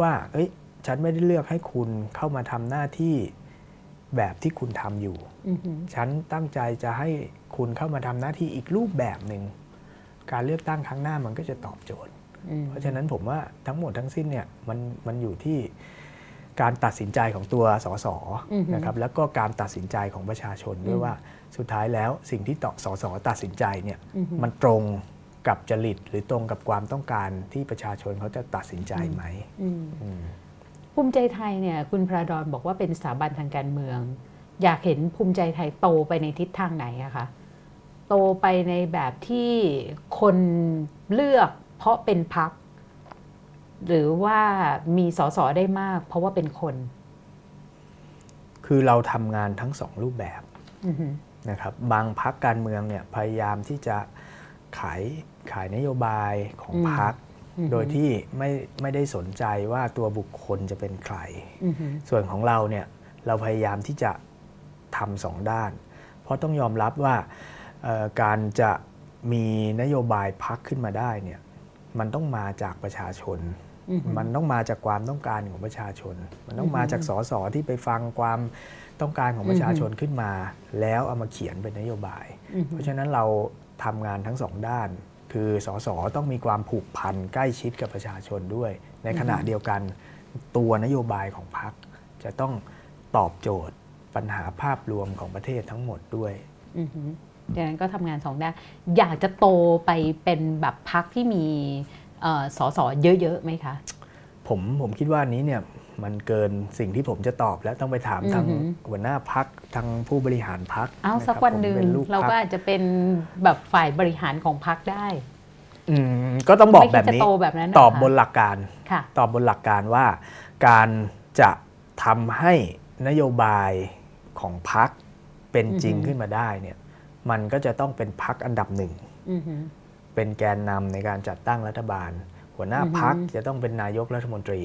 ว่า เอ้ย ฉันไม่ได้เลือกให้คุณเข้ามาทำหน้าที่แบบที่คุณทำอยู่ฉันตั้งใจจะให้ คุณเข้ามาทำหน้าที่อีกรูปแบบหนึ่ง การเลือกตั้งครั้งหน้ามันก็จะตอบโจทย์ เพราะฉะนั้นผมว่าทั้งหมดทั้งสิ้นเนี่ยมันมันอยู่ที่การตัดสินใจของตัวสสนะครับแล้วก็การตัดสินใจของประชาชนด้วยว่าสุดท้ายแล้วสิ่งที่ต่อสสตัดสินใจเนี่ยมันตรงกับจริตหรือตรงกับความต้องการที่ประชาชนเขาจะตัดสินใจไหมภูมิใจไทยเนี่ยคุณพระดอนบอกว่าเป็นสถาบันทางการเมือง อยากเห็นภูมิใจไทยโตไปในทิศทางไหนอะคะ โตไปในแบบที่คนเลือกเพราะเป็นพัก หรือว่ามีสสได้มาก เพราะว่าเป็นคน คือเราทำงานทั้งสองรูปแบบนะครับ บางพักการเมืองเนี่ยพยายามที่จะขายขายนโยบายของพักโดยที่ไม่ไม่ได้สนใจว่าตัวบุคคลจะเป็นใคร ส่วนของเราเนี่ยเราพยายามที่จะทำสองด้าน เพราะต้องยอมรับว่า การจะมีนโยบายพักขึ้นมาได้เนี่ยมันต้องมาจากประชาชน มันต้องมาจากความต้องการของประชาชน มันต้องมาจากสสที่ไปฟังความต้องการของประชาชนขึ้นมา แล้วเอามาเขียนเป็นนโยบาย เพราะฉะนั้นเราทำงานทั้งสองด้าน คือสสต้องมีความผูกพันใกล้ชิดกับประชาชนด้วย ในขณะเดียวกันตัวนโยบายของพรรคจะต้องตอบโจทย์ปัญหาภาพรวมของประเทศทั้งหมดด้วย ดังนั้นก็ทำงานสองด้านอยากจะโตไปเป็นแบบพักที่มีสอสอเยอะๆไหมคะผมผมคิดว่านี้เนี่ยมันเกินสิ่งที่ผมจะตอบแล้วต้องไปถามทางหัวหน้าพักทางผู้บริหารพักเอาสักวันหนึ่งเราก็อาจจะเป็นแบบฝ่ายบริหารของพักได้ก็ต้องบอกแบบนี้ตอบบนหลักการตอบบนหลักการว่า การจะทำให้นโยบายของพักเป็นจริงขึ้นมาได้เนี่ย มันก็จะต้องเป็นพักอันดับหนึ่งเป็นแกนนำในการจัดตั้งรัฐบาล หัวหน้าพักจะต้องเป็นนายกรัฐมนตรี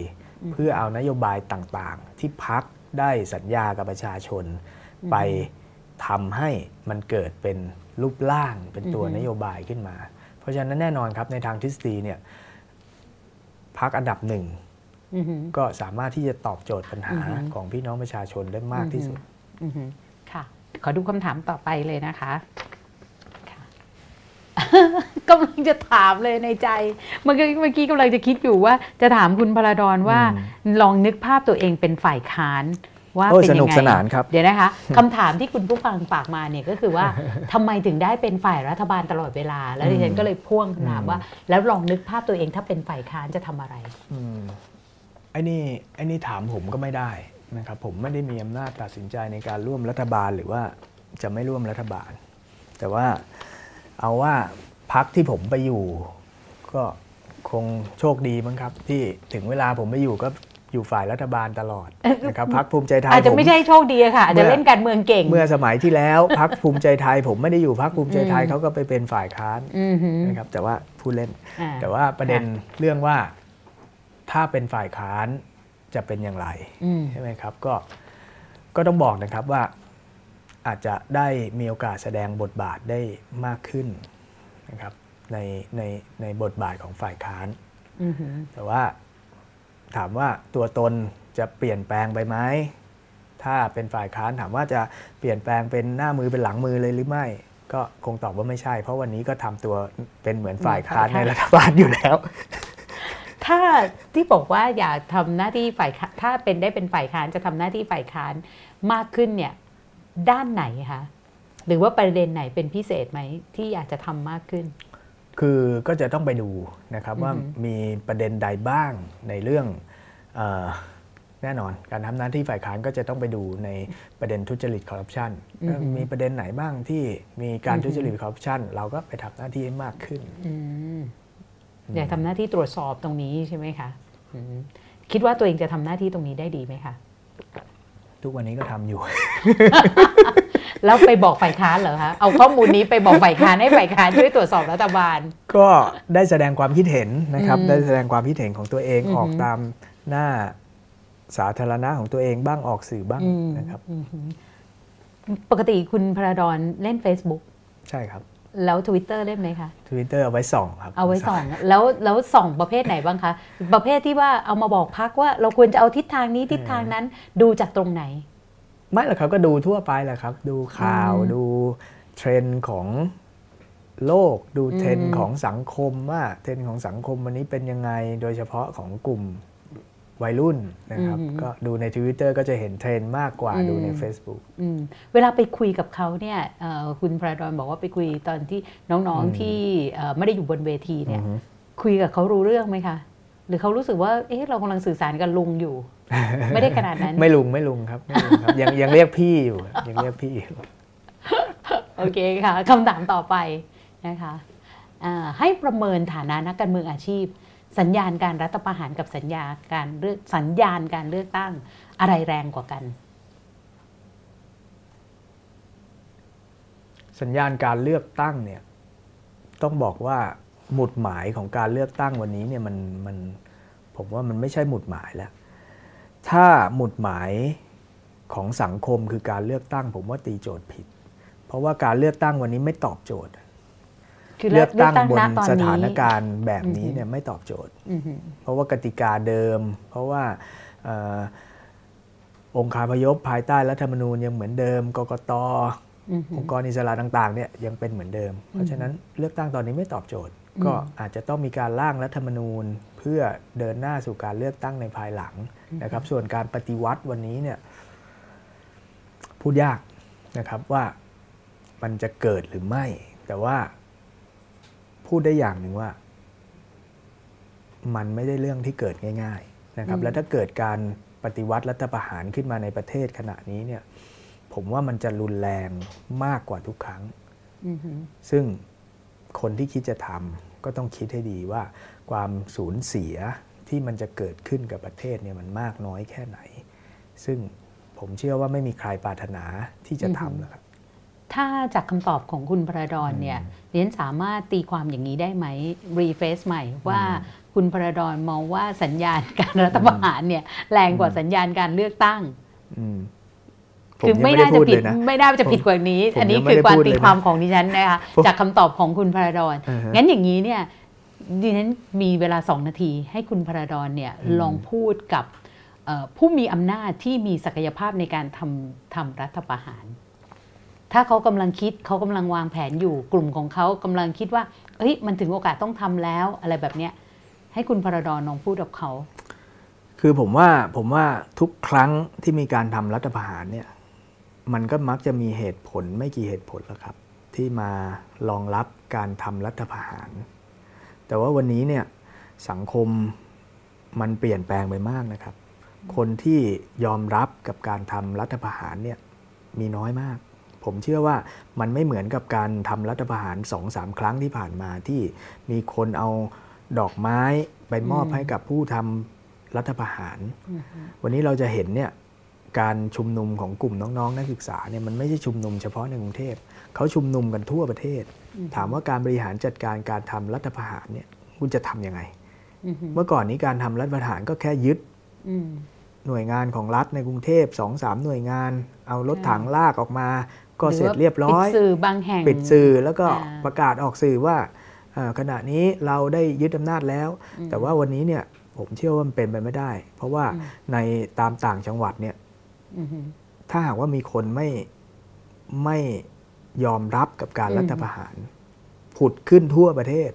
เพื่อเอานโยบายต่างๆ ที่พักได้สัญญากับประชาชน ไปทำให้มันเกิดเป็นรูปร่างเป็นตัวนโยบายขึ้นมา เพราะฉะนั้นแน่นอนครับในทางทฤษฎีเนี่ยพักอันดับหนึ่งก็สามารถที่จะตอบโจทย์ปัญหาของพี่น้องประชาชนได้มากที่สุดค่ะ ขอดูคำถามต่อไปเลยนะคะกำลังจะถามเลยในใจ เมื่อกี้เมื่อกี้กำลังจะคิดอยู่ว่าจะถามคุณพลาดอนว่าลองนึกภาพตัวเองเป็นฝ่ายค้านว่าเป็นยังไงสนุกสนานครับเดี๋ยวนะคะคำถามที่คุณผู้ฟังฝากมาเนี่ยก็คือว่าทำไมถึงได้เป็นฝ่ายรัฐบาลตลอดเวลา แล้วดิฉันก็เลยพ่วงคำถามว่า แล้วลองนึกภาพตัวเองถ้าเป็นฝ่ายค้านจะทำอะไรไอ้นี่ไอ้นี่ถามผมก็ไม่ได้ นะครับผมไม่ได้มีอำนาจตัดสินใจในการร่วมรัฐบาลหรือว่าจะไม่ร่วมรัฐบาล แต่ว่าเอาว่าพักที่ผมไปอยู่ ก็คงโชคดีมั้งครับ ที่ถึงเวลาผมไปอยู่ก็อยู่ฝ่ายรัฐบาลตลอดนะครับพักภูมิใจไทยอาจจะไม่ใช่โชคดีค่ะอาจจะเล่นการเมืองเก่ง เมื่อสมัยที่แล้วพักภูมิใจไทย ผมไม่ได้อยู่พักภูมิใจไทยเขาก็ไปเป็นฝ่ายค้านนะครับแต่ว่าผู้เล่น แต่ว่าประเด็นเรื่องว่าถ้าเป็นฝ่ายค้าน จะเป็นอย่างไรใช่ไหมครับก็ก็ต้องบอกนะครับว่าอาจจะได้มีโอกาสแสดงบทบาทได้มากขึ้นนะครับในในในบทบาทของฝ่ายค้านแต่ว่าถามว่าตัวตนจะเปลี่ยนแปลงไปไหมถ้าเป็นฝ่ายค้านถามว่าจะเปลี่ยนแปลงเป็นหน้ามือเป็นหลังมือเลยหรือไม่ ก็คงตอบว่าไม่ใช่ เพราะวันนี้ก็ทำตัวเป็นเหมือนฝ่ายค้านในรัฐบาลอยู่แล้ว ถ้าที่บอกว่าอยากทำหน้าที่ฝ่ายถ้าเป็นได้เป็นฝ่ายค้านจะทำหน้าที่ฝ่ายค้านมากขึ้นเนี่ยด้านไหนคะหรือว่าประเด็นไหนเป็นพิเศษไหมที่อยากจะทำมากขึ้น คือก็จะต้องไปดูนะครับว่ามีประเด็นใดบ้างในเรื่องแน่นอนการทำหน้าที่ฝ่ายค้านก็จะต้องไปดูในประเด็นทุจริตคอร์รัปชันมีประเด็นไหนบ้างที่มีการทุจริตคอร์รัปชันเราก็ไปทำหน้าที่ให้มากขึ้น อยากทำหน้าที่ตรวจสอบตรงนี้ใช่ไหมคะคิดว่าตัวเองจะทำหน้าที่ตรงนี้ได้ดีไหมคะทุกวันนี้ก็ทำอยู่ แล้วไปบอกฝ่ายค้านเหรอคะ เอาข้อมูลนี้ไปบอกฝ่ายค้านให้ฝ่ายค้านช่วยตรวจสอบรัฐบาล ก็ได้แสดงความคิดเห็นนะครับ ได้แสดงความคิดเห็นของตัวเองออกตามหน้าสาธารณะของตัวเองบ้างออกสื่อบ้างนะครับ ปกติคุณพระดอนเล่น Facebook ใช่ครับ แล้วทวิตเตอร์เล่นไหมคะทวิตเตอร์เอาไว้ส่องครับ เอาไว้ส่อง แล้วแล้วส่องประเภทไหนบ้างคะ ประเภทที่ว่าเอามาบอกพรรคว่าเราควรจะเอาทิศทางนี้ทิศทางนั้นดูจากตรงไหน ไม่หรอกครับก็ดูทั่วไปแหละครับ ดูข่าวดูเทรนด์ของโลก ดูเทรนด์ของสังคมว่าเทรนด์ของสังคมวันนี้เป็นยังไงโดยเฉพาะของกลุ่ม วัยรุ่นนะครับ ก็ดูใน Twitter ก็จะเห็นเทรนด์มากกว่าดูใน Facebook เวลาไปคุยกับเขาเนี่ยคุณพระดอนบอกว่าไปคุยตอนที่น้องๆที่ไม่ได้อยู่บนเวทีเนี่ยคุยกับเขารู้เรื่องไหมคะหรือเขารู้สึกว่า เอ๊ะ เรากำลังสื่อสารกับลุงอยู่ ไม่ได้ขนาดนั้น ไม่ลุง ไม่ลุงครับไม่ลุงครับยังยังเรียกพี่อยู่ ยังเรียกพี่อยู่ โอเคค่ะ คำถามต่อไปนะคะ ให้ประเมินฐานะนักการเมืองอาชีพ สัญญาณการรัฐประหารกับสัญญาการเลือกสัญญาณการเลือกตั้งอะไรแรงกว่ากัน สัญญาณการเลือกตั้งเนี่ยต้องบอกว่าหมุดหมายของการเลือกตั้งวันนี้เนี่ยมันมันผมว่ามันไม่ใช่หมุดหมายแล้ว ถ้าหมุดหมายของสังคมคือการเลือกตั้ง ผมว่าตีโจทย์ผิด เพราะว่าการเลือกตั้งวันนี้ไม่ตอบโจทย์ เลือกตั้งบนสถานการณ์แบบนี้เนี่ยไม่ตอบโจทย์ เพราะว่ากติกาเดิม เพราะว่าองค์คาพยพภายใต้รัฐธรรมนูญยังเหมือนเดิม กกตองค์กรอิสระต่างๆเนี่ยยังเป็นเหมือนเดิม เพราะฉะนั้นเลือกตั้งตอนนี้ไม่ตอบโจทย์ ก็อาจจะต้องมีการร่างรัฐธรรมนูญ เพื่อเดินหน้าสู่การเลือกตั้งในภายหลังนะครับ ส่วนการปฏิวัติวันนี้เนี่ยพูดยากนะครับว่ามันจะเกิดหรือไม่ แต่ว่า พูดได้อย่างหนึ่งว่า มันไม่ได้เรื่องที่เกิดง่าย ๆนะครับ แล้วถ้าเกิดการปฏิวัติรัฐประหารขึ้นมาในประเทศขณะนี้เนี่ย ผมว่ามันจะรุนแรงมากกว่าทุกครั้งซึ่งคนที่คิดจะทำก็ต้องคิดให้ดีว่า ความสูญเสียที่มันจะเกิดขึ้นกับประเทศเนี่ยมันมากน้อยแค่ไหน ซึ่งผมเชื่อว่าไม่มีใครปรารถนาที่จะทำนะครับ ถ้าจากคำตอบของคุณพระดอนเนี่ย เรียนสามารถตีความอย่างนี้ได้ไหมรีเฟซใหม่ว่าคุณพระดอนมองว่าสัญญาณการรัฐประหารเนี่ยแรงกว่าสัญญาณการเลือกตั้งคือไม่น่าจะผิดไม่น่าจะผิดกว่านี้ อันนี้คือความตีความของดิฉันนะคะจากคำตอบของคุณพระดอนงั้นอย่างนี้เนี่ยดิฉันมีเวลาสองนาที ให้คุณพระดอนเนี่ยลองพูดกับผู้มีอำนาจที่มีศักยภาพในการทำทำรัฐประหาร ถ้าเขากำลังคิดเขากำลังวางแผนอยู่กลุ่มของเขากำลังคิดว่าเฮ้ยมันถึงโอกาสต้องทำแล้วอะไรแบบเนี้ยให้คุณพระดอนลองพูดกับเขา คือผมว่าผมว่าทุกครั้งที่มีการทำรัฐประหารเนี่ยมันก็มักจะมีเหตุผลไม่กี่เหตุผลแล้วครับ ที่มารองรับการทำรัฐประหาร แต่ว่าวันนี้เนี่ยสังคมมันเปลี่ยนแปลงไปมากนะครับ คนที่ยอมรับกับการทำรัฐประหารเนี่ยมีน้อยมาก ผมเชื่อว่ามันไม่เหมือนกับการทำรัฐประหารสองสามครั้งที่ผ่านมาที่มีคนเอาดอกไม้ไปมอบให้กับผู้ทำรัฐประหาร วันนี้เราจะเห็นเนี่ยการชุมนุมของกลุ่มน้องๆ นักศึกษาเนี่ยมันไม่ใช่ชุมนุมเฉพาะในกรุงเทพเขาชุมนุมกันทั่วประเทศ ถามว่าการบริหารจัดการการทำรัฐประหารเนี่ยคุณจะทํำยังไง เมื่อก่อนนี้การทำรัฐประหารก็แค่ยึดหน่วยงานของรัฐในกรุงเทพสองสามหน่วยงาน เอารถถังลากออกมา ก็เสร็จเรียบร้อย ปิดสื่อบางแห่ง ปิดสื่อแล้วก็ประกาศออกสื่อว่าขณะนี้เราได้ยึดอำนาจแล้ว แต่ว่าวันนี้เนี่ยผมเชื่อว่ามันเป็นไปไม่ได้ เพราะว่าในตามต่างจังหวัดเนี่ยถ้าหากว่ามีคนไม่ไม่ยอมรับกับการรัฐประหาร ผุดขึ้นทั่วประเทศ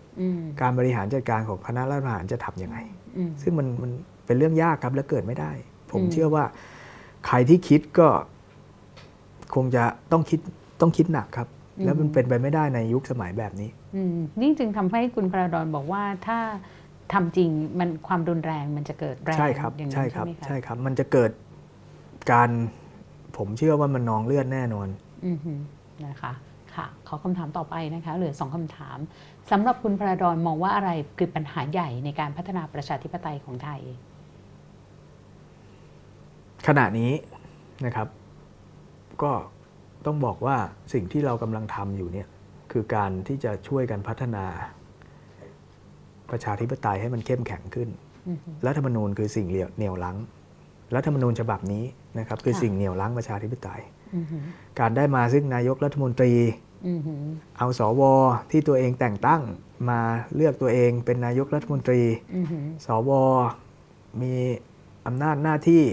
การบริหารจัดการของคณะรัฐประหารจะทำยังไง ซึ่งมันมันเป็นเรื่องยากครับและเกิดไม่ได้ ผมเชื่อว่าใครที่คิดก็ คงจะต้องคิดต้องคิดหนักครับ แล้วมันเป็นไปไม่ได้ในยุคสมัยแบบนี้นี่จึงทำให้คุณพระดอนบอกว่าถ้าทำจริงมันความรุนแรงมันจะเกิดแรงใช่ครับใช่ครับใช่ครับ มันจะเกิดการผมเชื่อว่ามันนองเลือดแน่นอนนะคะค่ะขอคำถามต่อไปนะคะเหลือสองคำถามสำหรับคุณพระดอนมองว่าอะไรคือปัญหาใหญ่ในการพัฒนาประชาธิปไตยของไทย ขณะนี้นะครับ ก็ต้องบอกว่าสิ่งที่เรากำลังทำอยู่เนี่ยคือการที่จะช่วยกันพัฒนา ประชาธิปไตยให้มันเข้มแข็งขึ้นรัฐธรรมนูญคือสิ่งเหนี่ยวลังรัฐธรรมนูญฉบับนี้นะครับคือสิ่งเหนี่ยวลังประชาธิปไตยการได้มาซึ่งนายกรัฐมนตรีเอาสวที่ตัวเองแต่งตั้งมาเลือกตัวเองเป็นนายกรัฐมนตรีสวมีอำนาจหน้าที่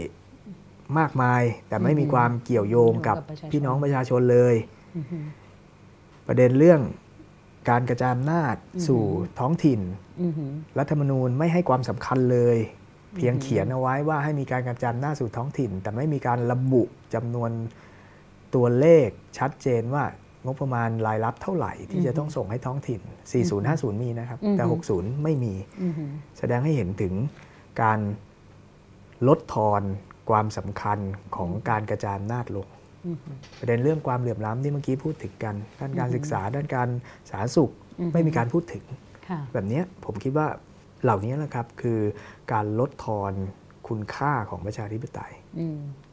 มากมาย แต่ไม่มีความเกี่ยวโยงกับพี่น้องประชาชนเลย ประเด็นเรื่องการกระจายอำนาจสู่ท้องถิ่นรัฐธรรมนูญไม่ให้ความสำคัญเลย เพียงเขียนเอาไว้ว่าให้มีการกระจายอำนาจสู่ท้องถิ่น แต่ไม่มีการระบุจำนวนตัวเลขชัดเจนว่างบประมาณรายรับเท่าไหร่ที่จะต้องส่งให้ท้องถิ่น 4050 มีนะครับ แต่ 60 ไม่มี แสดงให้เห็นถึงการลดทอน ความสำคัญของการกระจายอำนาจลงประเด็นเรื่องความเหลื่อมล้ำที่เมื่อกี้พูดถึงกันด้านการศึกษาด้านการสาธารณสุขไม่มีการพูดถึง แบบนี้ผมคิดว่าเหล่านี้แหละครับคือการลดทอนคุณค่าของประชาธิปไตย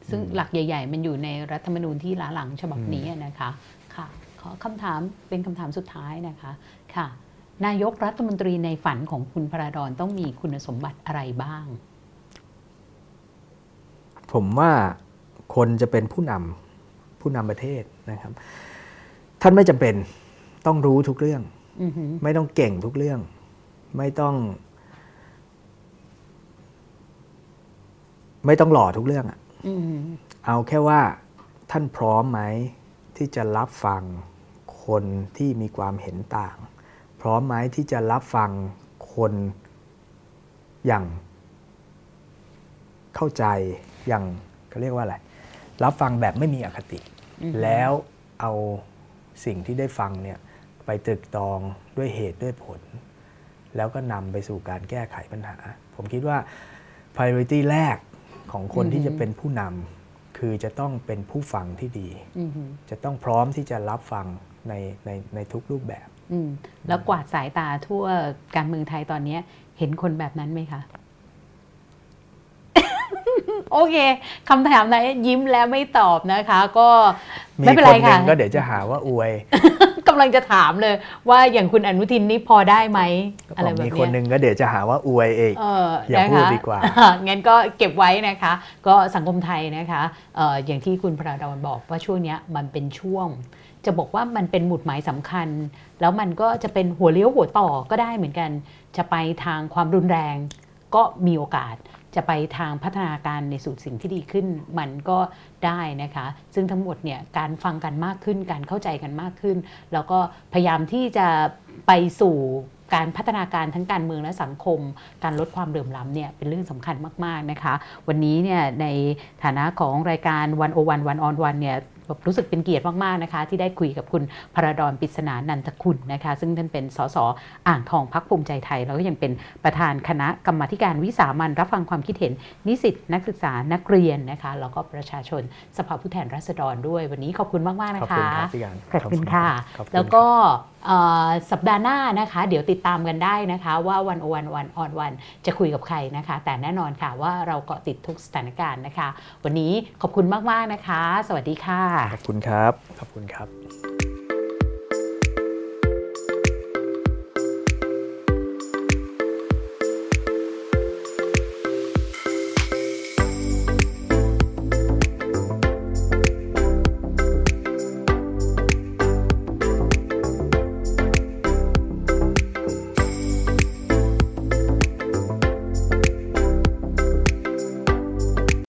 ซึ่งหลักใหญ่ ๆ มันอยู่ในรัฐธรรมนูญที่ล้าหลังฉบับนี้นะคะค่ะขอคำถามเป็นคำถามสุดท้ายนะคะค่ะ นายกรัฐมนตรีในฝันของคุณพระดอนต้องมีคุณสมบัติอะไรบ้าง ผมว่าคนจะเป็นผู้นำผู้นำประเทศนะครับ ท่านไม่จำเป็นต้องรู้ทุกเรื่องไม่ต้องเก่งทุกเรื่อง ไม่ต้อง ไม่ต้องหล่อทุกเรื่องอะเอาแค่ว่าท่านพร้อมไหมที่จะรับฟังคนที่มีความเห็นต่าง พร้อมไหมที่จะรับฟังคนอย่างเข้าใจ อย่างเขาเรียกว่าอะไร รับฟังแบบไม่มีอคติ แล้วเอาสิ่งที่ได้ฟังเนี่ยไปตรึกตรองด้วยเหตุด้วยผล แล้วก็นำไปสู่การแก้ไขปัญหา ผมคิดว่า priority แรกของคนที่จะเป็นผู้นำคือจะต้องเป็นผู้ฟังที่ดี จะต้องพร้อมที่จะรับฟังในในในทุกรูปแบบแล้วกวาดสายตาทั่วการเมืองไทยตอนนี้เห็นคนแบบนั้นไหมคะ โอเคคำถามไหนยิ้มแล้วไม่ตอบนะคะ ก็ไม่เป็นไรค่ะก็เดี๋ยวจะหาว่าอวยกำลังจะถามเลย ว่าอย่างคุณอนุทินนี่พอได้ไหมอะไรแบบนี้มีคนหนึ่งก็เดี๋ยวจะหาว่าอวยเองอย่าพูดดีกว่างั้นก็เก็บไว้นะคะ ก็สังคมไทยนะคะอย่างที่คุณพระดอนบอกว่าช่วงนี้มันเป็นช่วงจะบอกว่ามันเป็นหมุดหมายสำคัญ แล้วมันก็จะเป็นหัวเลี้ยวหัวต่อก็ได้เหมือนกัน จะไปทางความรุนแรงก็มีโอกาส จะไปทางพัฒนาการในสู่สิ่งที่ดีขึ้น มันก็ได้นะคะ ซึ่งทั้งหมดเนี่ยการฟังกันมากขึ้น การเข้าใจกันมากขึ้น แล้วก็พยายามที่จะไปสู่การพัฒนาการทั้งการเมืองและสังคม การลดความเดือมล้ำเนี่ยเป็นเรื่องสำคัญมาก ๆ นะคะ วันนี้เนี่ยในฐานะของรายการวันโอวันวันออนวันเนี่ย รู้สึกเป็นเกียรติมากๆนะคะ ที่ได้คุยกับคุณพระดอนปิศนานันทคุณนะคะ ซึ่งท่านเป็นสสอ่างทองพักภูมิใจไทย แล้วก็ยังเป็นประธานคณะกรรมาการวิสามันรับฟังความคิดเห็นนิสิตนักศึกษานักเรียนนะคะแล้วก็ประชาชนสภาผู้แทนราษฎรด้วย วันนี้ขอบคุณมากๆนะคะขอบคุณครับขอบคุณค่ะแล้วก็ สัปดาห์หน้านะคะ เดี๋ยวติดตามกันได้นะคะว่าวันโอวันวันออนวันจะคุยกับใครนะคะ แต่แน่นอนค่ะว่าเราเกาะติดทุกสถานการณ์นะคะ วันนี้ขอบคุณมาก ๆ นะคะ สวัสดีค่ะ ขอบคุณครับ ขอบคุณครับ